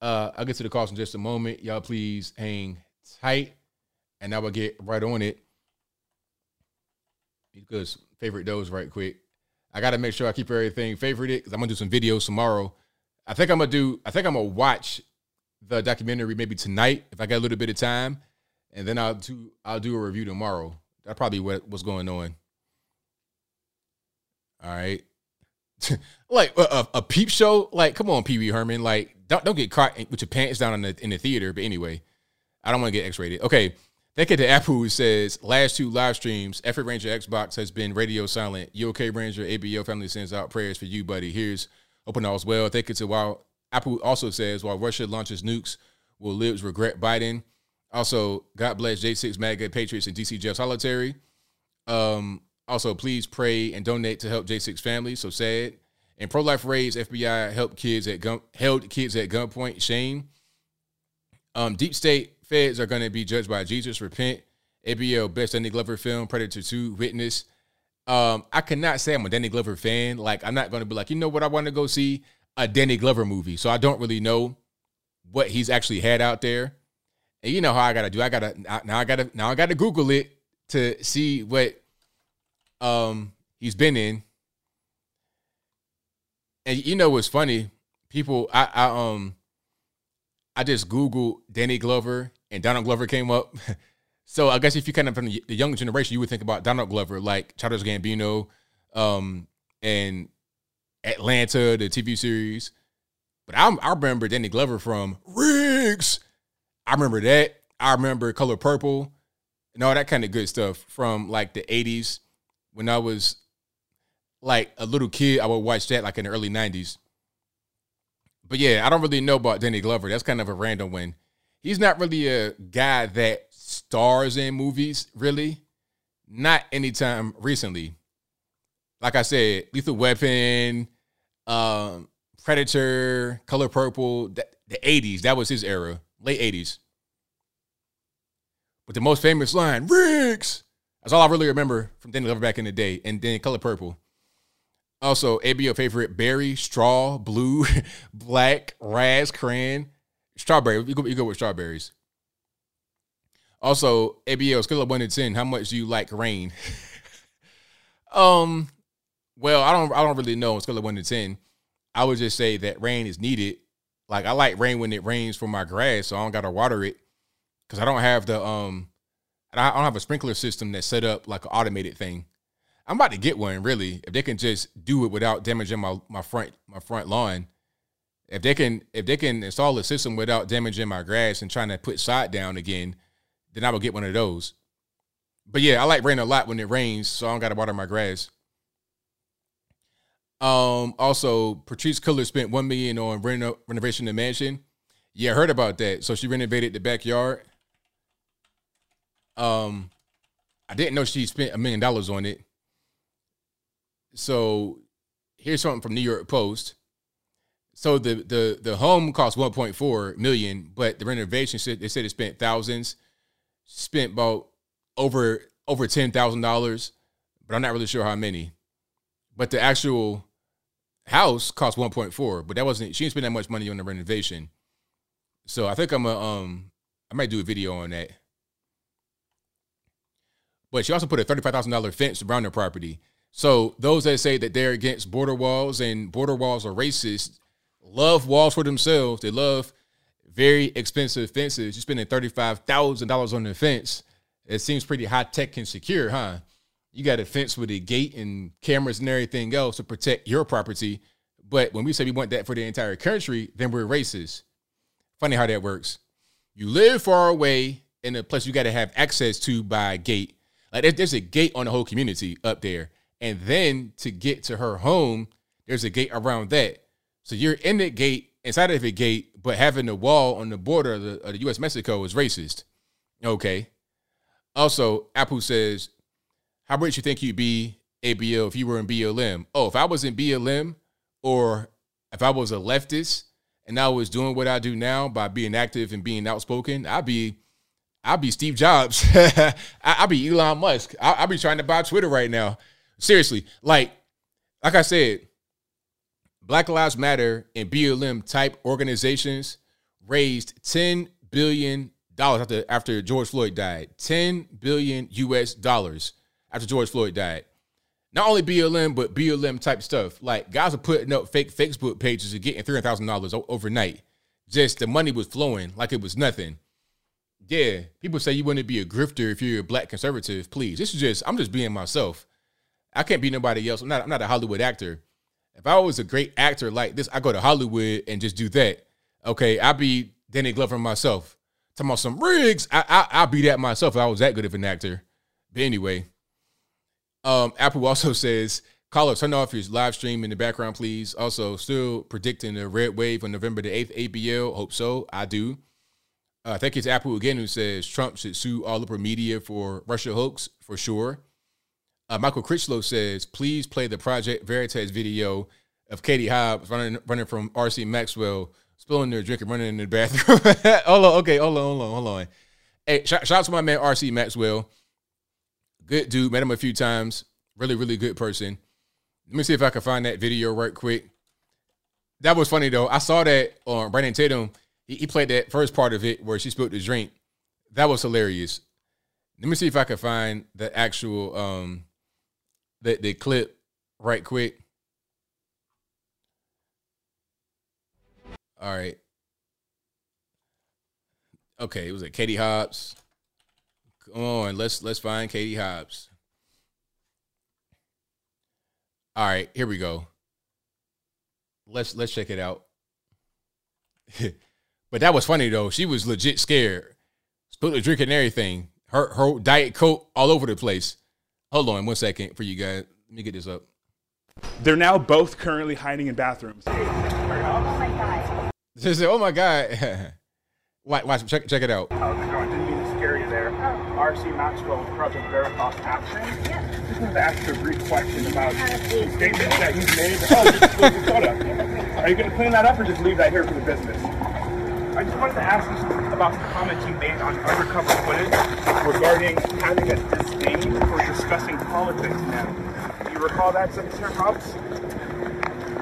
Uh, I'll get to the calls in just a moment. Y'all please hang tight, and I will get right on it. Because favorite those right quick. I gotta make sure I keep everything favorited because I'm gonna do some videos tomorrow. I think I'm gonna do. I think I'm gonna watch the documentary maybe tonight if I got a little bit of time, and then I'll do. I'll do a review tomorrow. That's probably what what's going on. All right, like a, a, a peep show. Like, come on, Pee Wee Herman. Like, don't don't get caught with your pants down in the in the theater. But anyway, I don't want to get X rated. Okay. Thank you to Apple who says last two live streams, Effort Ranger Xbox has been radio silent. You okay, Ranger? ABL family sends out prayers for you, buddy. Here's open all as well. Thank you to while Apple also says while Russia launches nukes, will libs regret Biden. Also, God bless J6 MAGA Patriots and DC Jail Solitary. Um, also, please pray and donate to help J6 families. So sad. And pro life raids FBI help kids at gun held kids at gunpoint. Shame. Um, deep state feds are going to be judged by Jesus. Repent. ABL best Danny Glover film. Predator Two. Witness. Um, I cannot say I'm a Danny Glover fan. Like, I'm not going to be like, you know what, I want to go see a Danny Glover movie. So I don't really know what he's actually had out there. And you know how I gotta do. I gotta now. I gotta now. I gotta Google it to see what um he's been in. And you know what's funny? People, I, I um, I just googled Danny Glover and Donald Glover came up. so I guess if you kind of from the, younger generation, you would think about Donald Glover, like Childish Gambino, um, and Atlanta, the TV series. But I'm, I remember Danny Glover from Riggs. I remember that. I remember Color Purple and all that kind of good stuff from like the 80s when I was like a little kid. I would watch that like in the early 90s. But yeah, I don't really know about Danny Glover. That's kind of a random one. He's not really a guy that stars in movies, really. Not anytime recently. Like I said, Lethal Weapon, um, Predator, Color Purple, the, the 80s, that was his era, late 80s. But the most famous line, Riggs, that's all I really remember from Danny Glover back in the day, and then Color Purple. Also, ABL favorite berry, straw, blue, black, raz, crayon, strawberry. You go, you go with strawberries. Also, ABL scale of one to ten. How much do you like rain? um, well, I don't. I don't really know. Scale of one to ten. I would just say that rain is needed. Like I like rain when it rains for my grass, so I don't gotta water it because I don't have the um, I don't have a sprinkler system that's set up like an automated thing. I'm about to get one really. If they can just do it without damaging my my front my front lawn, if they can if they can install a system without damaging my grass and trying to put sod down again, then I will get one of those. But yeah, I like rain a lot when it rains, so I don't gotta water my grass. Um, also, Patrisse Cullors spent one million on reno- renovation of the mansion. Yeah, I heard about that. So she renovated the backyard. Um, I didn't know she spent a million dollars on it. So here's something from New York Post. So the the the home cost 1.4 million, but the renovation said they said it spent thousands, spent about over over ten thousand dollars, but I'm not really sure how many. But the actual house cost 1.4, but that wasn't she didn't spend that much money on the renovation. So I think I'm a um I might do a video on that. But she also put a $35,000 fence around her property. So those that say that they're against border walls and border walls are racist love walls for themselves. They love very expensive fences. You're spending $35,000 on the fence. It seems pretty high tech and secure, huh? You got a fence with a gate and cameras and everything else to protect your property. But when we say we want that for the entire country, then we're racist. Funny how that works. You live far away in a place you got to have access to by gate. Like there's a gate on the whole community up there. And then to get to her home, there's a gate around that. So you're in the gate, inside of the gate, but having the wall on the border of the, of the U.S. Mexico is racist. Okay. Also, Apple says, "How rich you think you'd be, ABL, if you were in BLM? Oh, if I was in BLM, or if I was a leftist and I was doing what I do now by being active and being outspoken, I'd be." I'd be Steve Jobs. I, would be Elon Musk. I, I'd be trying to buy Twitter right now. Seriously, like, like I said, Black Lives Matter and BLM type organizations raised 10 billion dollars after after George Floyd died. 10 billion US dollars after George Floyd died. Not only BLM, but BLM type stuff. Like guys are putting up fake Facebook pages and getting three hundred thousand dollars overnight. Just the money was flowing like it was nothing. Yeah, people say you wouldn't be a grifter if you're a black conservative. Please, this is just I'm just being myself. I can't be nobody else. I'm not. I'm not a Hollywood actor. If I was a great actor like this, I go to Hollywood and just do that. Okay, I'd be Danny Glover myself. Talking about some Riggs, I, I I'll be that myself if I was that good of an actor. But anyway, um, Apple also says, caller, turn off your live stream in the background, please. Also, still predicting a red wave on November the 8th, ABL. Hope so. I do. Uh, I think it's Apple again who says Trump should sue all upper media for Russia hoax for sure. Uh, Michael Critchlow says, please play the Project Veritas video of Katie Hobbs running running from RC Maxwell, spilling their drink and running in the bathroom. hold on, okay, hold on, hold on, hold on. Hey, shout, shout out to my man RC Maxwell. Good dude, met him a few times. Really, really good person. Let me see if I can find that video right quick. That was funny though. I saw that on Brandon Tatum he, he played that first part of it where she spilled the drink. That was hilarious. Let me see if I can find the actual um the, the clip right quick. All right. Okay, it was at Katie Hobbs. Come on, let's let's find Katie Hobbs. All right, here we go. Let's let's check it out. but that was funny though. She was legit scared. Spilled the drink and everything. Her her diet coat all over the place. Hold on one second for you guys. Let me get this up. They're now both currently hiding in bathrooms. She said, "Oh my god." watch, watch, check check it out. Oh, How's it going? Didn't mean to scare you there. Oh. R.C. Maxwell with Project Veritas Action. Just wanted to ask you a brief question about the statement that you made. Oh, just close the soda. Are you going to clean that up or just leave that here for the business? I just wanted to ask you about the comments you made on undercover footage regarding having a disdain for discussing politics now. Do you recall that, Senator Hobbs?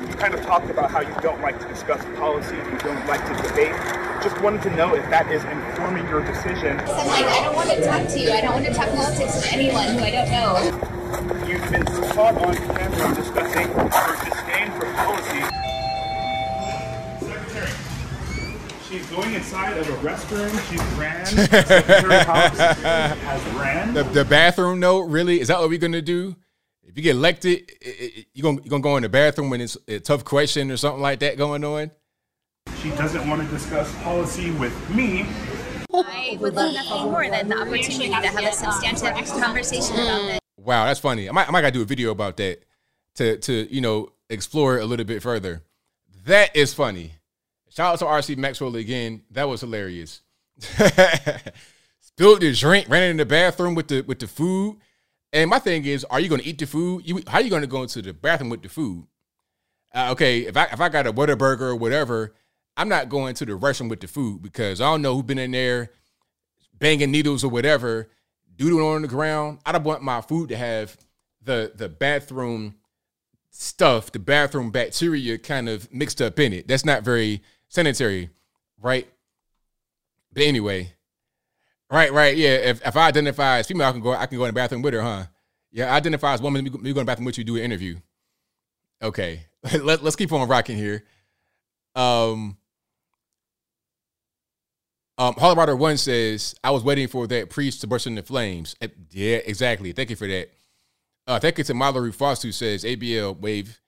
You kind of talked about how you don't like to discuss policy, you don't like to debate. Just wanted to know if that is informing your decision. I'm like, I don't want to talk to you. I don't want to talk politics with anyone who I don't know. You've been caught on camera discussing your disdain for policy. She's going inside of a restroom. She's ran. Secretary Hobbs has ran. The, the bathroom note, really? Is that what we're gonna do? If you get elected, you're gonna, you gonna go in the bathroom when it's a tough question or something like that going on? She doesn't want to discuss policy with me. I would love nothing more than the opportunity to have a substantive conversation about hmm. this. Wow, that's funny. I might, I might gotta do a video about that to to you know explore it a little bit further. That is funny. Shout out to RC Maxwell again. That was hilarious. Spilled the drink, ran in the bathroom with the with the food. And my thing is, are you going to eat the food? You, how are you going to go into the bathroom with the food? Uh, okay, if I if I got a Whataburger or whatever, I'm not going to the restroom with the food because I don't know who's been in there banging needles or whatever, doodling on the ground. I don't want my food to have the the bathroom stuff, the bathroom bacteria kind of mixed up in it. That's not very sanitary, right? But anyway, right, right, yeah. If if I identify as female, I can go. I can go in the bathroom with her, huh? Yeah, I identify as woman. Me go in the bathroom with you. Do an interview. Okay, Let, let's keep on rocking here. Um, um, Holly Rider One says, "I was waiting for that priest to burst into flames." Yeah, exactly. Thank you for that. Uh, thank you to Mallory Frost who says, "ABL wave."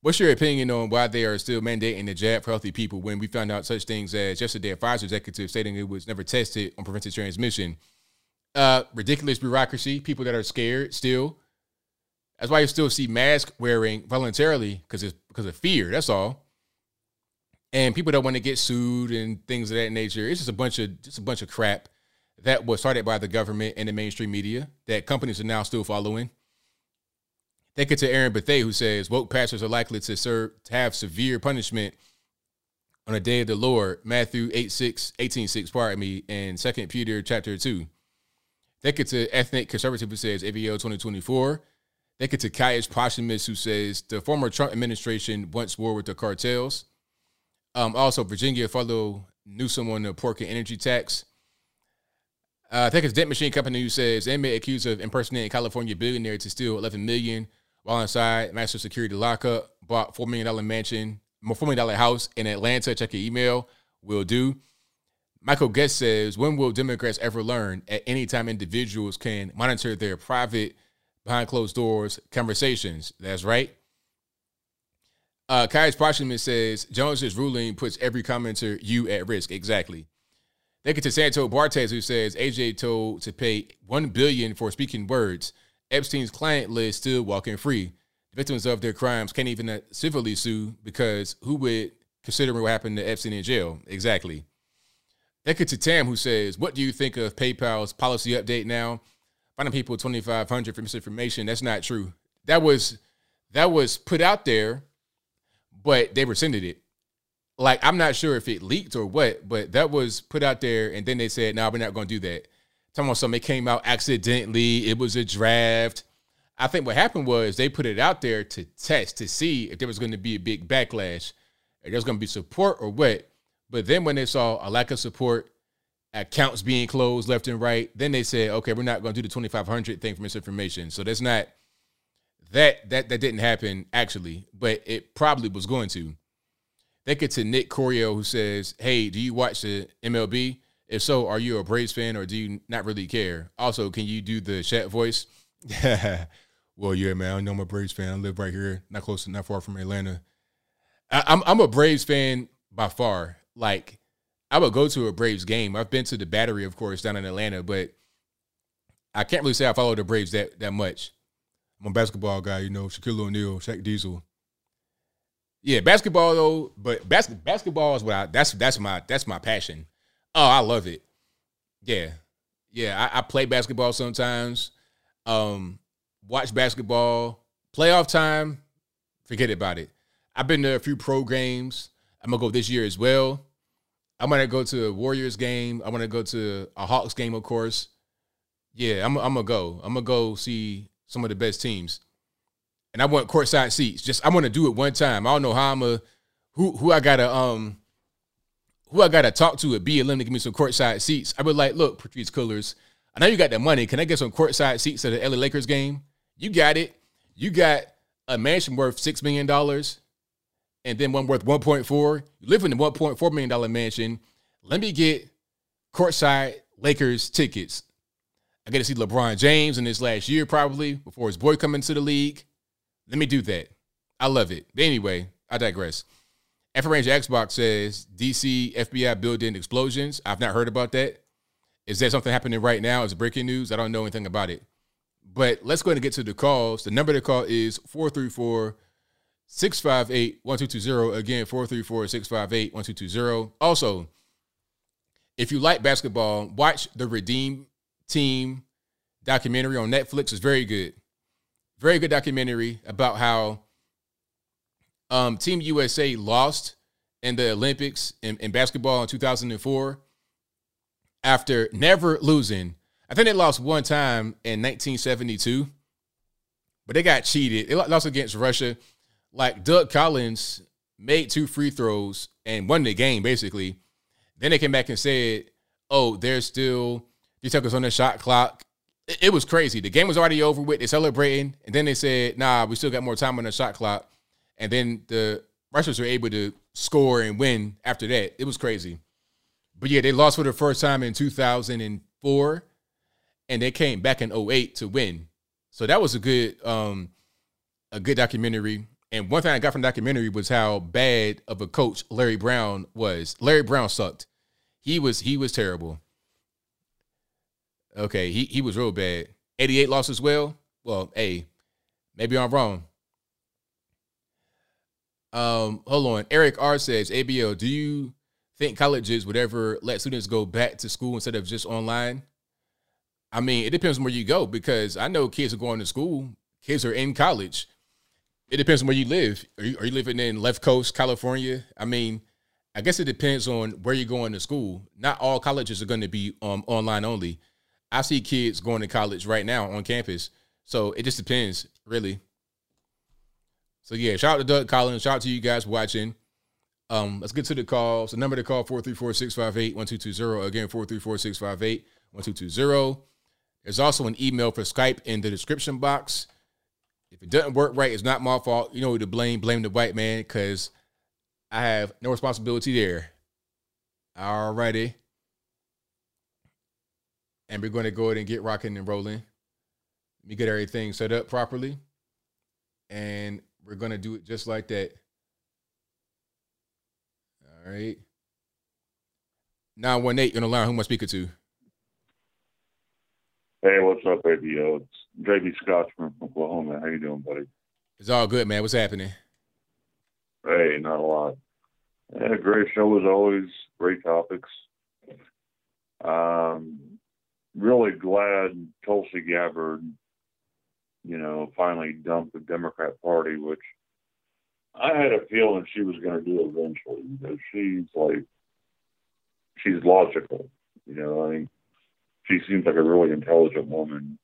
What's your opinion on why they are still mandating the jab for healthy people when we found out such things as yesterday a Pfizer executive stating it was never tested on preventive transmission? Uh, ridiculous bureaucracy. People that are scared still. That's why you still see mask wearing voluntarily because it's because of fear. That's all. And people don't want to get sued and things of that nature. It's just a bunch of just a bunch of crap that was started by the government and the mainstream media that companies are now still following. Thank you to Aaron Bethay, who says woke pastors are likely to serve to have severe punishment on the day of the Lord. Matthew 8 6, 18 6, pardon me, and Second Peter chapter 2. Thank you to Ethnic Conservative, who says ABL 2024. Thank you to Caius Posthumous, who says the former Trump administration once war with the cartels. Um, also, Virginia follow Newsom on the pork and energy tax. Uh, I think it's Dent Machine Company who says inmate accused of impersonating California billionaire to steal 11 million while inside master security lockup. Bought four million dollar mansion, four million dollar house in Atlanta. Check your email. Will do. Michael Guest says, when will Democrats ever learn? At any time, individuals can monitor their private, behind closed doors conversations. That's right. Uh, Caius Posthumous says Jones's ruling puts every commenter you at risk. Exactly. Thank you to Santo Bartes who says AJ told to pay one billion for speaking words. Epstein's client list still walking free. Victims of their crimes can't even civilly sue because who would consider what happened to Epstein in jail? Exactly. To Tam who says, "What do you think of PayPal's policy update now? Finding people twenty five hundred for misinformation. That's not true. That was that was put out there, but they rescinded it. Like I'm not sure if it leaked or what, but that was put out there, and then they said, "No, nah, we're not going to do that." Talking about something, it came out accidentally. It was a draft. I think what happened was they put it out there to test to see if there was going to be a big backlash, if there was going to be support or what. But then when they saw a lack of support, accounts being closed left and right, then they said, okay, we're not going to do the 2500 thing for misinformation. So that's not that that that didn't happen actually, but it probably was going to. Thank you to Nick Corio who says, "Hey, do you watch the MLB? If so, are you a Braves fan or do you not really care? Also, can you do the chat voice?" well, yeah, man. I know I'm a Braves fan. I live right here, not close, not far from Atlanta. I, I'm I'm a Braves fan by far. Like, I would go to a Braves game. I've been to the Battery, of course, down in Atlanta, but I can't really say I follow the Braves that that much. I'm a basketball guy, you know, Shaquille O'Neal, Shaq Diesel. Yeah, basketball though, but bas- basketball is what I that's that's my that's my passion. Oh, I love it. Yeah. Yeah, I, I play basketball sometimes. Um, watch basketball. Playoff time, forget about it. I've been to a few pro games. I'm gonna go this year as well. I'm gonna go to a Warriors game. I'm gonna go to a Hawks game, of course. Yeah, I'm, I'm gonna go. I'm gonna go see some of the best teams, and I want courtside seats. Just I want to do it one time. I don't know how I'm a who who I gotta um who I gotta talk to at BLM to give me some courtside seats. I would like, look, Patrisse Cullors, I know you got that money. Can I get some courtside seats at the LA Lakers game? You got it. You got a mansion worth six million dollars, and then one worth one point four. You live in the one point four million dollar mansion. Let me get courtside Lakers tickets. I get to see LeBron James in this last year, probably before his boy come into the league. Let me do that. I love it. But anyway, I digress. Ranger Xbox says DC FBI building explosions. I've not heard about that. Is that something happening right now? Is breaking news? I don't know anything about it. But let's go ahead and get to the calls. The number to call is 434 658 1220. Again, 434 658 1220. Also, if you like basketball, watch the Redeem Team documentary on Netflix. It's very good. Very good documentary about how um, Team USA lost in the Olympics in, in basketball in 2004 after never losing. I think they lost one time in 1972, but they got cheated. They lost against Russia. Like Doug Collins made two free throws and won the game basically. Then they came back and said, "Oh, there's still they took us on the shot clock." It, it was crazy. The game was already over with. They're celebrating, and then they said, "Nah, we still got more time on the shot clock." And then the Russians were able to score and win after that. It was crazy. But yeah, they lost for the first time in 2004 and they came back in 08 to win. So that was a good um a good documentary. And one thing I got from the documentary was how bad of a coach Larry Brown was. Larry Brown sucked. He was he was terrible. Okay, he he was real bad. 88 lost as well. Well, hey, maybe I'm wrong. Um, hold on. Eric R says, ABL, do you think colleges would ever let students go back to school instead of just online? I mean, it depends on where you go because I know kids are going to school, kids are in college. It depends on where you live. Are you, are you living in left coast California? I mean, I guess it depends on where you're going to school. Not all colleges are going to be um, online only. I see kids going to college right now on campus. So it just depends, really. So yeah, shout out to Doug Collins. Shout out to you guys watching. Um, let's get to the calls. The number to call 434-658-1220. Again, 434-658-1220. There's also an email for Skype in the description box. If it doesn't work right, it's not my fault. You know who to blame. Blame the white man because I have no responsibility there. Alrighty. And we're going to go ahead and get rocking and rolling. Let me get everything set up properly. And we're going to do it just like that. All right. 918, you're going to learn who am I speaking to? Hey, what's up, ABL? It's JB Scotch from Oklahoma. How you doing, buddy? It's all good, man. What's happening? Hey, not a lot. Yeah, great show as always. Great topics. Um, really glad Tulsi Gabbard, you know, finally dumped the Democrat Party, which I had a feeling she was going to do eventually because she's like, she's logical. You know, I mean, she seems like a really intelligent woman.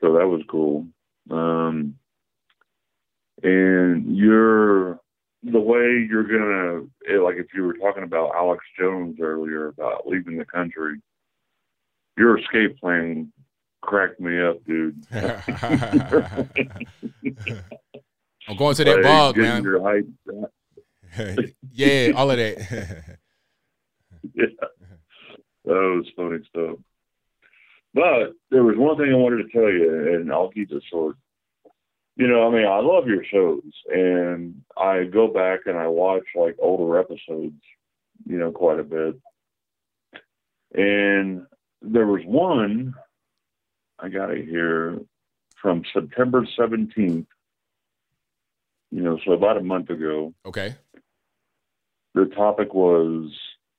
So that was cool. Um, and you're the way you're gonna like if you were talking about Alex Jones earlier about leaving the country, your escape plan cracked me up, dude. I'm going to that Like, bog, man. your height- yeah, all of that. yeah. That was funny stuff. But there was one thing I wanted to tell you, and I'll keep it short. You know, I mean, I love your shows, and I go back and I watch like older episodes, you know, quite a bit. And there was one, I got it here, from September 17th, you know, so about a month ago. Okay. the topic was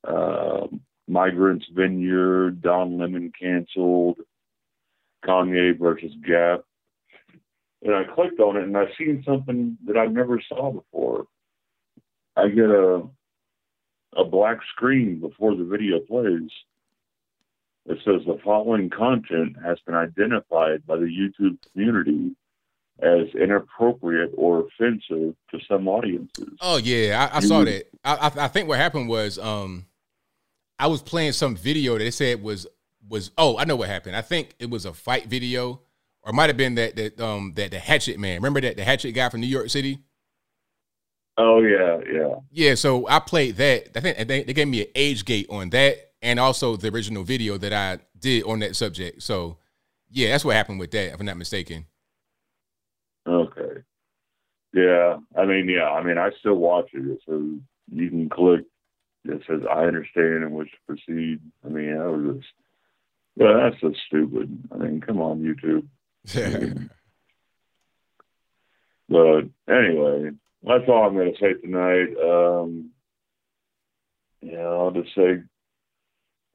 uh, migrants vineyard don lemon canceled kanye versus gap. And i clicked on it and i seen something that i never saw before. I get a a black screen before the video plays it says the following content has been identified by the youtube community as inappropriate or offensive to some audiences Oh yeah, I, I saw that. I, I I think what happened was um, I was playing some video that they said was was oh I know what happened. I think it was a fight video, or might have been that that um that the Hatchet man. Remember that the Hatchet guy from New York City? oh yeah yeah Yeah, so I played that. I think they, they gave me an age gate on that, and also the original video that I did on that subject. So yeah, that's what happened with that, if I'm not mistaken. Okay. Yeah, I mean, yeah, I mean, I still watch it. It says you can click. It says I understand and wish to proceed. I mean, that was just, yeah, that's just stupid. I mean, come on, YouTube. but anyway, that's all I'm going to say tonight. Um, yeah, I'll just say,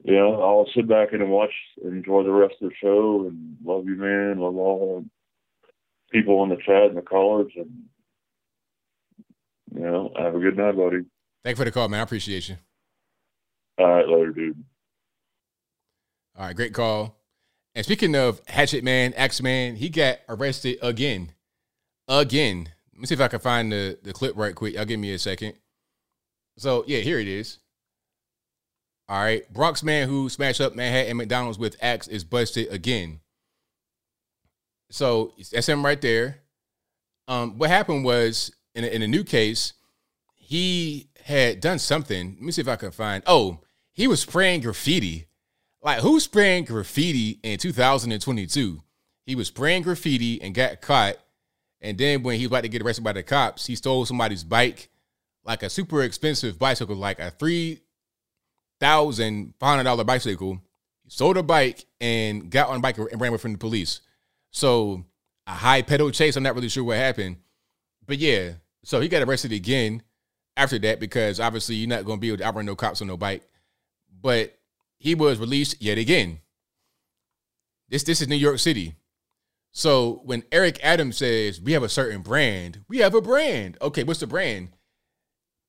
you know, I'll sit back and watch, and enjoy the rest of the show, and love you, man. Love all the people in the chat and the callers, and you know, have a good night, buddy. Thank you for the call, man. I appreciate you. All right, later, dude. All right, great call. And speaking of Hatchet Man, Axe Man, he got arrested again. Again. Let me see if I can find the, the clip right quick. Y'all give me a second. So, yeah, here it is. All right. Bronx man who smashed up Manhattan McDonald's with Axe is busted again. So that's him right there. Um, what happened was in a, in a new case, he had done something. Let me see if I can find. Oh, he was spraying graffiti. Like who's spraying graffiti in 2022? He was spraying graffiti and got caught. And then when he was about to get arrested by the cops, he stole somebody's bike, like a super expensive bicycle, like a three thousand five hundred dollar bicycle. Sold a bike and got on a bike and ran away from the police. So a high pedal chase. I'm not really sure what happened, but yeah. So he got arrested again after that because obviously you're not going to be able to outrun no cops on no bike. But he was released yet again. This this is New York City. So when Eric Adams says we have a certain brand, we have a brand. Okay, what's the brand?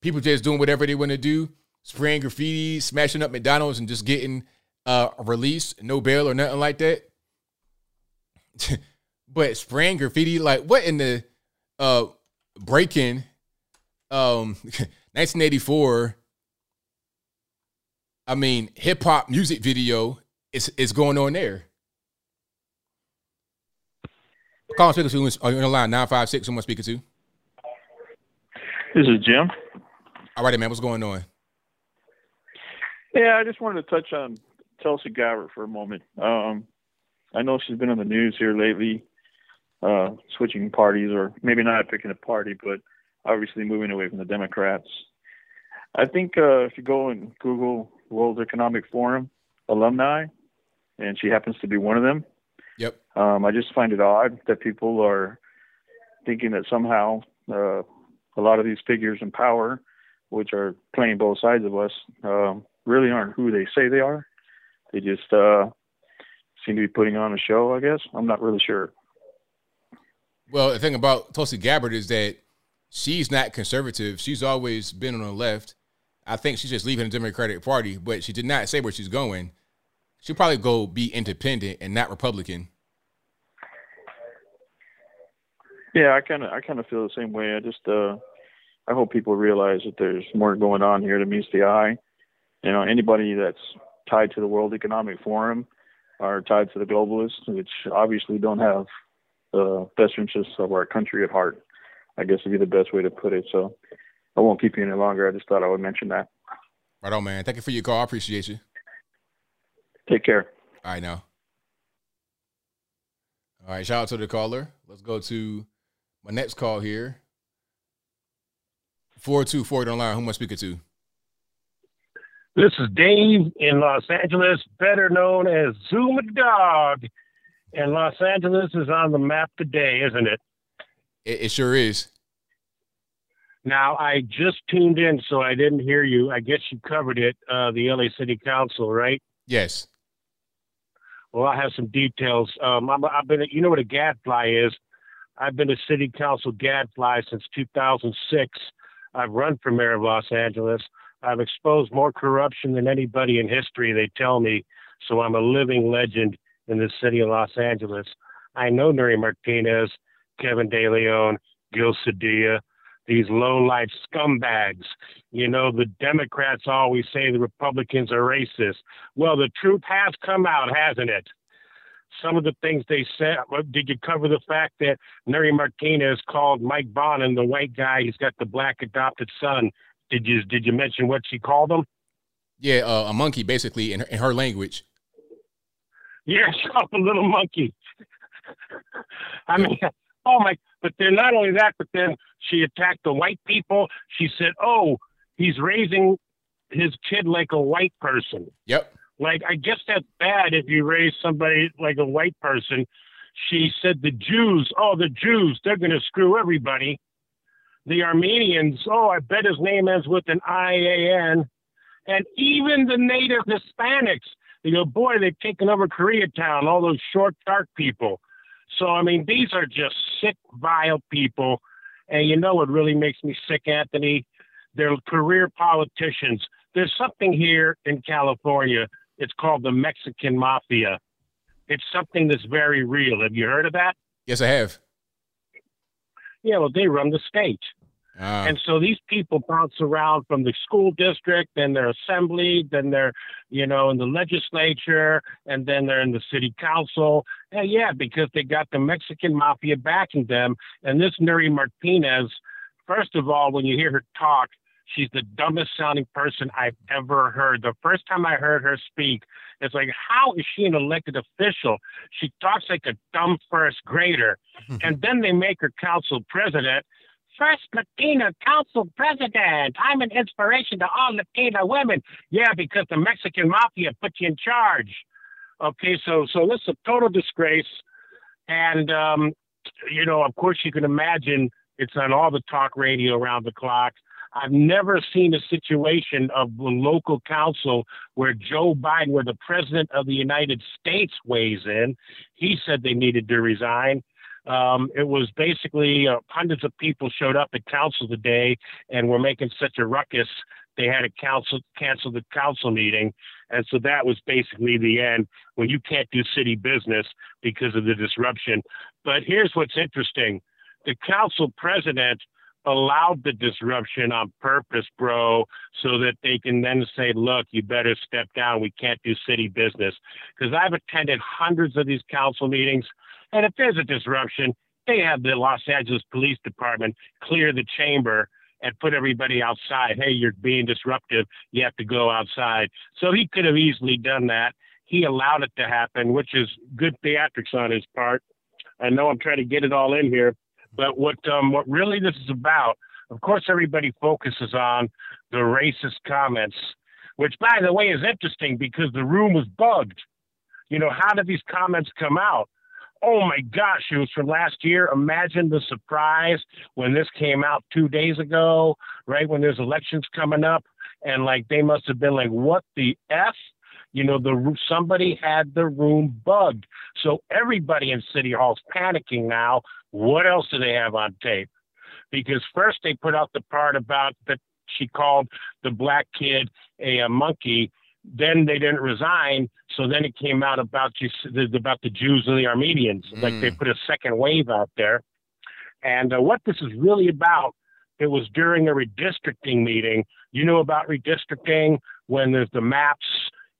People just doing whatever they want to do, spraying graffiti, smashing up McDonald's, and just getting uh released, no bail or nothing like that. but spraying graffiti, like what in the uh breaking um 1984 I mean hip hop music video is is going on there. Call speaker to on the line 956 someone speaking to. This is Jim. All right, man, what's going on? Yeah, I just wanted to touch on Tulsi Gabbard for a moment. Um, I know she's been on the news here lately, uh, switching parties, or maybe not picking a party, but obviously moving away from the Democrats. I think uh, if you go and Google World Economic Forum alumni, and she happens to be one of them, Yep. um, I just find it odd that people are thinking that somehow uh, a lot of these figures in power, which are playing both sides of us, um, really aren't who they say they are. They just uh, seem to be putting on a show, I guess. I'm not really sure. Well, the thing about Tulsi Gabbard is that she's not conservative. She's always been on the left. I think she's just leaving the Democratic Party, but she did not say where she's going. She'll probably go be independent and not Republican. Yeah, I kind of I kind of feel the same way. I just uh, I hope people realize that there's more going on here than meets the eye. You know, anybody that's tied to the World Economic Forum are tied to the globalists, which obviously don't have the best interests of our country at heart. I guess would be the best way to put it. So I won't keep you any longer. I just thought I would mention that. Right on, man. Thank you for your call. I appreciate you. Take care. All right, now. All right, shout out to the caller. Let's go to my next call here. 424 online. Who am I speaking to? This is Dave in Los Angeles, better known as Zuma Dogg. And Los Angeles is on the map today, isn't it? It, it sure is. Now, I just tuned in, so I didn't hear you. I guess you covered it, uh, the LA City Council, right? Yes. Well, I have some details. Um, I'm, I've been, you know what a gadfly is? I've been a city council gadfly since 2006. I've run for mayor of Los Angeles. I've exposed more corruption than anybody in history, they tell me. So I'm a living legend in the city of Los Angeles. I know Nury Martinez, Kevin De Leon, Gil Cedillo, these low-life scumbags. You know, the Democrats always say the Republicans are racist. Well, the truth has come out, hasn't it? Some of the things they said. Did you cover the fact that Nury Martinez called Mike Bonin, the white guy? He's got the black adopted son. Did you did you mention what she called them? Yeah, uh, a monkey, basically, in her, in her language. Yeah, she called a little monkey. I mean, oh my! But then not only that, but then she attacked the white people. She said, "Oh, he's raising his kid like a white person." Yep. Like I guess that's bad if you raise somebody like a white person. She said the Jews, oh the Jews, they're gonna screw everybody. The Armenians, oh I bet his name ends with an I A N. And even the native Hispanics, you go, boy, they've taken over Koreatown, all those short, dark people. So, I mean, these are just sick, vile people. And you know what really makes me sick, Anthony? They're career politicians. There's something here in California. It's called the Mexican Mafia. It's something that's very real. Have you heard of that? Yes, I have. Yeah, well, they run the state. Ah. And so these people bounce around from the school district, then their assembly, then they're, you know, in the legislature, and then they're in the city council. And yeah, because they got the Mexican mafia backing them. And this Nury Martinez, first of all, when you hear her talk, she's the dumbest sounding person I've ever heard. The first time I heard her speak, it's like, how is she an elected official? She talks like a dumb first grader. and then they make her council president first Latina council president. I'm an inspiration to all Latina women. Yeah, because the Mexican mafia put you in charge. Okay, so so this is a total disgrace, and um, you know, of course, you can imagine it's on all the talk radio around the clock. I've never seen a situation of a local council where Joe Biden, where the president of the United States weighs in. He said they needed to resign. Um, it was basically uh, hundreds of people showed up at council today and were making such a ruckus. They had to council cancel the council meeting, and so that was basically the end. When you can't do city business because of the disruption. But here's what's interesting: the council president allowed the disruption on purpose, bro, so that they can then say, look, you better step down. We can't do city business. Because I've attended hundreds of these council meetings. And if there's a disruption, they have the Los Angeles Police Department clear the chamber and put everybody outside. Hey, you're being disruptive. You have to go outside. So he could have easily done that. He allowed it to happen, which is good theatrics on his part. I know I'm trying to get it all in here, but what um, what really this is about, of course, everybody focuses on the racist comments, which, by the way, is interesting because the room was bugged. You know, how did these comments come out? Oh my gosh, it was from last year. Imagine the surprise when this came out two days ago, right? When there's elections coming up. And like they must have been like, what the F? You know, the somebody had the room bugged. So everybody in City Hall's panicking now. What else do they have on tape? Because first they put out the part about that she called the black kid a, a monkey then they didn't resign. So then it came out about you about the Jews and the Armenians. Mm. Like they put a second wave out there. And uh, what this is really about, it was during a redistricting meeting. You know about redistricting when there's the maps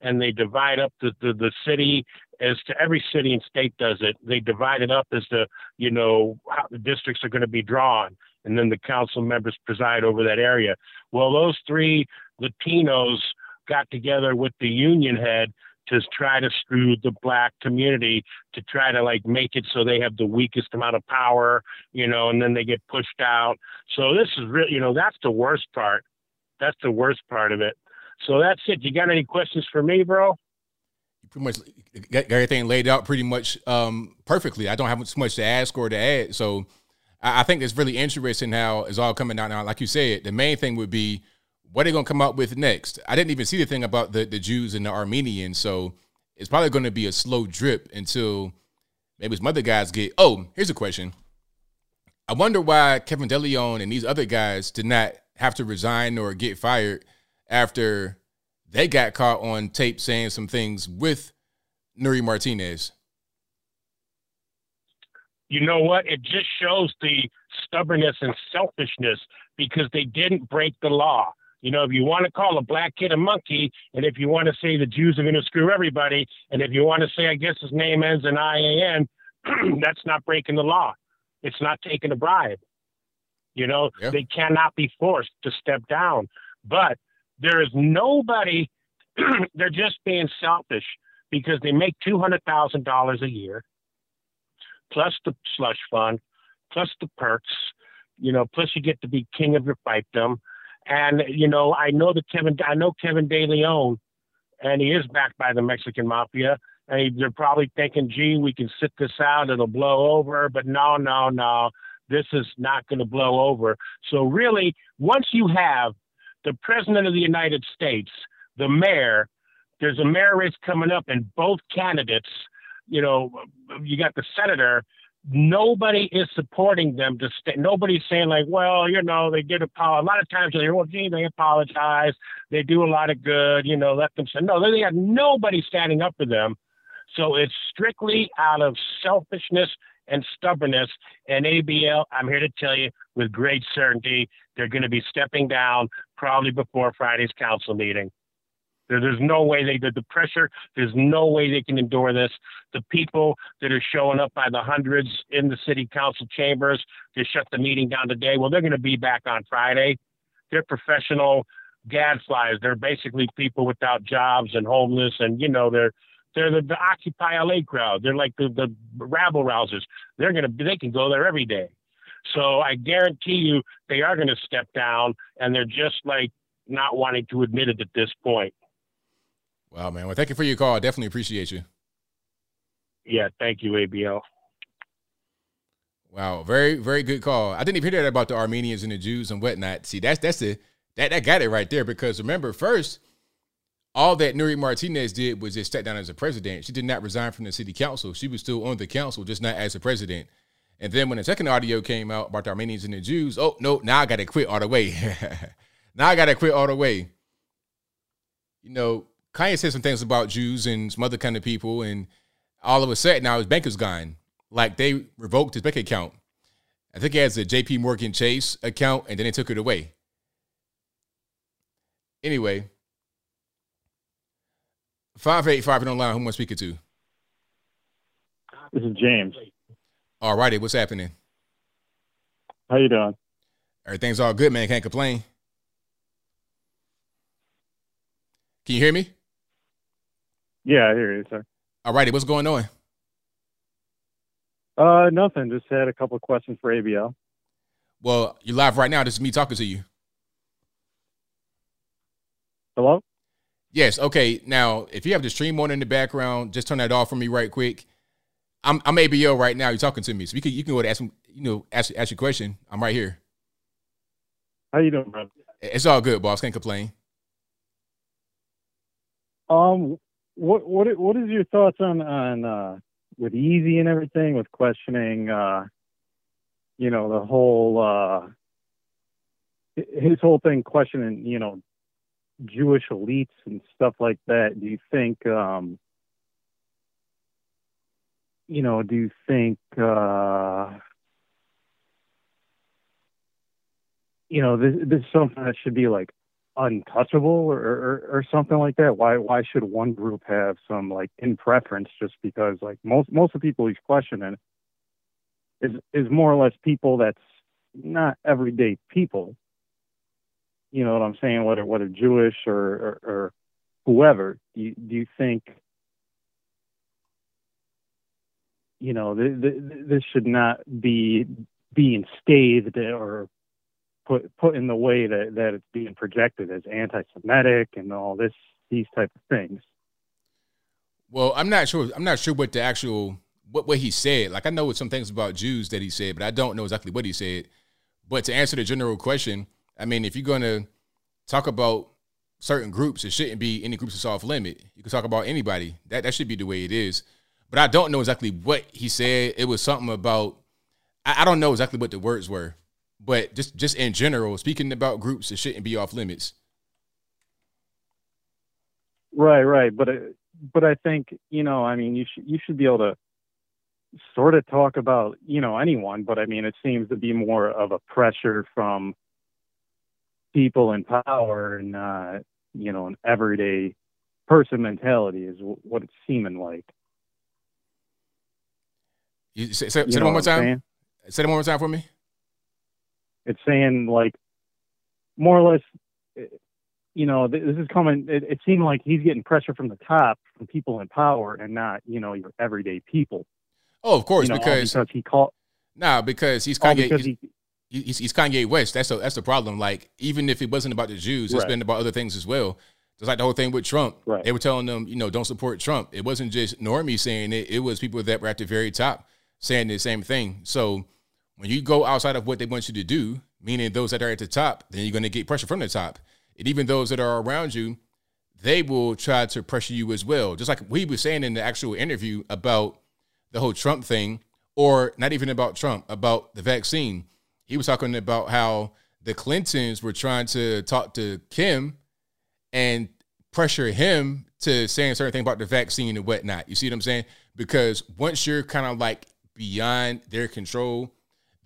and they divide up the, the, the city as to every city and state does it. They divide it up as to, you know, how the districts are going to be drawn. And then the council members preside over that area. Well, those three Latinos got together with the union head to try to screw the black community to try to like make it so they have the weakest amount of power, you know, and then they get pushed out. So this is really, you know, that's the worst part. That's the worst part of it. So that's it. You got any questions for me, bro? You pretty much got, everything laid out pretty much um, perfectly. I don't have much to ask or to add. So I think it's really interesting how it's all coming out now. Like you said, the main thing would be what are they going to come up with next? I didn't even see the thing about the, the Jews and the Armenians. So it's probably going to be a slow drip until maybe some other guys get. Oh, here's a question. I wonder why Kevin DeLeon and these other guys did not have to resign or get fired after they got caught on tape saying some things with Nury Martinez. You know what? It just shows the stubbornness and selfishness because they didn't break the law. You know, if you want to call a black kid a monkey, and if you want to say the Jews are going to screw everybody, and if you want to say, I guess his name ends in IAN, that's not breaking the law. It's not taking a bribe. You know, Yeah. they cannot be forced to step down. But there is nobody, they're just being selfish because they make $200,000 a year, plus the slush fund, plus the perks, you know, plus you get to be king of your fiefdom. And, you know, I know that Kevin, I know Kevin De Leon, and he is backed by the Mexican mafia. And they're probably thinking, gee, we can sit this out, it'll blow over. But no, no, no, this is not going to blow over. So, really, once you have the President of the United States, the mayor, there's a mayor race coming up, and both candidates, you know, you got the senator. Nobody is supporting them to stay. Nobody's saying like, well, you know, they did. A lot of times, like, well, gee, they apologize. They do a lot of good. You know, let them say no. They have nobody standing up for them. So it's strictly out of selfishness and stubbornness. And ABL, I'm here to tell you with great certainty, they're going to be stepping down probably before Friday's council meeting. There, there's no way they did the pressure. There's no way they can endure this. The people that are showing up by the hundreds in the city council chambers to shut the meeting down today, well, they're going to be back on Friday. They're professional gadflies. They're basically people without jobs and homeless, and you know they're they're the, the Occupy LA crowd. They're like the the rabble rousers. They're gonna they can go there every day. So I guarantee you they are going to step down, and they're just like not wanting to admit it at this point. Wow, man. Well, thank you for your call. I definitely appreciate you. Yeah, thank you, ABL. Wow, very very good call. I didn't even hear that about the Armenians and the Jews and whatnot. See, that's that's the that that got it right there because remember first, all that Nury Martinez did was just step down as a president. She did not resign from the city council. She was still on the council, just not as a president. And then when the second audio came out about the Armenians and the Jews, oh no, now I got to quit all the way. now I got to quit all the way. You know, Kanye said some things about Jews and some other kind of people, and all of a sudden now his bank is gone. Like they revoked his bank account. I think he has a JP Morgan Chase account, and then they took it away. Anyway, 585 and online, who am I speaking to? This is James. All righty, what's happening? How you doing? Everything's all good, man. Can't complain. Can you hear me? Yeah, I hear you, sir. All righty, what's going on? Uh, nothing. Just had a couple of questions for ABL. Well, you're live right now. This is me talking to you. Hello? Yes. Okay. Now, if you have the stream on in the background, just turn that off for me right quick. I'm I'm ABL right now. You're talking to me, so you can you can go to ask me, you know, ask ask your question. I'm right here. How you doing, brother? It's all good, boss. Can't complain. Um, what what what is your thoughts on on uh, with Yeezy and everything with questioning, uh, you know, the whole uh, his whole thing questioning, you know, Jewish elites and stuff like that. Do you think, um, you know, do you think, uh, you know, this, this is something that should be like untouchable or, or or something like that? Why why should one group have some like in preference just because like most most of the people he's questioning is is more or less people that's not everyday people. You know what I'm saying? Whether whether Jewish or or, or whoever. Do you, do you think you know th- th- this should not be being staved or put put in the way that that it's being projected as anti-Semitic and all this these type of things. Well, I'm not sure. I'm not sure what the actual what what he said. Like I know some things about Jews that he said, but I don't know exactly what he said. But to answer the general question, I mean, if you're gonna talk about certain groups, it shouldn't be any groups that's off limit. You can talk about anybody. That that should be the way it is. But I don't know exactly what he said. It was something about I, I don't know exactly what the words were. But just just in general, speaking about groups, it shouldn't be off limits. Right, right. But but I think you know, I mean, you should you should be able to sort of talk about you know anyone, but I mean, it seems to be more of a pressure from people in power and uh, you know an everyday person mentality is what it's seeming like. You say, say, say it one more time. Say it one more time for me. It's saying like more or less, you know, this is coming. It, it seemed like he's getting pressure from the top, from people in power, and not you know your everyday people. Oh, of course, You know, because because he called. Nah, because he's Kanye. because he's, he's, he's Kanye West. That's the that's the problem. Like even if it wasn't about the Jews, it's Right. been about other things as well. Just like the whole thing with Trump. Right. They were telling them, you know, don't support Trump. It wasn't just normies saying it. It was people that were at the very top saying the same thing. So when you go outside of what they want you to do, meaning those that are at the top, then you're going to get pressure from the top. And even those that are around you, they will try to pressure you as well. Just like we were saying in the actual interview about the whole Trump thing, or not even about Trump, about the vaccine. He was talking about how the Clintons were trying to talk to Kim and pressure him to saying certain things about the vaccine and whatnot. You see what I'm saying? Because once you're kind of like beyond their control,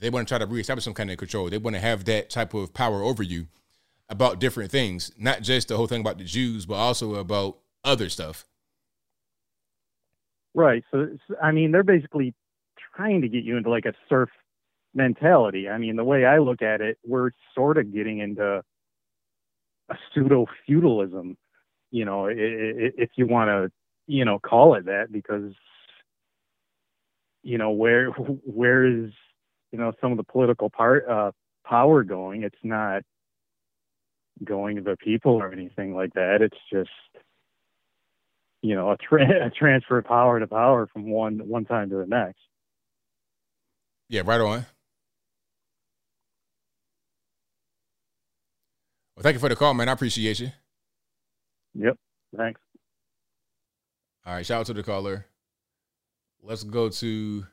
they want to try to reestablish some kind of control. They want to have that type of power over you about different things, not just the whole thing about the Jews, but also about other stuff. Right. So, I mean, they're basically trying to get you into like a serf mentality. I mean, the way I look at it, we're sort of getting into a pseudo feudalism, you know, if you want to, you know, call it that, because, you know, where where is, you know, some of the political part uh, power going? It's not going to the people or anything like that. It's just you know, a, tra- a transfer of power to power from one one time to the next. Yeah, right on. Well, thank you for the call, man. I appreciate you. Yep. Thanks. All right, shout out to the caller. Let's go to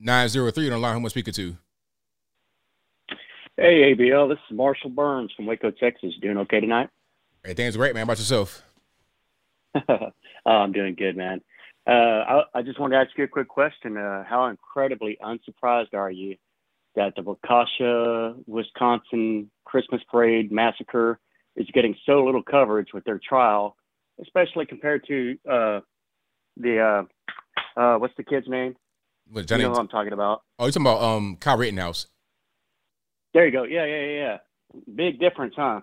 903 on the line. Who am I speaking to? Hey, ABL, this is Marshall Burns from Waco, Texas. Doing okay tonight? Hey, things great, man. How about yourself? oh, I'm doing good, man. Uh, I, I just wanted to ask you a quick question. Uh, how incredibly unsurprised are you that the Waukesha, Wisconsin Christmas parade massacre is getting so little coverage with their trial, especially compared to uh, the uh, uh, what's the kid's name? What, You know who I'm talking about. Oh, you're talking about um Kyle Rittenhouse? There you go. Yeah, yeah, yeah, yeah. Big difference, huh?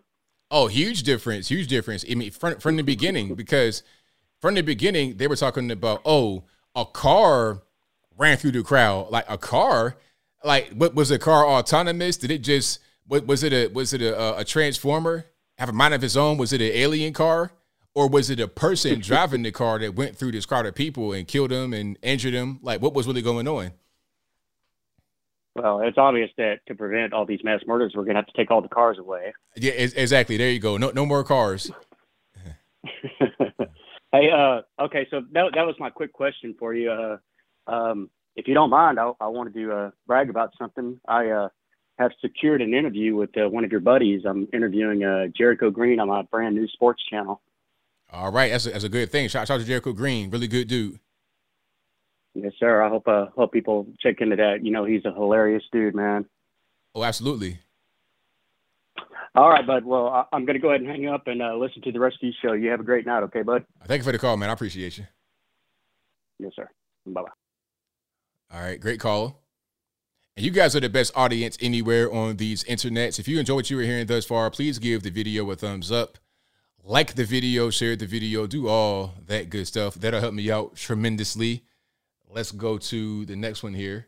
Oh, huge difference, huge difference. I mean, from from the beginning, because from the beginning they were talking about oh, a car ran through the crowd, like a car, like what was the car autonomous? Did it just what was it a was it a, a transformer have a mind of its own? Was it an alien car? Or was it a person driving the car that went through this crowd of people and killed them and injured them? Like, what was really going on? Well, it's obvious that to prevent all these mass murders, we're going to have to take all the cars away. Yeah, ex- exactly. There you go. No, no more cars. Hey, uh, okay, so that that was my quick question for you. Uh, um, if you don't mind, I, I wanted to uh, brag about something. I uh, have secured an interview with uh, one of your buddies. I'm interviewing uh, Jericho Green on my brand new sports channel. All right, that's a, that's a good thing. Shout, shout out to Jericho Green, really good dude. Yes, sir. I hope uh, hope people check into that. You know, he's a hilarious dude, man. Oh, absolutely. All right, bud. Well, I- I'm going to go ahead and hang up and uh, listen to the rest of your show. You have a great night, okay, bud? Thank you for the call, man. I appreciate you. Yes, sir. Bye bye. All right, great call. And you guys are the best audience anywhere on these internets. If you enjoy what you were hearing thus far, please give the video a thumbs up. Like the video, share the video, do all that good stuff. That'll help me out tremendously. Let's go to the next one here.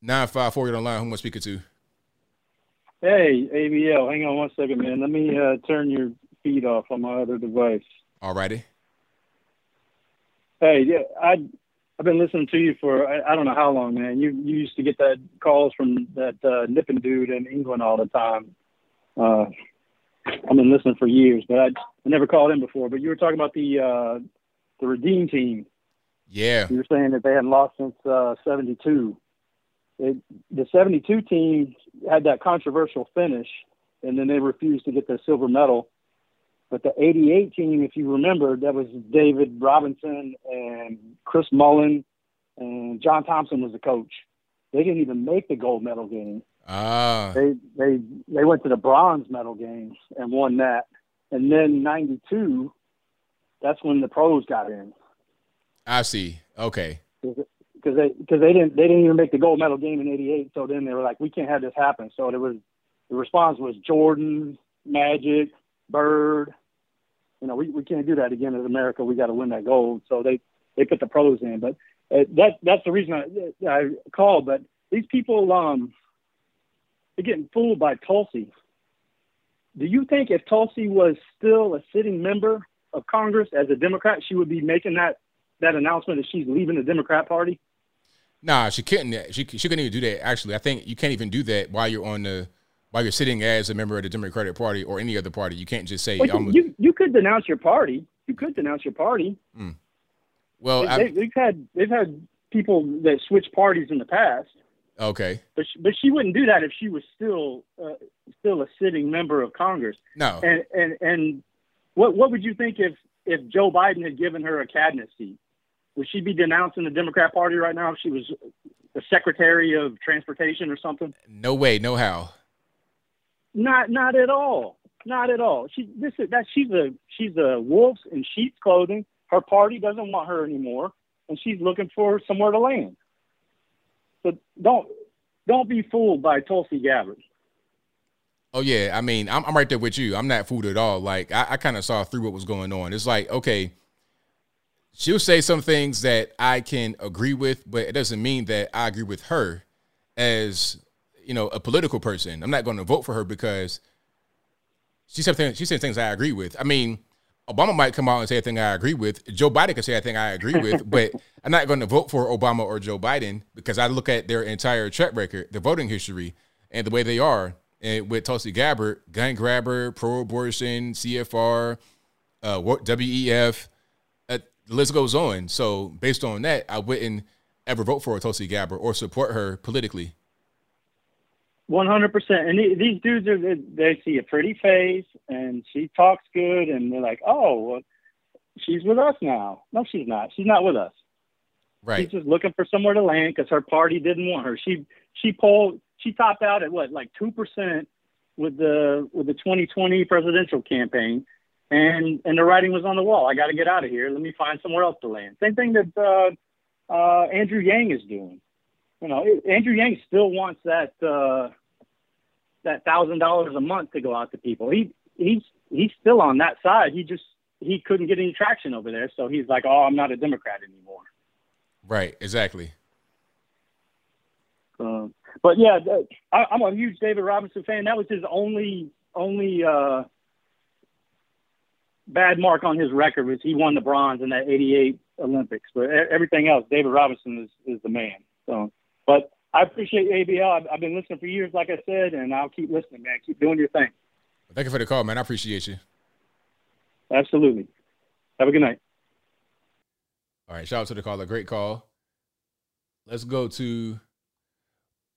954, you're online. Who am I speaking to? Hey, ABL, hang on one second, man. Let me uh, turn your feed off on my other device. All righty. Hey, yeah, I I've been listening to you for I, I don't know how long, man. You you used to get that calls from that uh, nipping dude in England all the time. Uh, I've been listening for years, but I, I never called in before. But you were talking about the uh, the Redeem team. Yeah. You were saying that they hadn't lost since uh, '72. The '72 team had that controversial finish, and then they refused to get the silver medal. But the '88 team, if you remember, that was David Robinson and Chris Mullin, and John Thompson was the coach. They didn't even make the gold medal game. Ah. They they they went to the bronze medal games and won that. And then '92, that's when the pros got in I see. Okay. because they because they didn't they didn't even make the gold medal game in '88. So then they were like, we can't have this happen. So there was the response was Jordan, Magic, Bird. You know, we, we can't do that again as America. We got to win that gold. So they they put the pros in. But uh, that that's the reason I, I called. But these people um they're getting fooled by Tulsi. Do you think if Tulsi was still a sitting member of Congress as a Democrat, she would be making that that announcement that she's leaving the Democrat Party? Nah, she couldn't. She she couldn't even do that. Actually, I think you can't even do that while you're on the while you're sitting as a member of the Democratic Party or any other party. You can't just say, Well, you, you you could denounce your party. You could denounce your party. Hmm. well, they, they've had they've had people that switch parties in the past, okay. but she, but she wouldn't do that if she was still uh, still a sitting member of Congress. No. And and and what what would you think if if Joe Biden had given her a cabinet seat? Would she be denouncing the Democrat Party right now if she was the Secretary of Transportation or something? No way, no how. Not not at all. Not at all. She this is that she's a she's a wolf in sheep's clothing. Her party doesn't want her anymore, and she's looking for somewhere to land. So don't don't be fooled by Tulsi Gabbard. Oh yeah, I mean, I'm, I'm right there with you. I'm not fooled at all. Like I, I kind of saw through what was going on. It's like, okay, she'll say some things that I can agree with, but it doesn't mean that I agree with her as you know a political person. I'm not going to vote for her because she said things. She said things I agree with. I mean, Obama might come out and say a thing I agree with. Joe Biden could say a thing I agree with, but I'm not going to vote for Obama or Joe Biden because I look at their entire track record, their voting history, and the way they are. And with Tulsi Gabbard, gun grabber, pro-abortion, CFR, uh, WEF, uh, the list goes on. So based on that, I wouldn't ever vote for Tulsi Gabbard or support her politically. One hundred percent. And the- these dudes are they, they see a pretty face and she talks good, and they're like, oh, well, she's with us now. No, she's not. She's not with us. Right. She's just looking for somewhere to land because her party didn't want her. She she polled she topped out at what like two percent with the with the 2020 presidential campaign, and and the writing was on the wall. I got to get out of here. Let me find somewhere else to land. Same thing that uh, uh, Andrew Yang is doing. You know, Andrew Yang still wants that uh, that thousand dollars a month to go out to people. He he's he's still on that side. He just he couldn't get any traction over there, so he's like, oh, I'm not a Democrat anymore. Right. Exactly. Um, but yeah, I, I'm a huge David Robinson fan. That was his only only uh, bad mark on his record was he won the bronze in that '88 Olympics. But everything else, David Robinson is, is the man. So, but I appreciate ABL. I've, I've been listening for years, like I said, and I'll keep listening, man. Keep doing your thing. Thank you for the call, man. I appreciate you. Absolutely. Have a good night. All right, shout out to the caller. Great call. Let's go to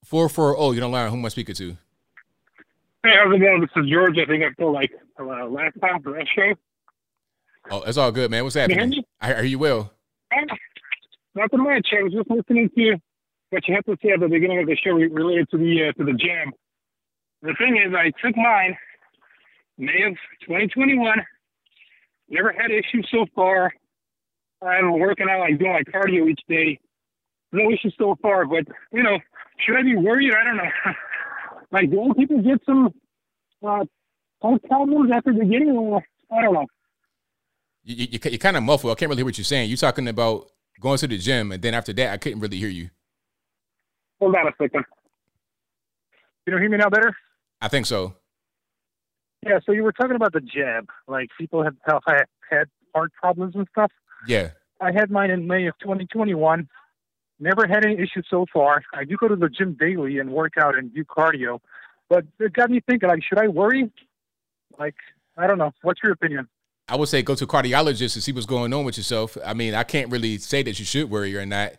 440. You don't lie. Who am I speaking to? Hey, how's it going? This is George. I think I feel like uh, last time for that show. Oh, it's all good, man. What's Can you hear happening? me? I hear you well. Nothing much. I was just listening to what you had to say at the beginning of the show related to the uh, to the jam. The thing is, I took mine May of 2021. Never had issues so far. I'm working out, like doing my cardio each day. No issues so far, but you know, should I be worried? I don't know. like, do old people get some uh, health problems after the beginning? Or, I don't know. You, you, you kind of muffled. I can't really hear what you're saying. You're talking about going to the gym, and then after that, I couldn't really hear you. Hold on a second. You don't hear me now better? I think so. Yeah, so you were talking about the jab. Like people have have had heart problems and stuff. Yeah. I had mine in May of 2021. Never had any issues so far. I do go to the gym daily and work out and do cardio, but it got me thinking. Like, should I worry? Like, I don't know. What's your opinion? I would say go to a cardiologist to see what's going on with yourself. I mean, I can't really say that you should worry or not,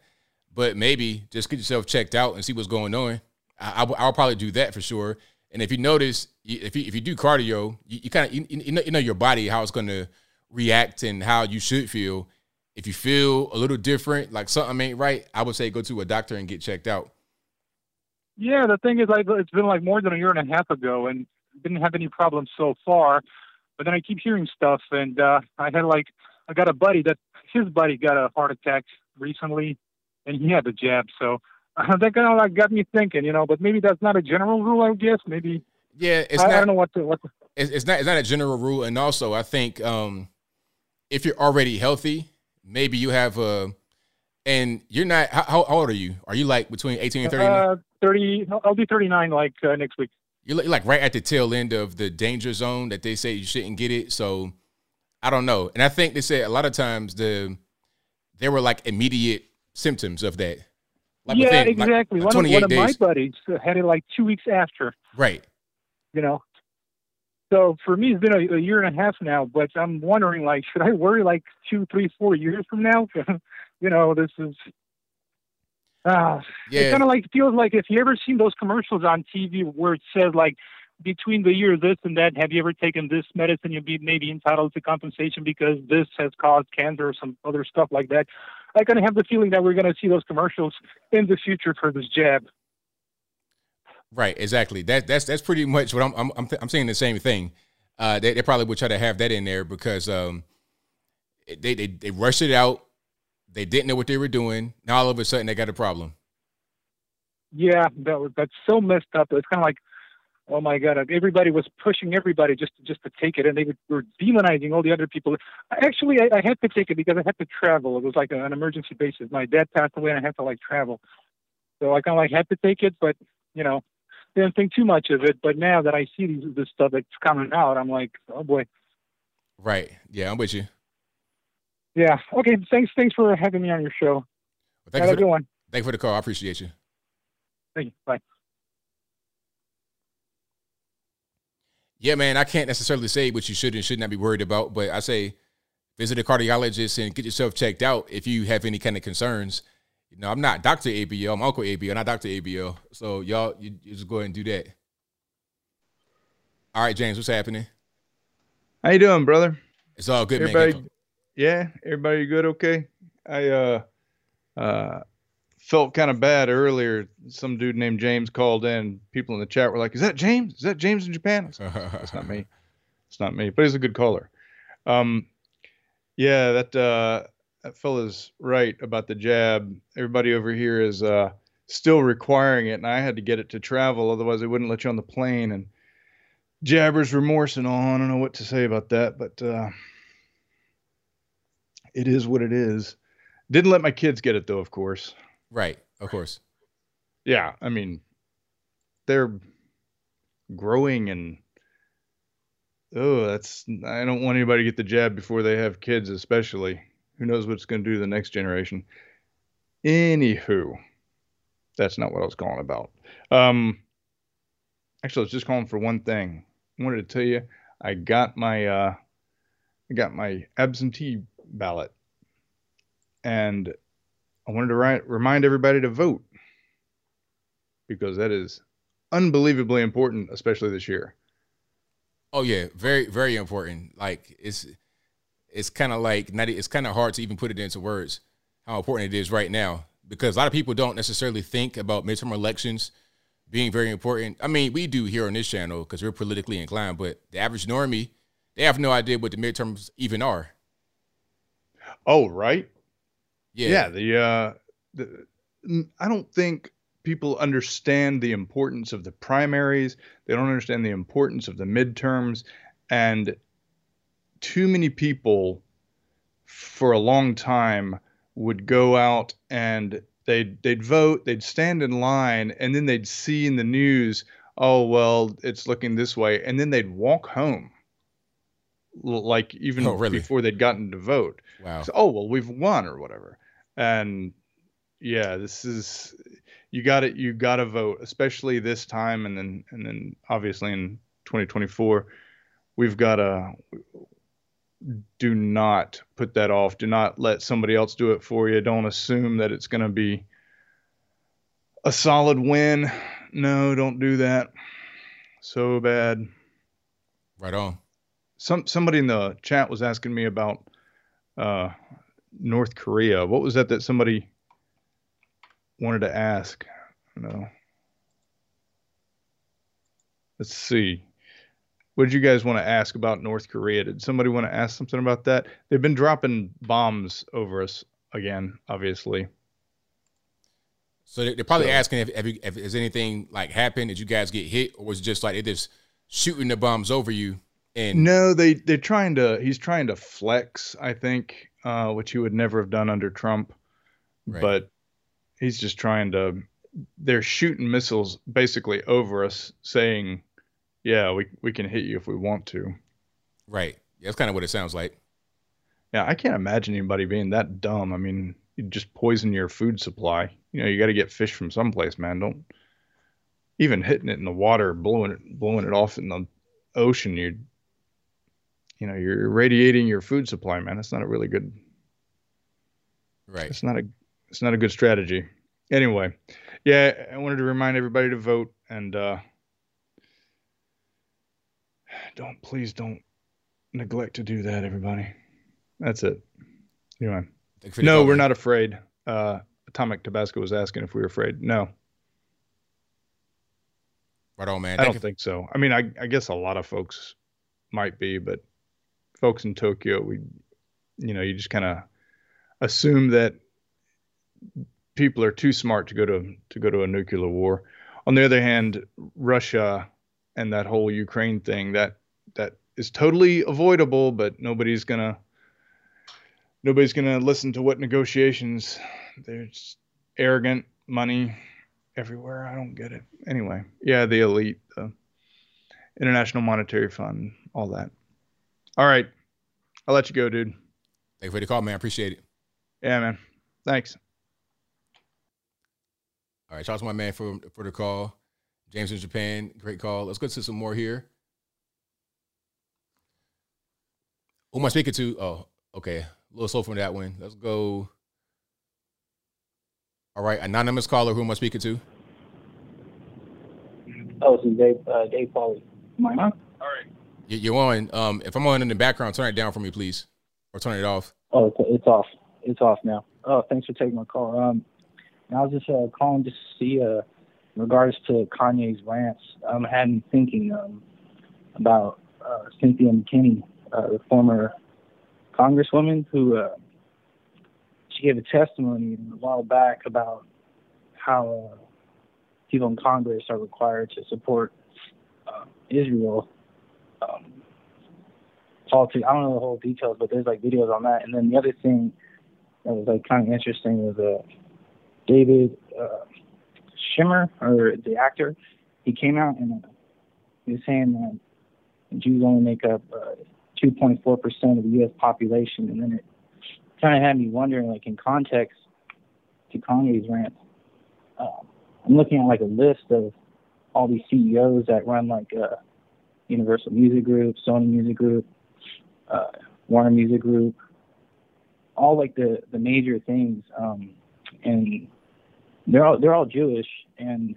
but maybe just get yourself checked out and see what's going on. I, I, will probably do that for sure. And if you notice, if you if you do cardio, you, you kind of you, you, know, you know your body how it's going to react and how you should feel. If you feel a little different, like something ain't right, I would say go to a doctor and get checked out. Yeah, the thing is, like, it's been like more than a year and a half ago, and didn't have any problems so far. But then I keep hearing stuff, and uh, I had like I got a buddy that his buddy got a heart attack recently, and he had the jab. So uh, that kind of like got me thinking, you know. But maybe that's not a general rule, I guess. Maybe. Yeah, it's I, not. I don't know what to what. To, it's, it's not. It's not a general rule, and also I think um, if you're already healthy, maybe you have a. And you're not. How, how old are you? Are you like between 18 and 30? Uh, 30. I'll be 39 like uh, next week. You're like right at the tail end of the danger zone that they say you shouldn't get it. So I don't know. And I think they say a lot of times the there were like immediate symptoms of that. Like yeah, within, exactly. Like, one, of, one of my buddies had it like two weeks after. Right. You know. So for me, it's been a, a year and a half now. But I'm wondering, like, should I worry like two, three, four years from now? you know, this is. Uh, Yeah. It kind of like feels like if you ever seen those commercials on TV where it says like between the year this and that, have you ever taken this medicine? You'll be maybe entitled to compensation because this has caused cancer or some other stuff like that. I kind of have the feeling that we're going to see those commercials in the future for this jab. Right, exactly. That that's that's pretty much what I'm I'm I'm, th- I'm saying the same thing. Uh, they, they probably would try to have that in there because um, they they they rushed it out. They didn't know what they were doing. Now all of a sudden they got a problem. Yeah, that was that's so messed up. It's kind of like, oh my god, everybody was pushing everybody just to, just to take it, and they were demonizing all the other people. Actually, I, I had to take it because I had to travel. It was like an emergency basis. My dad passed away, and I had to like travel, so I kind of like had to take it, but you know, didn't think too much of it. But now that I see these, this stuff that's coming out, I'm like, oh boy. Right. Yeah, I'm with you. Yeah. Okay. Thanks. Thanks for having me on your show. Well, thank Have you a for good the, one. Thank you for the call. I appreciate you. Thank you. Bye. Yeah, man, I can't necessarily say what you should and should not be worried about, but I say visit a cardiologist and get yourself checked out if you have any kind of concerns. You know, I'm not Dr. ABL, I'm Uncle ABL, not Dr. ABL. So y'all, you, you just go ahead and do that. All right, James, what's happening? How you doing, brother? It's all good, everybody, man. Yeah, everybody good? Okay. I uh uh felt kind of bad earlier. Some dude named James called in. People in the chat were like, "Is that James? Is that James in Japan?" I said, That's not me. It's not me. But he's a good caller. Um, yeah, that uh, that fella's right about the jab. Everybody over here is uh still requiring it, and I had to get it to travel. Otherwise, they wouldn't let you on the plane. And jabber's remorse and all. I don't know what to say about that, but uh, it is what it is. Didn't let my kids get it though, of course. Right, of course. Yeah, I mean, they're growing and oh, that's I don't want anybody to get the jab before they have kids, especially. Who knows what it's going to do to the next generation? Anywho, that's not what I was calling about. Um, actually, I was just calling for one thing. I wanted to tell you I got my uh, I got my absentee ballot, and I wanted to write, remind everybody to vote because that is unbelievably important, especially this year. Oh yeah, very very important. Like it's it's kind of like not. It's kind of hard to even put it into words how important it is right now because a lot of people don't necessarily think about midterm elections being very important. I mean, we do here on this channel because we're politically inclined, but the average normie, they have no idea what the midterms even are. Oh, right. Yeah. Yeah. The uh, the I don't think people understand the importance of the primaries. They don't understand the importance of the midterms, and too many people for a long time would go out and they'd they'd vote, they'd stand in line, and then they'd see in the news, oh well, it's looking this way, and then they'd walk home. Like even Oh, really? before they'd gotten to vote. Wow. So, oh well, we've won or whatever. And yeah, this is you got to you got to vote, especially this time, and then and then obviously in 2024, we've got to do not put that off. Do not let somebody else do it for you. Don't assume that it's going to be a solid win. No, don't do that. So bad. Right on. Some somebody in the chat was asking me about uh, North Korea. What was that that somebody wanted to ask? No. Let's see. What did you guys want to ask about North Korea? Did somebody want to ask something about that? They've been dropping bombs over us again, obviously. So they- they're probably So- asking if, if, you- if has anything like happened? Did you guys get hit, or was it just like they just shooting the bombs over you? And No, they they're trying to. He's trying to flex, I think, uh, which he would never have done under Trump. Right. But he's just trying to. They're shooting missiles basically over us, saying, "Yeah, we we can hit you if we want to." right, yeah, that's kind of what it sounds like. Yeah, I can't imagine anybody being that dumb. I mean, you just poison your food supply. You know, you got to get fish from someplace, man. Don't even hitting it in the water, blowing it, blowing it off in the ocean. You're, you know, you're irradiating your food supply, man. That's not a really good. Right. It's not a. It's not a good strategy. Anyway, yeah, I wanted to remind everybody to vote and uh don't please don't neglect to do that, everybody. That's it. Anyway. You for the No, we're not afraid. Uh, Atomic Tabasco was asking if we were afraid. No, Right on, man. I Thank don't you- think so. I mean, I, I guess a lot of folks might be, but folks in Tokyo, we, you know, you just kind of assume that people are too smart to go to to go to a nuclear war. On the other hand, Russia and that whole Ukraine thing that that is totally avoidable, but nobody's gonna nobody's gonna listen to what negotiations. There's arrogant money everywhere. I don't get it. Anyway, yeah, the elite, the International Monetary Fund, all that. All right, I'll let you go, dude. Thank you for the call, man. Appreciate it. Yeah, man. Thanks. All right, shout out to my man for for the call. James in Japan, great call. Let's go to some more here. Who am I speaking to? Oh, okay. A little slow from that one. Let's go. All right, anonymous caller. Who am I speaking to? Oh, this is Dave, uh, Dave Pauly. Am I on? All right. You- You're on. Um, if I'm on in the background, turn it down for me, please, or turn it off. Oh, it's, it's off. It's off now. Oh, thanks for taking my call. Um, I was just uh, calling just to see, uh, in regards to Kanye's rants, um, I had been thinking um, about uh, Cynthia McKinney, uh, the former congresswoman who uh, she gave a testimony a while back about how uh, people in Congress are required to support uh, Israel. Um, politics. I don't know the whole details, but there's like videos on that. And then the other thing that was like kind of interesting was uh, David uh, Schwimmer, or the actor. He came out and uh, he was saying that Jews only make up uh, 2.4 percent of the U.S. population, and then it kind of had me wondering, like in context to Kanye's rant. Um, I'm looking at like a list of all these CEOs that run like uh, Universal Music Group, Sony Music Group, uh, Warner Music Group, all like the the major things, um, and they're all they're all Jewish, and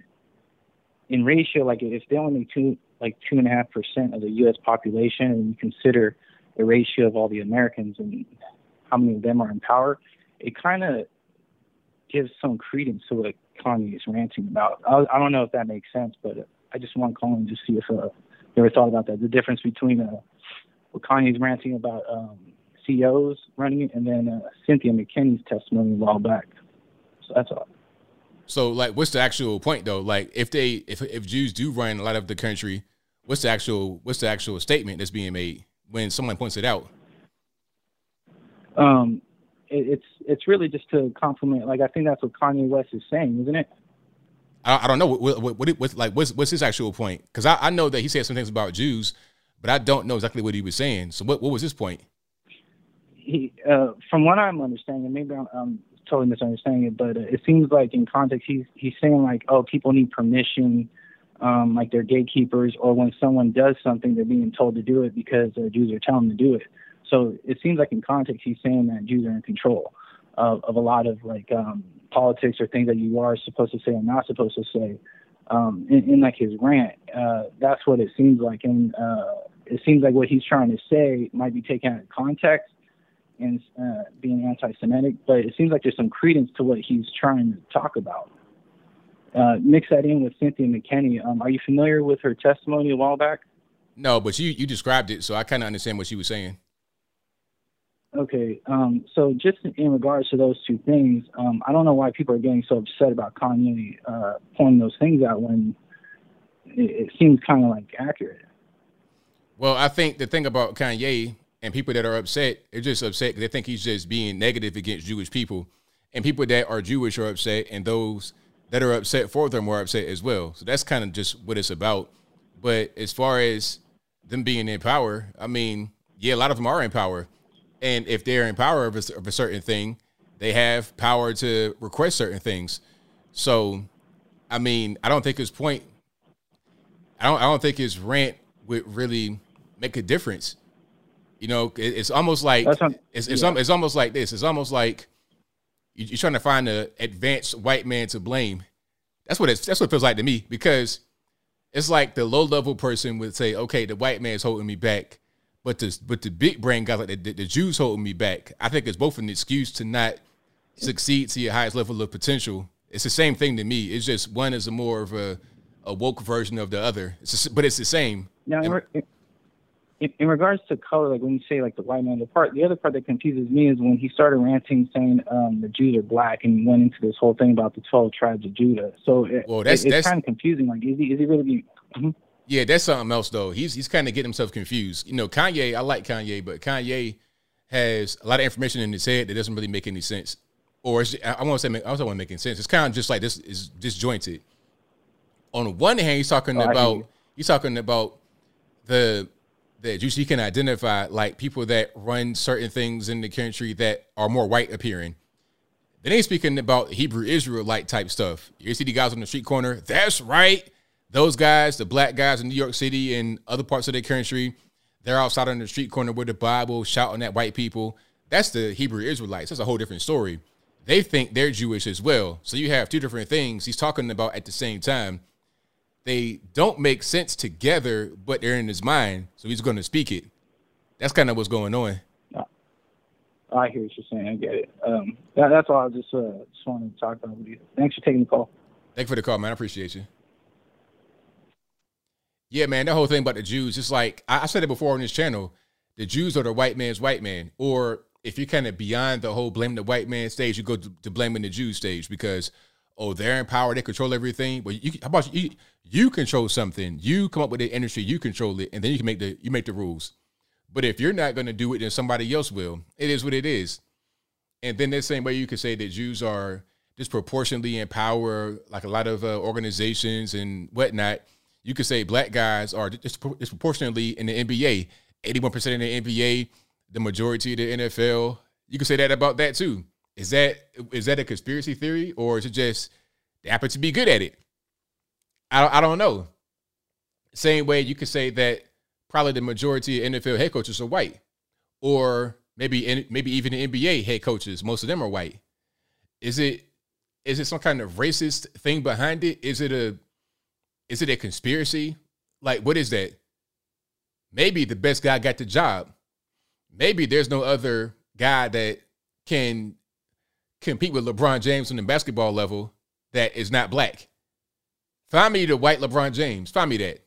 in ratio, like if they only two like two and a half percent of the U.S. population, and you consider the ratio of all the Americans and how many of them are in power, it kind of gives some credence to what Kanye is ranting about. I, I don't know if that makes sense, but I just want to and just see if uh, you ever thought about that. The difference between uh, what Kanye's ranting about um, CEOs running it, and then uh, Cynthia McKinney's testimony a while back. So that's all. So like, what's the actual point though? Like, if they if if Jews do run a lot of the country, what's the actual what's the actual statement that's being made when someone points it out? Um, it, it's it's really just to compliment. Like I think that's what Kanye West is saying, isn't it? I, I don't know what what, what, what like what's what's his actual point? Because I, I know that he said some things about Jews, but I don't know exactly what he was saying. So what what was his point? He, uh, from what I'm understanding, maybe I'm, I'm totally misunderstanding it, but uh, it seems like in context he's he's saying like, oh, people need permission, um, like they're gatekeepers, or when someone does something, they're being told to do it because uh, Jews are telling them to do it. So it seems like in context he's saying that Jews are in control of, of a lot of like um, politics or things that you are supposed to say or not supposed to say. Um, in, in like his rant, uh, that's what it seems like, and uh, it seems like what he's trying to say might be taken out of context and uh, being anti-Semitic, but it seems like there's some credence to what he's trying to talk about. Uh, mix that in with Cynthia McKinney. Um, are you familiar with her testimony a while back? No, but you you described it, so I kind of understand what she was saying. Okay, um, so just in regards to those two things, um, I don't know why people are getting so upset about Kanye uh, pointing those things out when it, it seems kind of like accurate. Well, I think the thing about Kanye and people that are upset, they're just upset because they think he's just being negative against Jewish people, and people that are Jewish are upset, and those that are upset for them are upset as well. So that's kind of just what it's about. But as far as them being in power, I mean, yeah, a lot of them are in power and if they're in power of a, of a certain thing, they have power to request certain things. So, I mean, I don't think his point. I don't. I don't think his rant would really make a difference. You know, it, it's almost like it's it's, yeah. it's almost like this. It's almost like you- you're trying to find an advanced white man to blame. That's what it's. That's what it feels like to me because it's like the low level person would say, "Okay, the white man's holding me back." But the but the big brain guys like the, the, the Jews holding me back. I think it's both an excuse to not succeed to your highest level of potential. It's the same thing to me. It's just one is a more of a, a woke version of the other. It's just, but it's the same. Now, in, re- in, in regards to color, like when you say like the white man, the part, the other part that confuses me is when he started ranting saying um, the Jews are black and went into this whole thing about the twelve tribes of Judah. So it, Well, that's- it- it's that's- kind of confusing. Like, is he is he really? Be, Mhm. Yeah, that's something else though. He's he's kind of getting himself confused. You know, Kanye, I like Kanye, but Kanye has a lot of information in his head that doesn't really make any sense. Or it's, I won't say make- I don't want making sense. It's kind of just like this is disjointed. On one hand, he's talking Oh, about he's talking about the that you he can identify like people that run certain things in the country that are more white appearing. Then he's speaking about Hebrew Israelite type stuff. You see the guys on the street corner. That's right. Those guys, the black guys in New York City and other parts of the country, they're outside on the street corner with the Bible shouting at white people. That's the Hebrew Israelites. That's a whole different story. They think they're Jewish as well. So you have two different things he's talking about at the same time. They don't make sense together, but they're in his mind. So he's going to speak it. That's kind of what's going on. I hear what you're saying. I get it. Um, that, that's all. I just uh, just wanted to talk about with you. Thanks for taking the call. Thank you for the call, man. I appreciate you. Yeah, man, that whole thing about the Jews, it's like I, I said it before on this channel. The Jews are the white man's white man. Or if you're kind of beyond the whole blame the white man stage, you go to, to blaming the Jews stage because oh, they're in power, they control everything. But you, how about you? You control something. You come up with the industry, you control it, and then you can make the you make the rules. But if you're not going to do it, then somebody else will. It is what it is. And then the same way you could say that Jews are disproportionately in power, like a lot of uh, organizations and whatnot. You could say black guys are disproportionately in the NBA. 81% in the NBA, the majority of the NFL. You could say that about that too. Is that is that a conspiracy theory or is it just they happen to be good at it? I don't, I don't know. Same way you could say that probably the majority of NFL head coaches are white, or maybe in, maybe even the NBA head coaches, most of them are white. Is it is it some kind of racist thing behind it? Is it a is it a conspiracy? Like what is that? Maybe the best guy got the job. Maybe there's no other guy that can compete with LeBron James on the basketball level that is not black. Find me the white LeBron James. Find me that.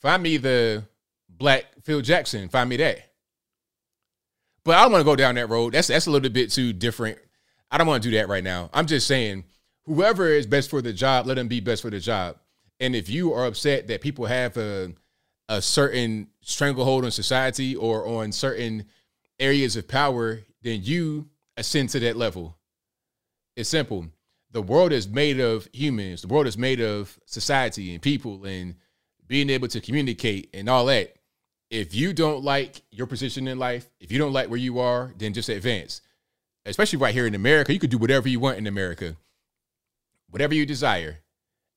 Find me the black Phil Jackson. Find me that. But I don't want to go down that road. That's that's a little bit too different. I don't want to do that right now. I'm just saying, whoever is best for the job, let them be best for the job. And if you are upset that people have a a certain stranglehold on society or on certain areas of power, then you ascend to that level. It's simple. The world is made of humans. The world is made of society and people and being able to communicate and all that. If you don't like your position in life, if you don't like where you are, then just advance. Especially right here in America, you could do whatever you want in America, whatever you desire.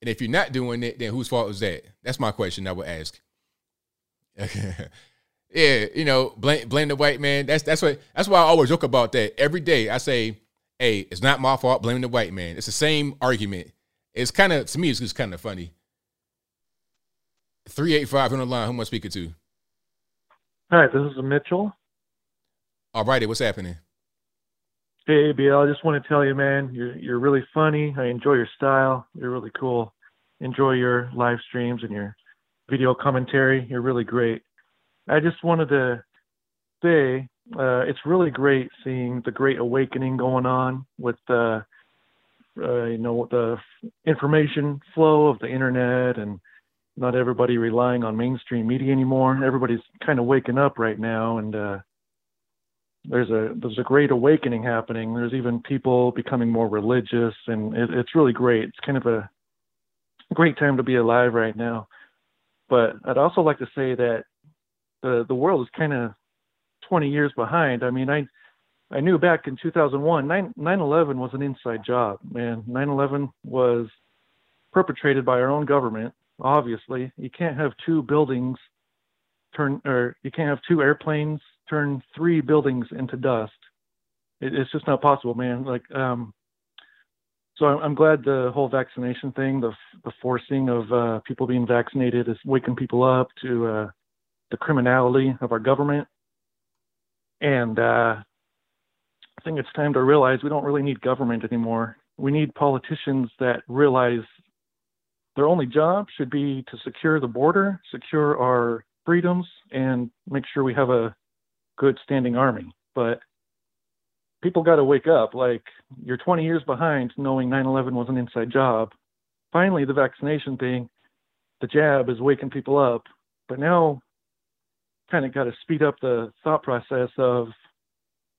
And if you're not doing it, then whose fault is that? That's my question I would ask. yeah, you know, blame blame the white man. That's that's what that's why I always joke about that. Every day I say, hey, it's not my fault, blame the white man. It's the same argument. It's kind of to me, it's just kind of funny. 385 on the line. Who am I speaking to? Hi, this is Mitchell. All righty, what's happening? Hey, ABL, I just want to tell you, man, you're you're really funny. I enjoy your style. You're really cool. Enjoy your live streams and your video commentary. You're really great. I just wanted to say uh, it's really great seeing the Great Awakening going on with the, uh, you know, the information flow of the internet and not everybody relying on mainstream media anymore. Everybody's kind of waking up right now, and uh, there's a there's a great awakening happening. There's even people becoming more religious, and it, it's really great. It's kind of a great time to be alive right now. But I'd also like to say that the the world is kind of 20 years behind. I mean, I I knew back in 2001, 9 11 was an inside job, man. 9 11 was perpetrated by our own government. Obviously, you can't have two buildings turn, or you can't have two airplanes turn three buildings into dust. It, it's just not possible, man. Like, um, so I'm, I'm glad the whole vaccination thing, the the forcing of uh, people being vaccinated, is waking people up to uh, the criminality of our government. And uh, I think it's time to realize we don't really need government anymore. We need politicians that realize their only job should be to secure the border, secure our freedoms, and make sure we have a good standing army. But people got to wake up. Like you're 20 years behind knowing 9/11 was an inside job. Finally, the vaccination thing, the jab is waking people up. But now, kind of got to speed up the thought process of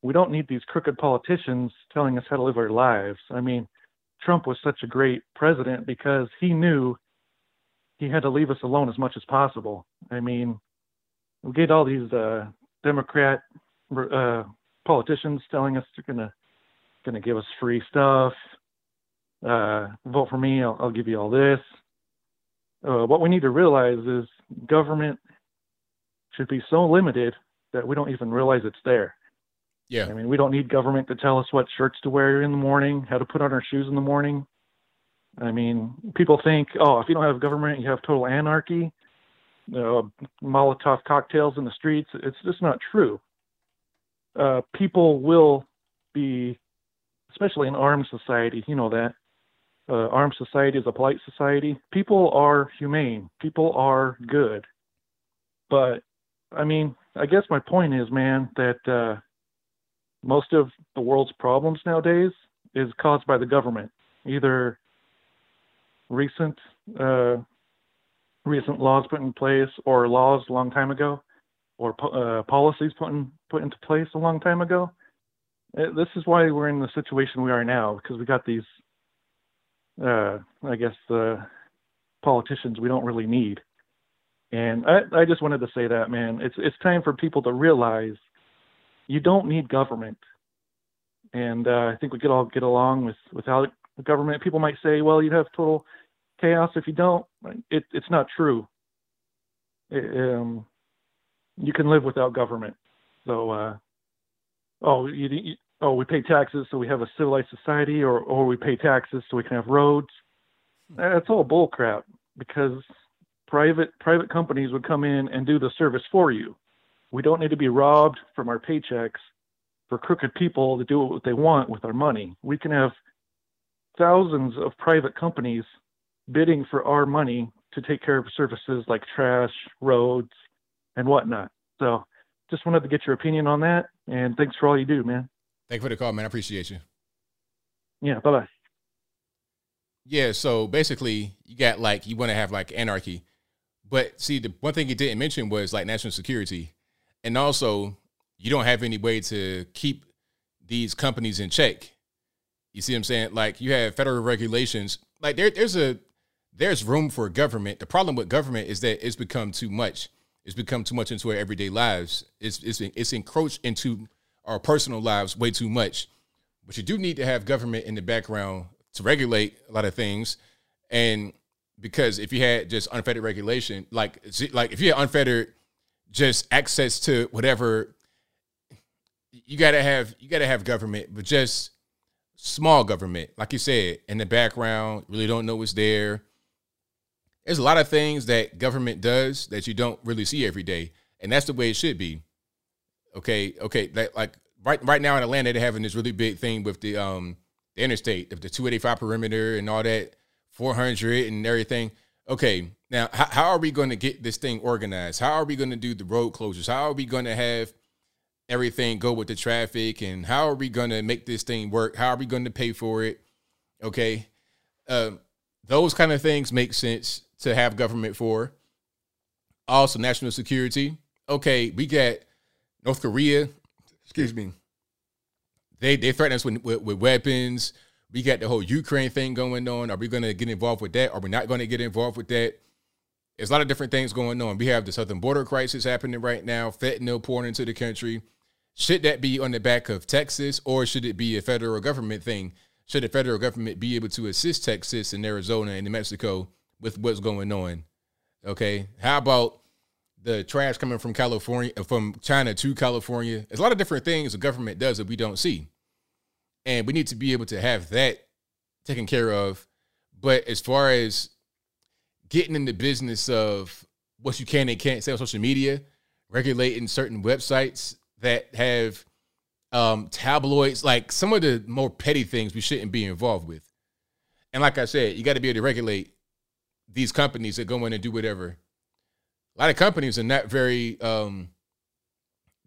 we don't need these crooked politicians telling us how to live our lives. I mean, Trump was such a great president because he knew he had to leave us alone as much as possible. I mean, we get all these uh, Democrat uh, politicians telling us they're gonna gonna give us free stuff. Uh, vote for me, I'll, I'll give you all this. Uh, what we need to realize is government should be so limited that we don't even realize it's there. Yeah. I mean, we don't need government to tell us what shirts to wear in the morning, how to put on our shoes in the morning. I mean, people think, oh, if you don't have government, you have total anarchy, uh, Molotov cocktails in the streets. It's just not true uh, people will be, especially in armed society, you know that. Uh, armed society is a polite society. People are humane. People are good. But, I mean, I guess my point is, man, that uh, most of the world's problems nowadays is caused by the government. Either recent uh, recent laws put in place or laws a long time ago or uh, policies put in, put into place a long time ago. Uh, this is why we're in the situation we are now because we got these, uh, I guess, the politicians we don't really need. And I, I just wanted to say that, man, it's it's time for people to realize you don't need government. And uh, I think we could all get along with without government. People might say, well, you'd have total chaos if you don't. It, it's not true. It, um, you can live without government. So, uh, oh, you, you, oh, we pay taxes so we have a civilized society, or or we pay taxes so we can have roads. That's all bullcrap because private private companies would come in and do the service for you. We don't need to be robbed from our paychecks for crooked people to do what they want with our money. We can have thousands of private companies bidding for our money to take care of services like trash, roads, and whatnot. So just wanted to get your opinion on that. And thanks for all you do, man. Thank you for the call, man. I appreciate you. Yeah, bye bye. Yeah, so basically, you got like you want to have like anarchy, but see, the one thing you didn't mention was like national security, and also you don't have any way to keep these companies in check. You see what I'm saying? Like you have federal regulations. Like there, there's a there's room for government. The problem with government is that it's become too much. It's become too much into our everyday lives. It's it's it's encroached into our personal lives way too much. But you do need to have government in the background to regulate a lot of things. And because if you had just unfettered regulation, like like if you had unfettered just access to whatever, you gotta have you gotta have government, but just small government, like you said, in the background, really don't know what's there. There's a lot of things that government does that you don't really see every day, and that's the way it should be. Okay, okay, that, like right right now in Atlanta, they're having this really big thing with the um the interstate, the 285 perimeter and all that, 400 and everything. Okay, now how, how are we going to get this thing organized? How are we going to do the road closures? How are we going to have everything go with the traffic? And how are we going to make this thing work? How are we going to pay for it? Okay, um, those kind of things make sense to have government for. Also, national security. Okay, we got North Korea. Excuse me they they threaten us with, with, with weapons. We got the whole Ukraine thing going on. Are we going to get involved with that? Are we not going to get involved with that? There's a lot of different things going on. We have the southern border crisis happening right now. Fentanyl pouring into the country. Should that be on the back of Texas, or should it be a federal government thing? Should the federal government be able to assist Texas and Arizona and New Mexico with what's going on? Okay, how about the trash coming from California, from China to California. There's a lot of different things the government does that we don't see. And we need to be able to have that taken care of. But as far as getting in the business of what you can and can't say on social media, regulating certain websites that have um, tabloids, like some of the more petty things we shouldn't be involved with. And like I said, you got to be able to regulate these companies that go in and do whatever a lot of companies are not very um,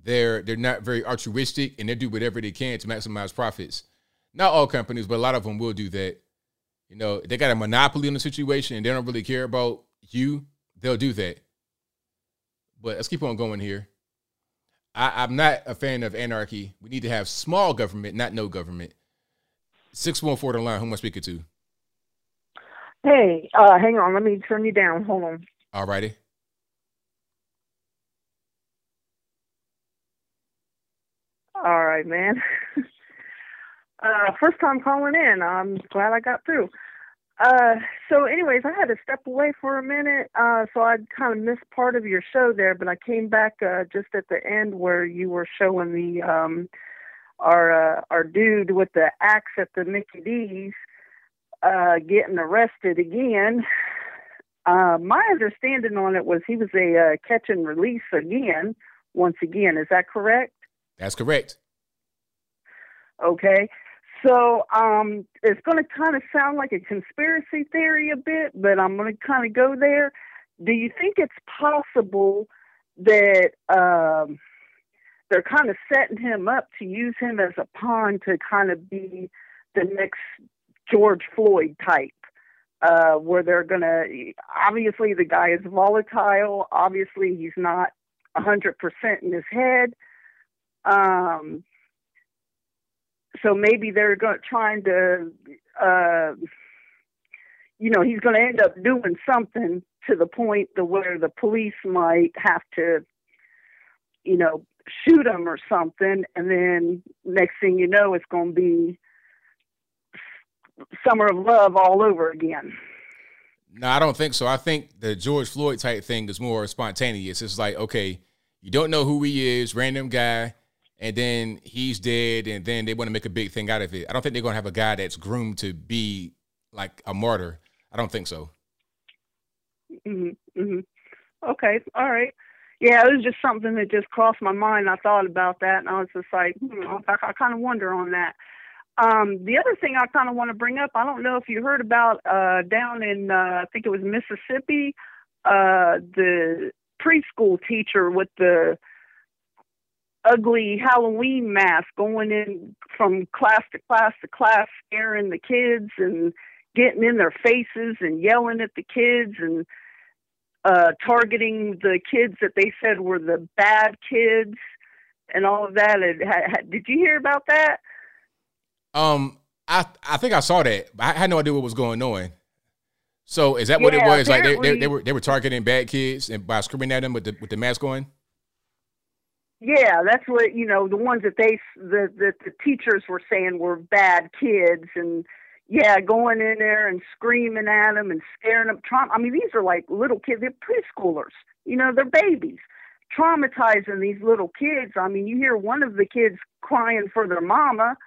they're they're not very altruistic and they do whatever they can to maximize profits. Not all companies, but a lot of them will do that. You know, they got a monopoly on the situation and they don't really care about you. They'll do that. But let's keep on going here. I, I'm not a fan of anarchy. We need to have small government, not no government. Six one four to line. Who am I speaking to? Hey, uh, hang on. Let me turn you down. Hold on. All righty. All right, man. uh, first time calling in. I'm glad I got through. Uh, so, anyways, I had to step away for a minute, uh, so I kind of missed part of your show there, but I came back uh, just at the end where you were showing the um, our uh, our dude with the axe at the Mickey D's uh, getting arrested again. Uh, my understanding on it was he was a uh, catch and release again, once again. Is that correct? That's correct. Okay. So um, it's going to kind of sound like a conspiracy theory a bit, but I'm going to kind of go there. Do you think it's possible that um, they're kind of setting him up to use him as a pawn to kind of be the next George Floyd type? Uh, where they're going to, obviously, the guy is volatile. Obviously, he's not 100% in his head. Um, so maybe they're going trying to, uh, you know, he's going to end up doing something to the point to where the police might have to, you know, shoot him or something, and then next thing you know, it's going to be summer of love all over again. No, I don't think so. I think the George Floyd type thing is more spontaneous. It's like, okay, you don't know who he is, random guy and then he's dead, and then they want to make a big thing out of it. I don't think they're going to have a guy that's groomed to be like a martyr. I don't think so. hmm hmm Okay. All right. Yeah, it was just something that just crossed my mind. I thought about that, and I was just like, hmm, I, I kind of wonder on that. Um, the other thing I kind of want to bring up, I don't know if you heard about uh, down in, uh, I think it was Mississippi, uh, the preschool teacher with the ugly Halloween mask going in from class to class to class, scaring the kids and getting in their faces and yelling at the kids and uh, targeting the kids that they said were the bad kids and all of that. Ha- ha- did you hear about that? Um, I I think I saw that. I had no idea what was going on. So is that what it was? Like they, they, they were they were targeting bad kids and by screaming at them with the with the mask on. Yeah, that's what you know. The ones that they the the, the teachers were saying were bad kids, and yeah, going in there and screaming at them and scaring them. Traum- I mean, these are like little kids. They're preschoolers. You know, they're babies. Traumatizing these little kids. I mean, you hear one of the kids crying for their mama.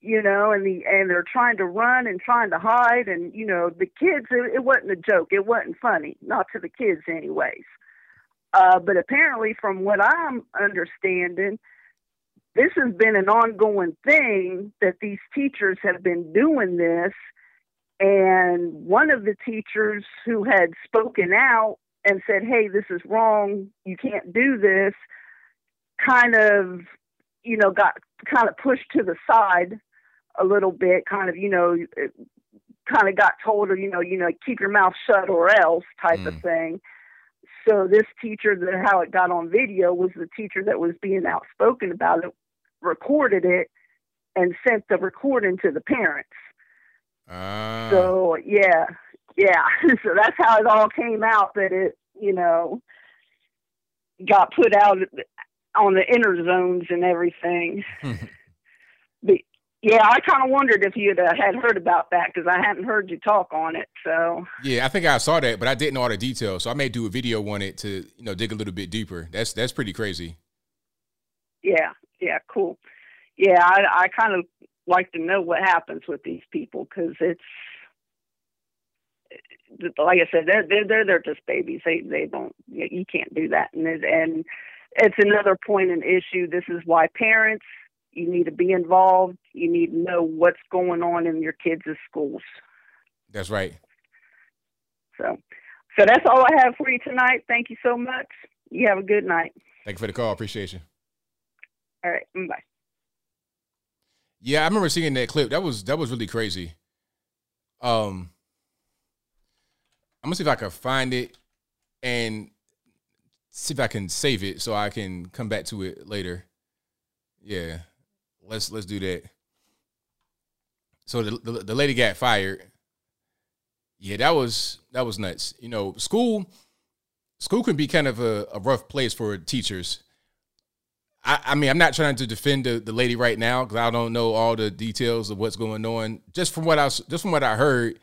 You know, and the and they're trying to run and trying to hide, and you know, the kids. It, it wasn't a joke. It wasn't funny, not to the kids, anyways. Uh, but apparently, from what I'm understanding, this has been an ongoing thing that these teachers have been doing this. And one of the teachers who had spoken out and said, Hey, this is wrong. You can't do this, kind of, you know, got kind of pushed to the side a little bit, kind of, you know, kind of got told, you know, you know, keep your mouth shut or else type of thing. So this teacher, that how it got on video was the teacher that was being outspoken about it, recorded it, and sent the recording to the parents. Ah. So yeah, yeah. so that's how it all came out that it, you know, got put out on the inner zones and everything. but yeah, I kind of wondered if you'd uh, had heard about that because I hadn't heard you talk on it. So Yeah, I think I saw that, but I didn't know all the details. So I may do a video on it to you know dig a little bit deeper. That's that's pretty crazy. yeah, yeah, cool. Yeah, I, I kind of like to know what happens with these people because it's like I said, they're they're they're, they're just babies. They they don't you you can't do that, and it, and it's another point and issue. This is why parents you need to be involved. You need to know what's going on in your kids' schools. That's right. So, so that's all I have for you tonight. Thank you so much. You have a good night. Thank you for the call. Appreciate you. All right, bye. Yeah, I remember seeing that clip. That was that was really crazy. Um, I'm gonna see if I can find it and see if I can save it so I can come back to it later. Yeah, let's let's do that. So the the, the lady got fired. Yeah, that was that was nuts. You know, school school can be kind of a, a rough place for teachers. I, I mean, I'm not trying to defend the, the lady right now because I don't know all the details of what's going on. Just from what I just from what I heard,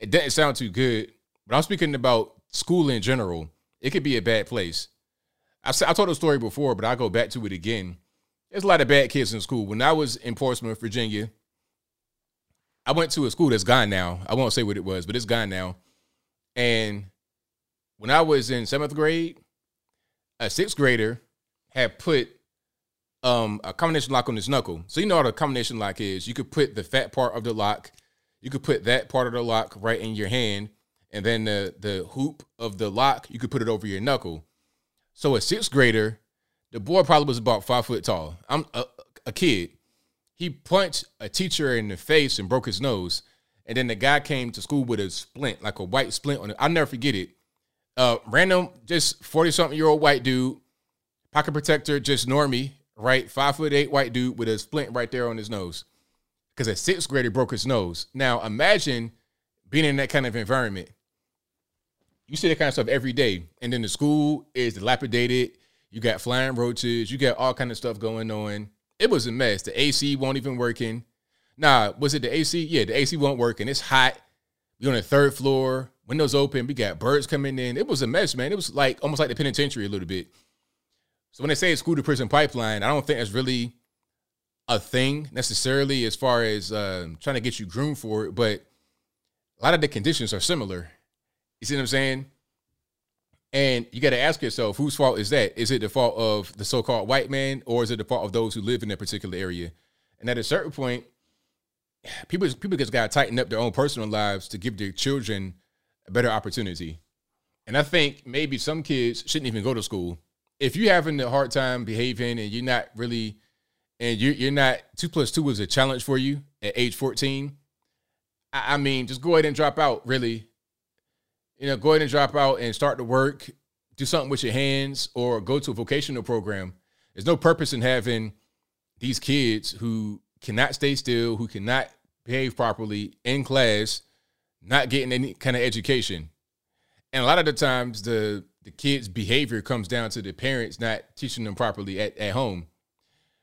it didn't sound too good. But I'm speaking about school in general. It could be a bad place. I, s- I told the story before, but I'll go back to it again. There's a lot of bad kids in school. When I was in Portsmouth, Virginia, I went to a school that's gone now. I won't say what it was, but it's gone now. And when I was in seventh grade, a sixth grader had put um, a combination lock on his knuckle. So you know what a combination lock is. You could put the fat part of the lock, you could put that part of the lock right in your hand, and then the the hoop of the lock, you could put it over your knuckle. So a sixth grader, the boy probably was about five foot tall. I'm a, a kid. He punched a teacher in the face and broke his nose. And then the guy came to school with a splint, like a white splint on it. I'll never forget it. Uh, random, just 40 something year old white dude, pocket protector, just normie, right? Five foot eight white dude with a splint right there on his nose. Because a sixth grader broke his nose. Now imagine being in that kind of environment. You see that kind of stuff every day. And then the school is dilapidated. You got flying roaches. You got all kind of stuff going on. It was a mess. The AC won't even working. Nah, was it the AC? Yeah, the AC won't working. It's hot. We on the third floor. Windows open. We got birds coming in. It was a mess, man. It was like almost like the penitentiary a little bit. So when they say school to prison pipeline, I don't think that's really a thing necessarily as far as um, trying to get you groomed for it. But a lot of the conditions are similar. You see what I'm saying? And you got to ask yourself, whose fault is that? Is it the fault of the so-called white man, or is it the fault of those who live in that particular area? And at a certain point, people people just got to tighten up their own personal lives to give their children a better opportunity. And I think maybe some kids shouldn't even go to school. If you're having a hard time behaving and you're not really, and you're, you're not, two plus two is a challenge for you at age 14, I, I mean, just go ahead and drop out, really. You know, go ahead and drop out and start to work, do something with your hands, or go to a vocational program. There's no purpose in having these kids who cannot stay still, who cannot behave properly in class, not getting any kind of education. And a lot of the times the the kids' behavior comes down to the parents not teaching them properly at, at home.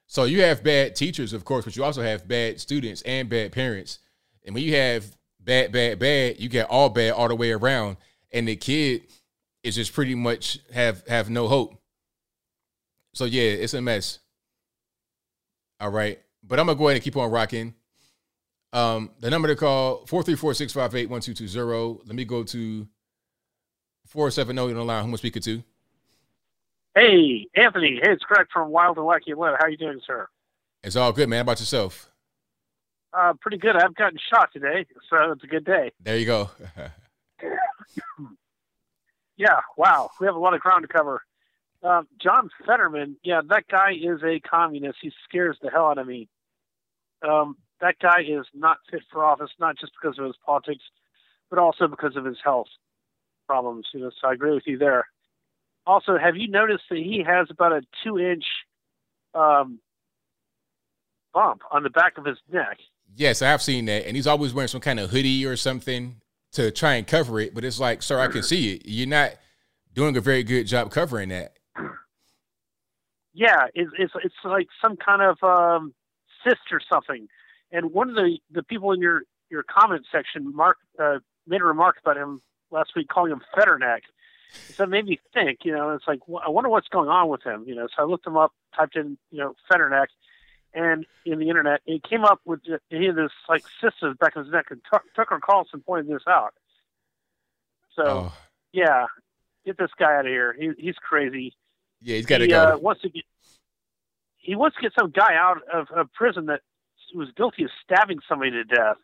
So you have bad teachers, of course, but you also have bad students and bad parents. And when you have bad, bad, bad, you get all bad all the way around. And the kid is just pretty much have have no hope. So yeah, it's a mess. All right. But I'm gonna go ahead and keep on rocking. Um, the number to call 434-658-1220. Let me go to 470 on the line. Who am I speaking to? Hey, Anthony. Hey, it's Greg from Wild and Wacky Live. How you doing, sir? It's all good, man. How about yourself? Uh, pretty good. I've gotten shot today, so it's a good day. There you go. yeah, wow. We have a lot of ground to cover. Um, John Fetterman, yeah, that guy is a communist. He scares the hell out of me. Um, that guy is not fit for office, not just because of his politics, but also because of his health problems. You know, so I agree with you there. Also, have you noticed that he has about a two-inch um, bump on the back of his neck? Yes, I have seen that, and he's always wearing some kind of hoodie or something to try and cover it. But it's like, sir, I can see it. You're not doing a very good job covering that. Yeah, it's it's, it's like some kind of um, cyst or something. And one of the, the people in your, your comment section, Mark, uh, made a remark about him last week, calling him Fetterneck. So it made me think, you know, it's like, I wonder what's going on with him, you know. So I looked him up, typed in, you know, Fetterneck, and in the internet, it came up with he had this like cyst back in his neck, and Tucker Carlson pointed this out. So, oh. yeah, get this guy out of here. He, he's crazy. Yeah, he's got to he, go. Uh, wants to get he wants to get some guy out of, of prison that was guilty of stabbing somebody to death.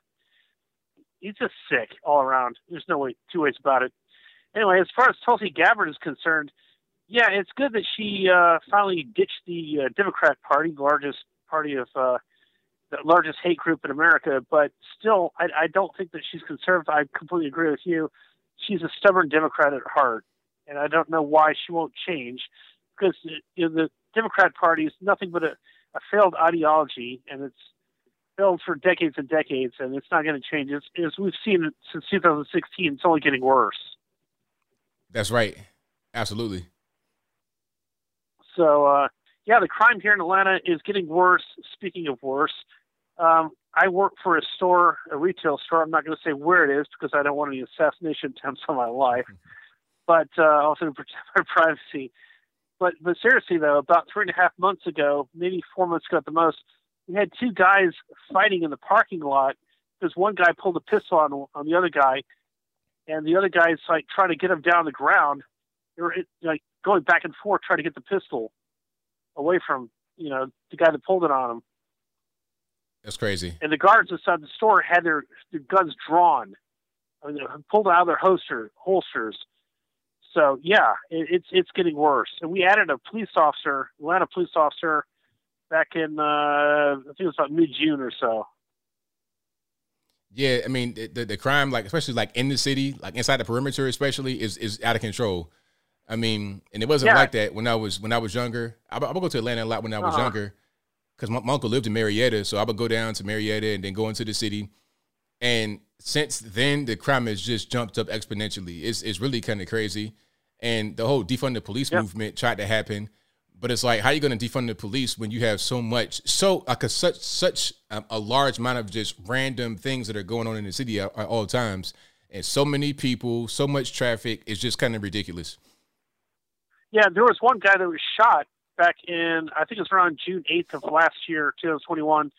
He's just sick all around. There's no way two ways about it. Anyway, as far as Tulsi Gabbard is concerned, yeah, it's good that she uh, finally ditched the uh, Democrat Party, the largest party of uh, the largest hate group in America. But still, I, I don't think that she's conservative. I completely agree with you. She's a stubborn Democrat at heart, and I don't know why she won't change because you know, the Democrat Party is nothing but a, a failed ideology, and it's failed for decades and decades, and it's not going to change. It's, as we've seen since 2016, it's only getting worse. That's right. Absolutely. So, uh, yeah, the crime here in Atlanta is getting worse. Speaking of worse, um, I work for a store, a retail store. I'm not going to say where it is because I don't want any assassination attempts on my life, but uh, also to protect my privacy. But but seriously though, about three and a half months ago, maybe four months ago at the most, we had two guys fighting in the parking lot because one guy pulled a pistol on on the other guy, and the other guy's like trying to get him down the ground. They were like going back and forth trying to get the pistol away from you know the guy that pulled it on him. That's crazy. And the guards inside the store had their, their guns drawn, I mean, pulled out of their holster holsters. So yeah, it, it's it's getting worse. And we added a police officer, Atlanta police officer, back in uh, I think it was about mid June or so. Yeah, I mean the, the, the crime, like especially like in the city, like inside the perimeter, especially is is out of control. I mean, and it wasn't Yeah. like that when I was when I was younger. I, I would go to Atlanta a lot when I was Uh-huh. younger because my, my uncle lived in Marietta, so I would go down to Marietta and then go into the city. And since then, the crime has just jumped up exponentially. It's it's really kind of crazy. And the whole defund the police movement tried to happen, but it's like how are you going to defund the police when you have so much, so like a, such such a, a large amount of just random things that are going on in the city at, at all times, and so many people, so much traffic. It's just kind of ridiculous. Yeah, there was one guy that was shot back in I think it was around June eighth of last year, 2021,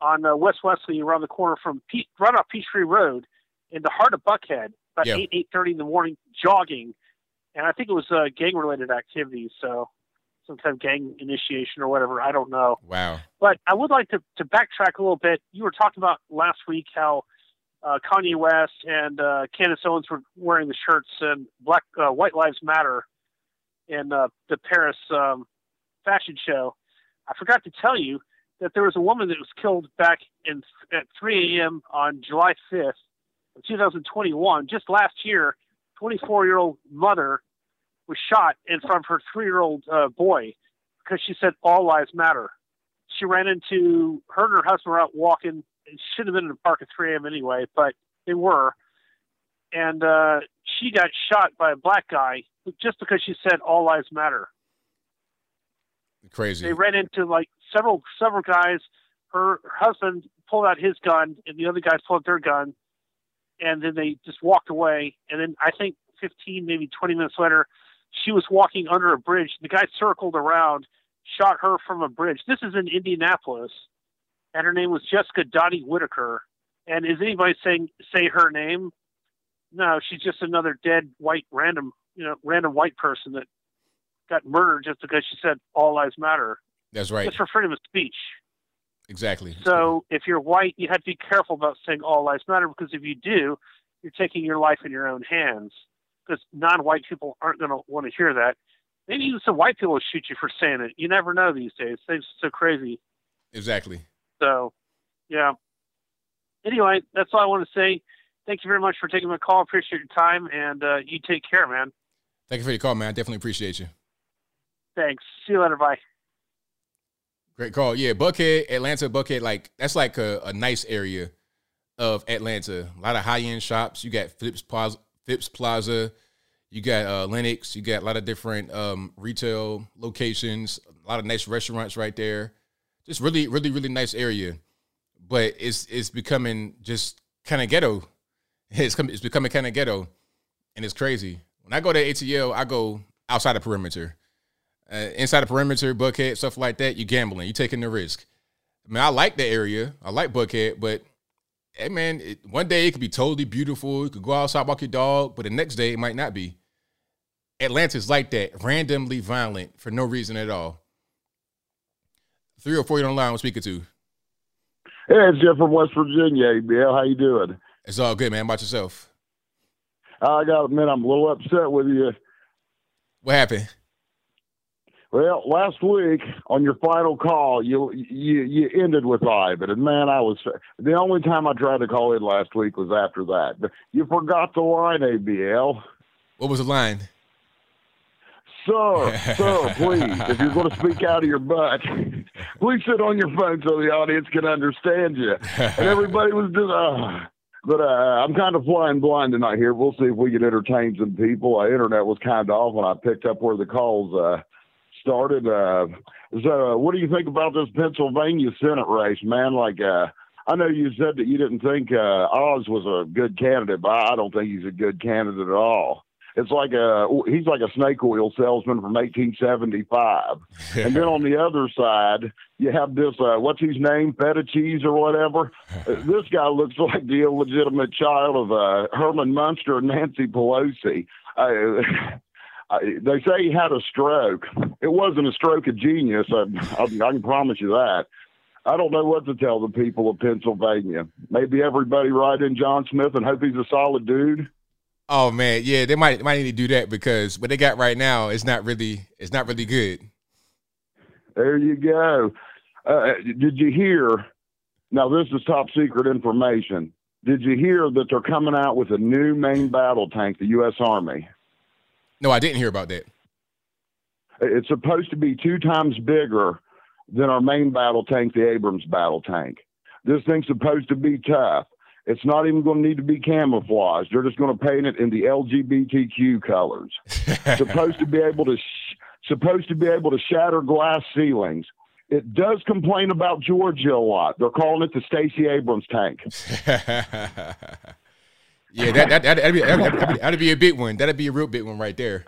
on uh, West Wesley, around the corner from Pe- right off Peachtree Road, in the heart of Buckhead, about Yeah. eight eight thirty in the morning, jogging, and I think it was uh, gang related activities. So, some kind of gang initiation or whatever. I don't know. Wow. But I would like to, to backtrack a little bit. You were talking about last week how uh, Kanye West and uh, Candace Owens were wearing the shirts and Black uh, White Lives Matter in uh, the Paris um, fashion show. I forgot to tell you that there was a woman that was killed back in at 3 a.m. on July 5th, of 2021, just last year. 24 year old mother was shot in front of her three year old uh, boy because she said all lives matter. She ran into her and her husband were out walking. It should have been in the park at 3 a.m. anyway, but they were. And uh, she got shot by a black guy just because she said all lives matter. Crazy. They ran into like several several guys. Her, her husband pulled out his gun, and the other guys pulled out their gun, and then they just walked away. And then I think 15, maybe 20 minutes later, she was walking under a bridge. The guy circled around, shot her from a bridge. This is in Indianapolis, and her name was Jessica Doty Whitaker. And is anybody saying say her name? No, she's just another dead white random, you know, random white person that got murdered just because she said all lives matter. That's right. It's for freedom of speech. Exactly. So if you're white, you have to be careful about saying all lives matter because if you do, you're taking your life in your own hands. Because non-white people aren't going to want to hear that. Maybe even some white people will shoot you for saying it. You never know these days. Things are so crazy. Exactly. So, yeah. Anyway, that's all I want to say. Thank you very much for taking my call. Appreciate your time, and uh, you take care, man. Thank you for your call, man. I definitely appreciate you. Thanks. See you later. Bye. Great call. Yeah, Buckhead, Atlanta, Buckhead, like that's like a, a nice area of Atlanta. A lot of high end shops. You got Phipps Plaza, Phipps Plaza. You got uh, Lenox. You got a lot of different um, retail locations. A lot of nice restaurants right there. Just really, really, really nice area. But it's it's becoming just kind of ghetto. It's com- it's becoming kind of ghetto, and it's crazy. When I go to ATL, I go outside the perimeter. Uh, inside the perimeter, Buckhead, stuff like that, you're gambling. You're taking the risk. I mean, I like the area. I like Buckhead, but hey, man, it, one day it could be totally beautiful. You could go outside, walk your dog, but the next day it might not be. Atlanta's like that, randomly violent for no reason at all. Three or four you on line I'm speaking to. Hey, it's Jeff from West Virginia, ABL. How you doing? It's all good, man. How about yourself? I got to admit, I'm a little upset with you. What happened? Well, last week on your final call, you you you ended with Ivan, and man, I was the only time I tried to call in last week was after that. But you forgot the line, ABL. What was the line? Sir, sir, please, if you're going to speak out of your butt, please sit on your phone so the audience can understand you. And everybody was just, uh, but uh, I'm kind of flying blind tonight here. We'll see if we can entertain some people. Uh, internet was kind of off when I picked up where the calls uh, started. Uh, so, uh, what do you think about this Pennsylvania Senate race, man? Like, uh, I know you said that you didn't think uh, Oz was a good candidate, but I don't think he's a good candidate at all. It's like a he's like a snake oil salesman from 1875. and then on the other side, you have this uh, what's his name, feta cheese or whatever. Uh, this guy looks like the illegitimate child of uh, Herman Munster and Nancy Pelosi. Uh, I, they say he had a stroke. It wasn't a stroke of genius. I, I, I can promise you that. I don't know what to tell the people of Pennsylvania. Maybe everybody write in John Smith and hope he's a solid dude. Oh man, yeah, they might might need to do that because what they got right now is not really it's not really good. There you go. Uh, did you hear? Now this is top secret information. Did you hear that they're coming out with a new main battle tank, the U.S. Army? No, I didn't hear about that. It's supposed to be two times bigger than our main battle tank, the Abrams battle tank. This thing's supposed to be tough. It's not even going to need to be camouflaged. They're just going to paint it in the LGBTQ colors. supposed to be able to, sh- supposed to be able to shatter glass ceilings. It does complain about Georgia a lot. They're calling it the Stacey Abrams tank. yeah, that that that'd be, that'd, be, that'd be a big one. That'd be a real big one right there.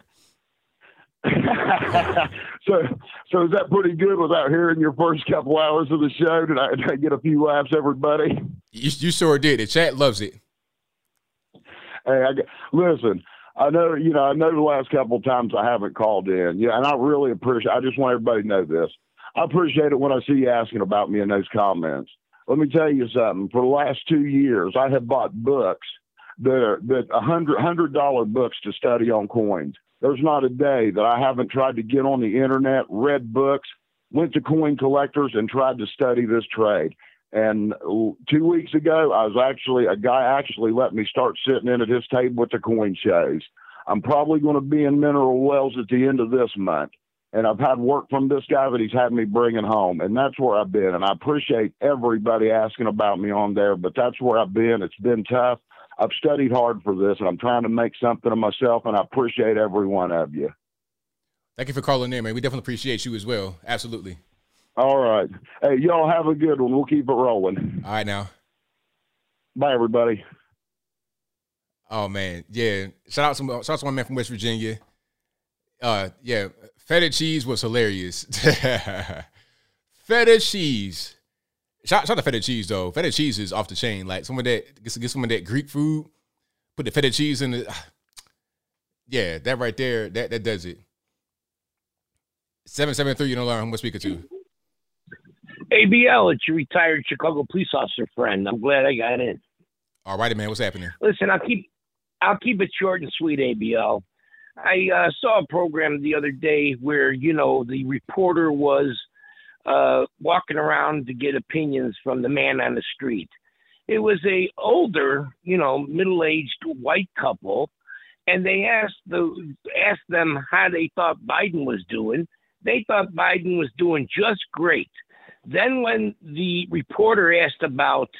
so, so is that pretty good without hearing your first couple hours of the show? Did I, did I get a few laughs, everybody? You, you sure did. The chat loves it. Hey, I, listen, I know, you know, I know the last couple of times I haven't called in. Yeah, and I really appreciate. I just want everybody to know this. I appreciate it when I see you asking about me in those comments. Let me tell you something. For the last two years, I have bought books that are that a hundred hundred dollar books to study on coins. There's not a day that I haven't tried to get on the internet, read books, went to coin collectors, and tried to study this trade. And two weeks ago, I was actually a guy actually let me start sitting in at his table at the coin shows. I'm probably going to be in Mineral Wells at the end of this month, and I've had work from this guy that he's had me bringing home, and that's where I've been. And I appreciate everybody asking about me on there, but that's where I've been. It's been tough. I've studied hard for this, and I'm trying to make something of myself, and I appreciate every one of you. Thank you for calling in, man. We definitely appreciate you as well. Absolutely. All right. Hey, y'all have a good one. We'll keep it rolling. All right, now. Bye, everybody. Oh man, yeah. Shout out to shout out to my man from West Virginia. Uh, yeah, feta cheese was hilarious. feta cheese. Shout, shout out to feta cheese though. Feta cheese is off the chain. Like some of that, get, get some of that Greek food. Put the feta cheese in it. Yeah, that right there, that that does it. Seven seven three. You don't learn who am I speaking to? ABL, it's your retired Chicago police officer friend. I'm glad I got in. All righty, man. What's happening? Listen, I'll keep I'll keep it short and sweet, ABL. I uh, saw a program the other day where you know the reporter was uh, walking around to get opinions from the man on the street. It was a older, you know, middle-aged white couple, and they asked the asked them how they thought Biden was doing. They thought Biden was doing just great. Then when the reporter asked about,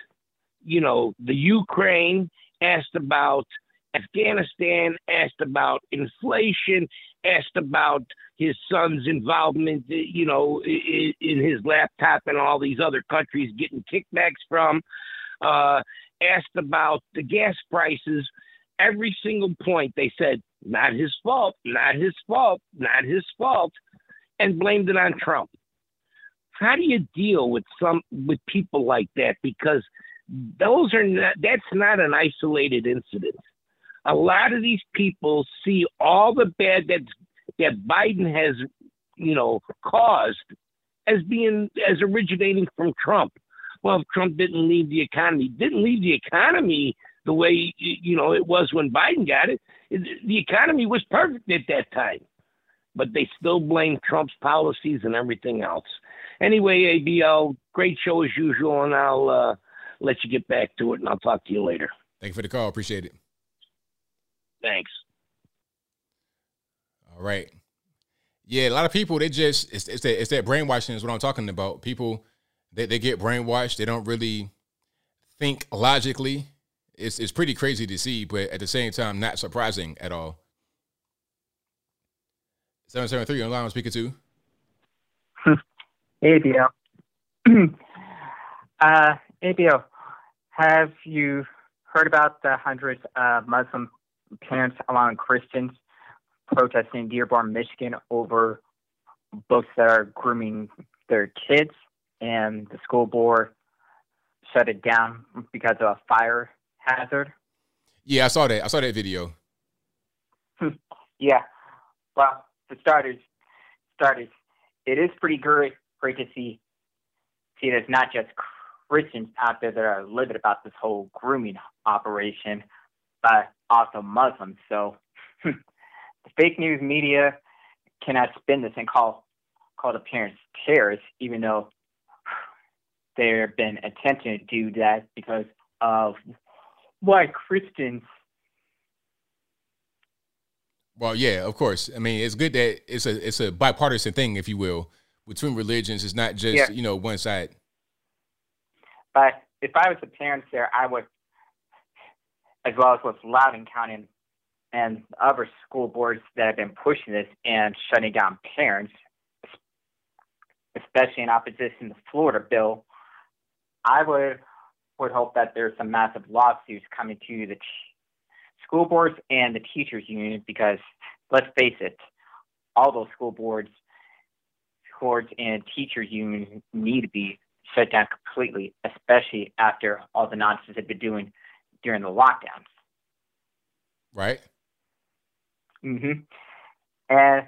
you know, the Ukraine, asked about Afghanistan, asked about inflation, asked about his son's involvement, you know, in, in his laptop and all these other countries getting kickbacks from, uh, asked about the gas prices. Every single point they said, not his fault, not his fault, not his fault, and blamed it on Trump. How do you deal with some with people like that? Because those are not that's not an isolated incident. A lot of these people see all the bad that that Biden has, you know, caused as being as originating from Trump. Well, Trump didn't leave the economy, didn't leave the economy the way you know it was when Biden got it. The economy was perfect at that time, but they still blame Trump's policies and everything else. Anyway, ABL, great show as usual, and I'll uh, let you get back to it, and I'll talk to you later. Thank you for the call. Appreciate it. Thanks. All right. Yeah, a lot of people they just it's it's that it's that brainwashing is what I'm talking about. People they, they get brainwashed. They don't really think logically. It's it's pretty crazy to see, but at the same time, not surprising at all. Seven seven three on line I'm speaking to. ABL. uh, ABL, have you heard about the hundreds of Muslim parents allowing Christians protesting in Dearborn, Michigan over books that are grooming their kids, and the school board shut it down because of a fire hazard? Yeah, I saw that. I saw that video. yeah. Well, for starters, starters, it is pretty great great to see see there's not just Christians out there that are livid about this whole grooming operation, but also Muslims. So the fake news media cannot spin this and call call the parents terrorists, even though there have been attempting to do that because of why Christians. Well, yeah, of course. I mean, it's good that it's a it's a bipartisan thing, if you will, between religions. It's not just Yeah. you know one side. But if I was the parents there, I would, as well as with Loudoun County and other school boards that have been pushing this and shutting down parents, especially in opposition to the Florida bill, I would would hope that there's some massive lawsuits coming to the t- school boards and the teachers union because let's face it, all those school boards, boards and teachers union need to be shut down completely, especially after all the nonsense they've been doing during the lockdowns. Right. Mm-hmm. And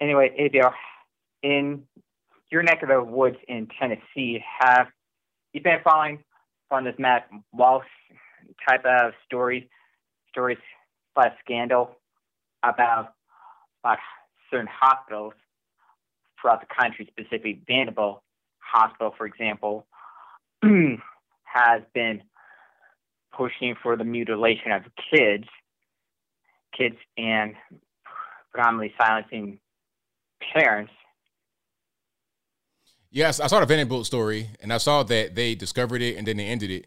anyway, ABL, in your neck of the woods in Tennessee, have you been following on this Matt Walsh type of stories, stories about scandal about about certain hospitals throughout the country, specifically Vanderbilt Hospital, for example, has been pushing for the mutilation of kids, kids, and predominantly silencing parents. Yes, I saw the Vanderbilt story, and I saw that they discovered it and then they ended it.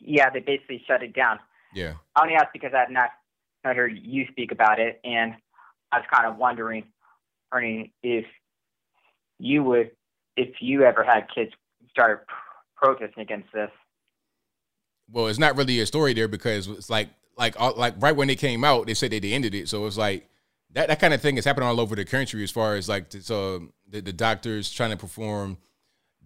Yeah, they basically shut it down. Yeah. I only asked because I've not, not heard you speak about it, and I was kind of wondering, Ernie, if you would, if you ever had kids start protesting against this. Well, it's not really a story there because it's like like like right when they came out, they said that they ended it. So it's like that that kind of thing is happening all over the country as far as like this, uh, the the doctors trying to perform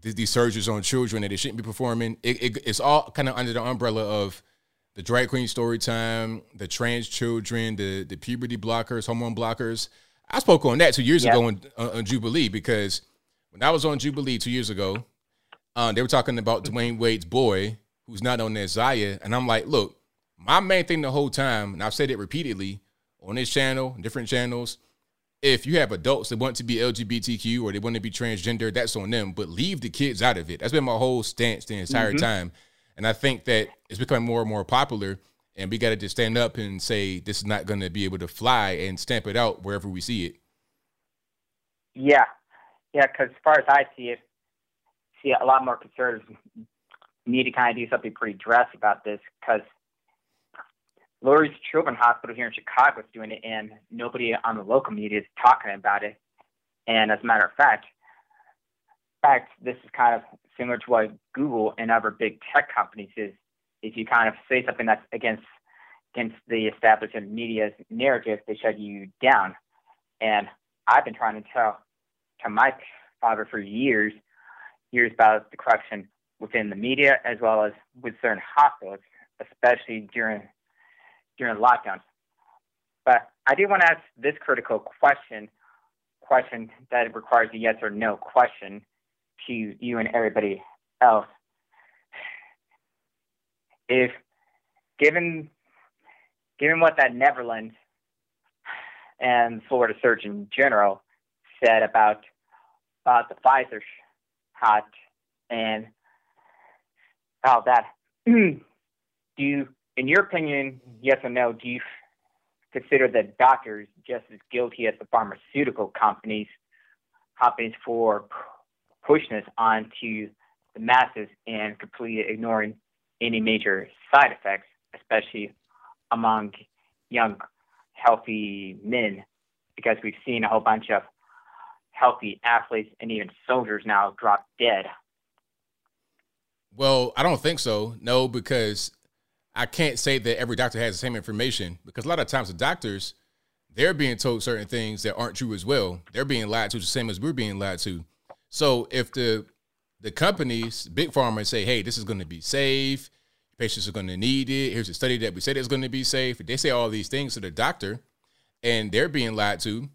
these, these surgeries on children that they shouldn't be performing. It, it, it's all kind of under the umbrella of the drag queen story time, the trans children, the the puberty blockers, hormone blockers. I spoke on that two years Yeah. ago on, on Jubilee because when I was on Jubilee two years ago, uh, they were talking about Dwayne Wade's boy, who's not on there, Zaya, and I'm like, look, my main thing the whole time, and I've said it repeatedly on this channel, different channels. If you have adults that want to be LGBTQ or they want to be transgender, that's on them. But leave the kids out of it. That's been my whole stance the entire Mhm. time. And I think that it's becoming more and more popular. And we got to just stand up and say this is not going to be able to fly and stamp it out wherever we see it. Yeah, yeah. Because as far as I see it, see a lot more conservatives need to kind of do something pretty drastic about this. Because Lurie's Children's Hospital here in Chicago is doing it, and nobody on the local media is talking about it. And as a matter of fact, fact, this is kind of similar to what Google and other big tech companies is. If you kind of say something that's against against the establishment media's narrative, they shut you down. And I've been trying to tell to my father for years, years about the corruption within the media as well as with certain hospitals, especially during during lockdowns. But I do want to ask this critical question, question that requires a yes or no question to you and everybody else. If given given what that Neverland and Florida Surgeon General said about about the Pfizer shot and how that hmm. do you, in your opinion, yes or no, do you consider the doctors just as guilty as the pharmaceutical companies companies for pushing this onto the masses and completely ignoring any major side effects, especially among young, healthy men, because we've seen a whole bunch of healthy athletes and even soldiers now drop dead. Well, I don't think so. No, because I can't say that every doctor has the same information because a lot of times the doctors they're being told certain things that aren't true as well. They're being lied to the same as we're being lied to. So if the the companies, big pharma, say, "Hey, this is going to be safe. Patients are going to need it. Here's a study that we said it's going to be safe." They say all these things to the doctor, and they're being lied to,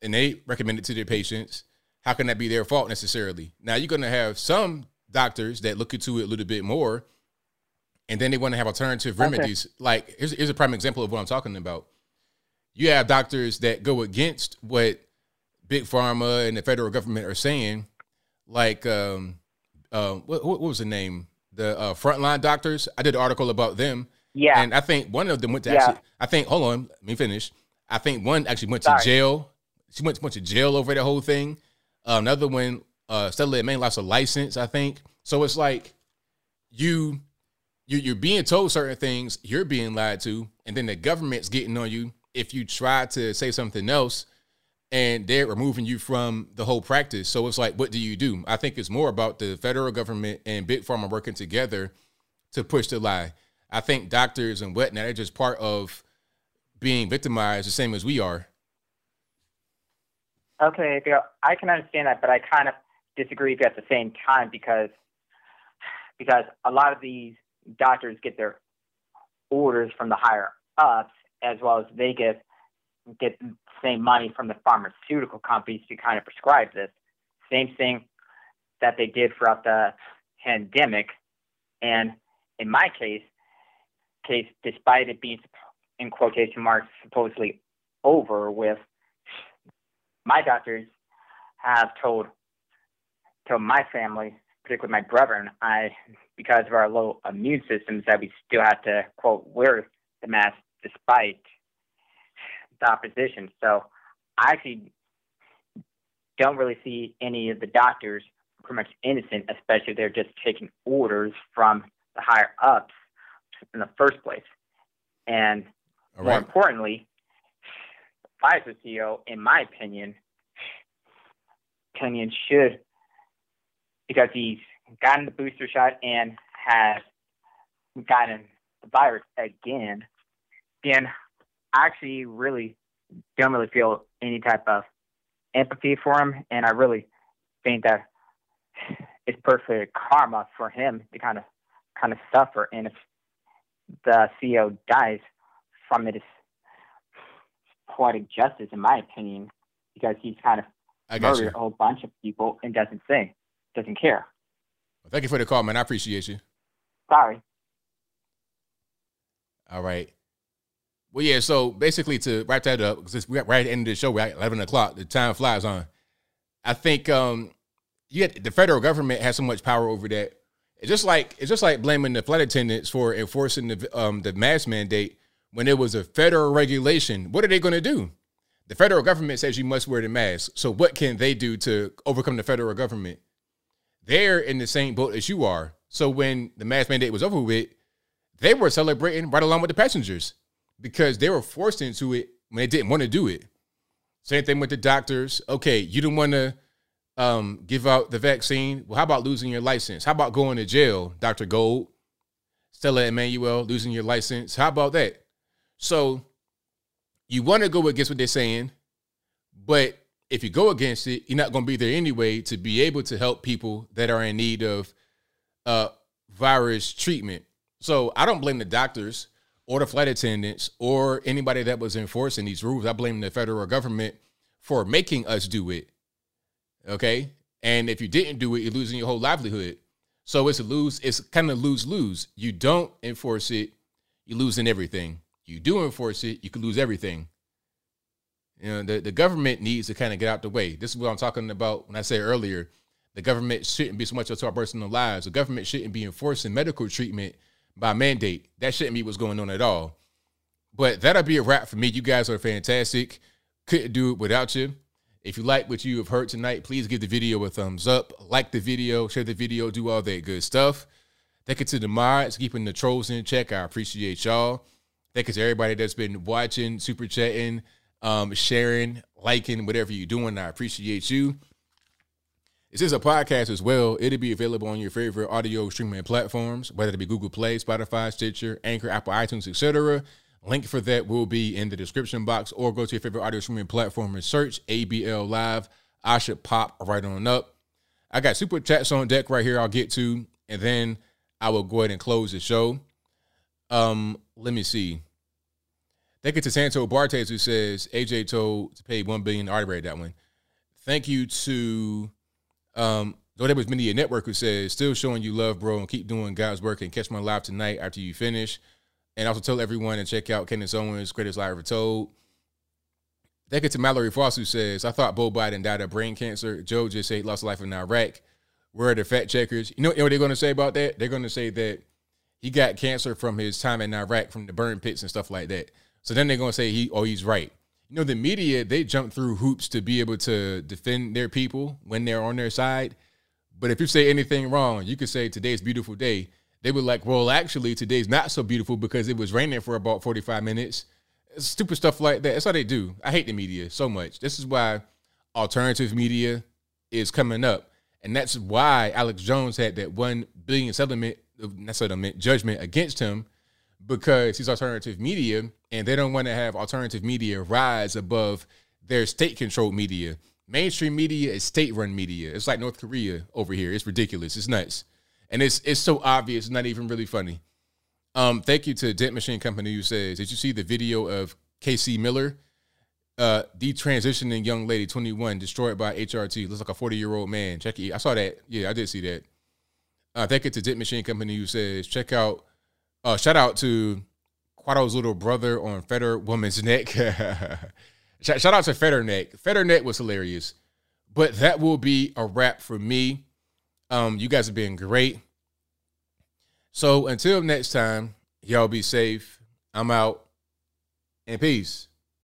and they recommend it to their patients, how can that be their fault necessarily? Now you're going to have some doctors that look into it a little bit more, and then they want to have alternative Okay. remedies. Like here's, here's a prime example of what I'm talking about. You have doctors that go against what big pharma and the federal government are saying, like um, uh, what, what was the name? The uh, frontline doctors. I did an article about them. Yeah. and I think one of them went to Yeah. actually. I think hold on, let me finish. I think one actually went to jail. She went, went to jail over the whole thing. Uh, another one, uh, Stella Main lost a license. I think so. It's like you you you're being told certain things, you're being lied to, and then the government's getting on you if you try to say something else, and they're removing you from the whole practice. So it's like, what do you do? I think it's more about the federal government and big pharma working together to push the lie. I think doctors and whatnot are just part of being victimized, the same as we are. Okay, I can understand that, but I kind of disagree with you at the same time because because a lot of these doctors get their orders from the higher ups, as well as they get get the same money from the pharmaceutical companies to kind of prescribe this. Same thing that they did throughout the pandemic. And in my case, case, despite it being in quotation marks supposedly over with, my doctors have told told my family, particularly my brother and I, because of our low immune systems, that we still have to quote wear the mask despite the opposition. So I actually don't really see any of the doctors pretty much innocent, especially if they're just taking orders from the higher ups in the first place. And All more right. importantly, Pfizer CEO, in my opinion, opinion should because he's gotten the booster shot and has gotten the virus again, then I actually really don't really feel any type of empathy for him, and I really think that it's perfect karma for him to kind of kind of suffer. And if the CEO dies from it, it's poetic justice, in my opinion, because he's kind of murdered you. a whole bunch of people and doesn't say, doesn't care. Thank you for the call, man. I appreciate you. Sorry. All right. Well, yeah. So basically, to wrap that up, because we're right at the end of the show, we're at eleven o'clock. The time flies on. I think um, you get the federal government has so much power over that. It's just like it's just like blaming the flight attendants for enforcing the um, the mask mandate when it was a federal regulation. What are they going to do? The federal government says you must wear the mask. So what can they do to overcome the federal government? They're in the same boat as you are. So when the mask mandate was over with, they were celebrating right along with the passengers because they were forced into it when they didn't want to do it. Same thing with the doctors. Okay, you don't want to um, give out the vaccine. Well, how about losing your license? How about going to jail, Dr. Gold, Stella Immanuel, losing your license? How about that? So you want to go against what they're saying, but if you go against it, you're not going to be there anyway to be able to help people that are in need of uh, virus treatment. So I don't blame the doctors or the flight attendants or anybody that was enforcing these rules. I blame the federal government for making us do it. Okay. And if you didn't do it, you're losing your whole livelihood. So it's a lose, it's kind of lose lose. You don't enforce it, you're losing everything. You do enforce it, you could lose everything. You know, the, the government needs to kind of get out the way. This is what I'm talking about when I say earlier, the government shouldn't be so much into our personal lives. The government shouldn't be enforcing medical treatment by mandate. That shouldn't be what's going on at all. But that'll be a wrap for me. You guys are fantastic. Couldn't do it without you. If you like what you have heard tonight, please give the video a thumbs up, like the video, share the video, do all that good stuff. Thank you to the mods, keeping the trolls in check. I appreciate y'all. Thank you to everybody that's been watching, super chatting, um, sharing, liking, whatever you're doing. I appreciate you. This is a podcast as well. It'll be available on your favorite audio streaming platforms, whether it be Google Play, Spotify, Stitcher, Anchor, Apple iTunes, etc. Link for that will be in the description box, or go to your favorite audio streaming platform and search ABL Live. I should pop right on up. I got super chats on deck right here. I'll get to, and then I will go ahead and close the show. Um, let me see. Thank you to Santo Bartes who says AJ told to pay one billion. Already that one. Thank you to um was Media Network who says still showing you love, bro, and keep doing God's work and catch my live tonight after you finish. And also tell everyone to check out Candace Owens' greatest live ever told. Thank you to Mallory Foss who says, I thought Beau Biden died of brain cancer. Joe just said he lost life in Iraq. Where are the fact checkers? You know, you know what they're gonna say about that? They're gonna say that he got cancer from his time in Iraq from the burn pits and stuff like that. So then they're gonna say he oh he's right. You know, the media, they jump through hoops to be able to defend their people when they're on their side. But if you say anything wrong, you could say today's beautiful day. They were like, well, actually, today's not so beautiful because it was raining for about 45 minutes. Stupid stuff like that. That's how they do. I hate the media so much. This is why alternative media is coming up. And that's why Alex Jones had that one billion settlement, uh, not settlement, judgment against him because he's alternative media and they don't want to have alternative media rise above their state controlled media. Mainstream media is state run media. It's like North Korea over here. It's ridiculous. It's nuts. And it's it's so obvious, it's not even really funny. Um, thank you to Dent Machine Company who says, Did you see the video of KC Miller? Uh, detransitioning young lady, 21, destroyed by HRT. Looks like a 40 year old man. Check it. I saw that. Yeah, I did see that. Uh, thank you to Dent Machine Company who says, check out, uh, shout out to Quado's little brother on Fetterwoman's Neck. shout, out to Fetter Neck. Fetter Neck was hilarious. But that will be a wrap for me. Um, you guys have been great. So until next time, y'all be safe. I'm out and peace.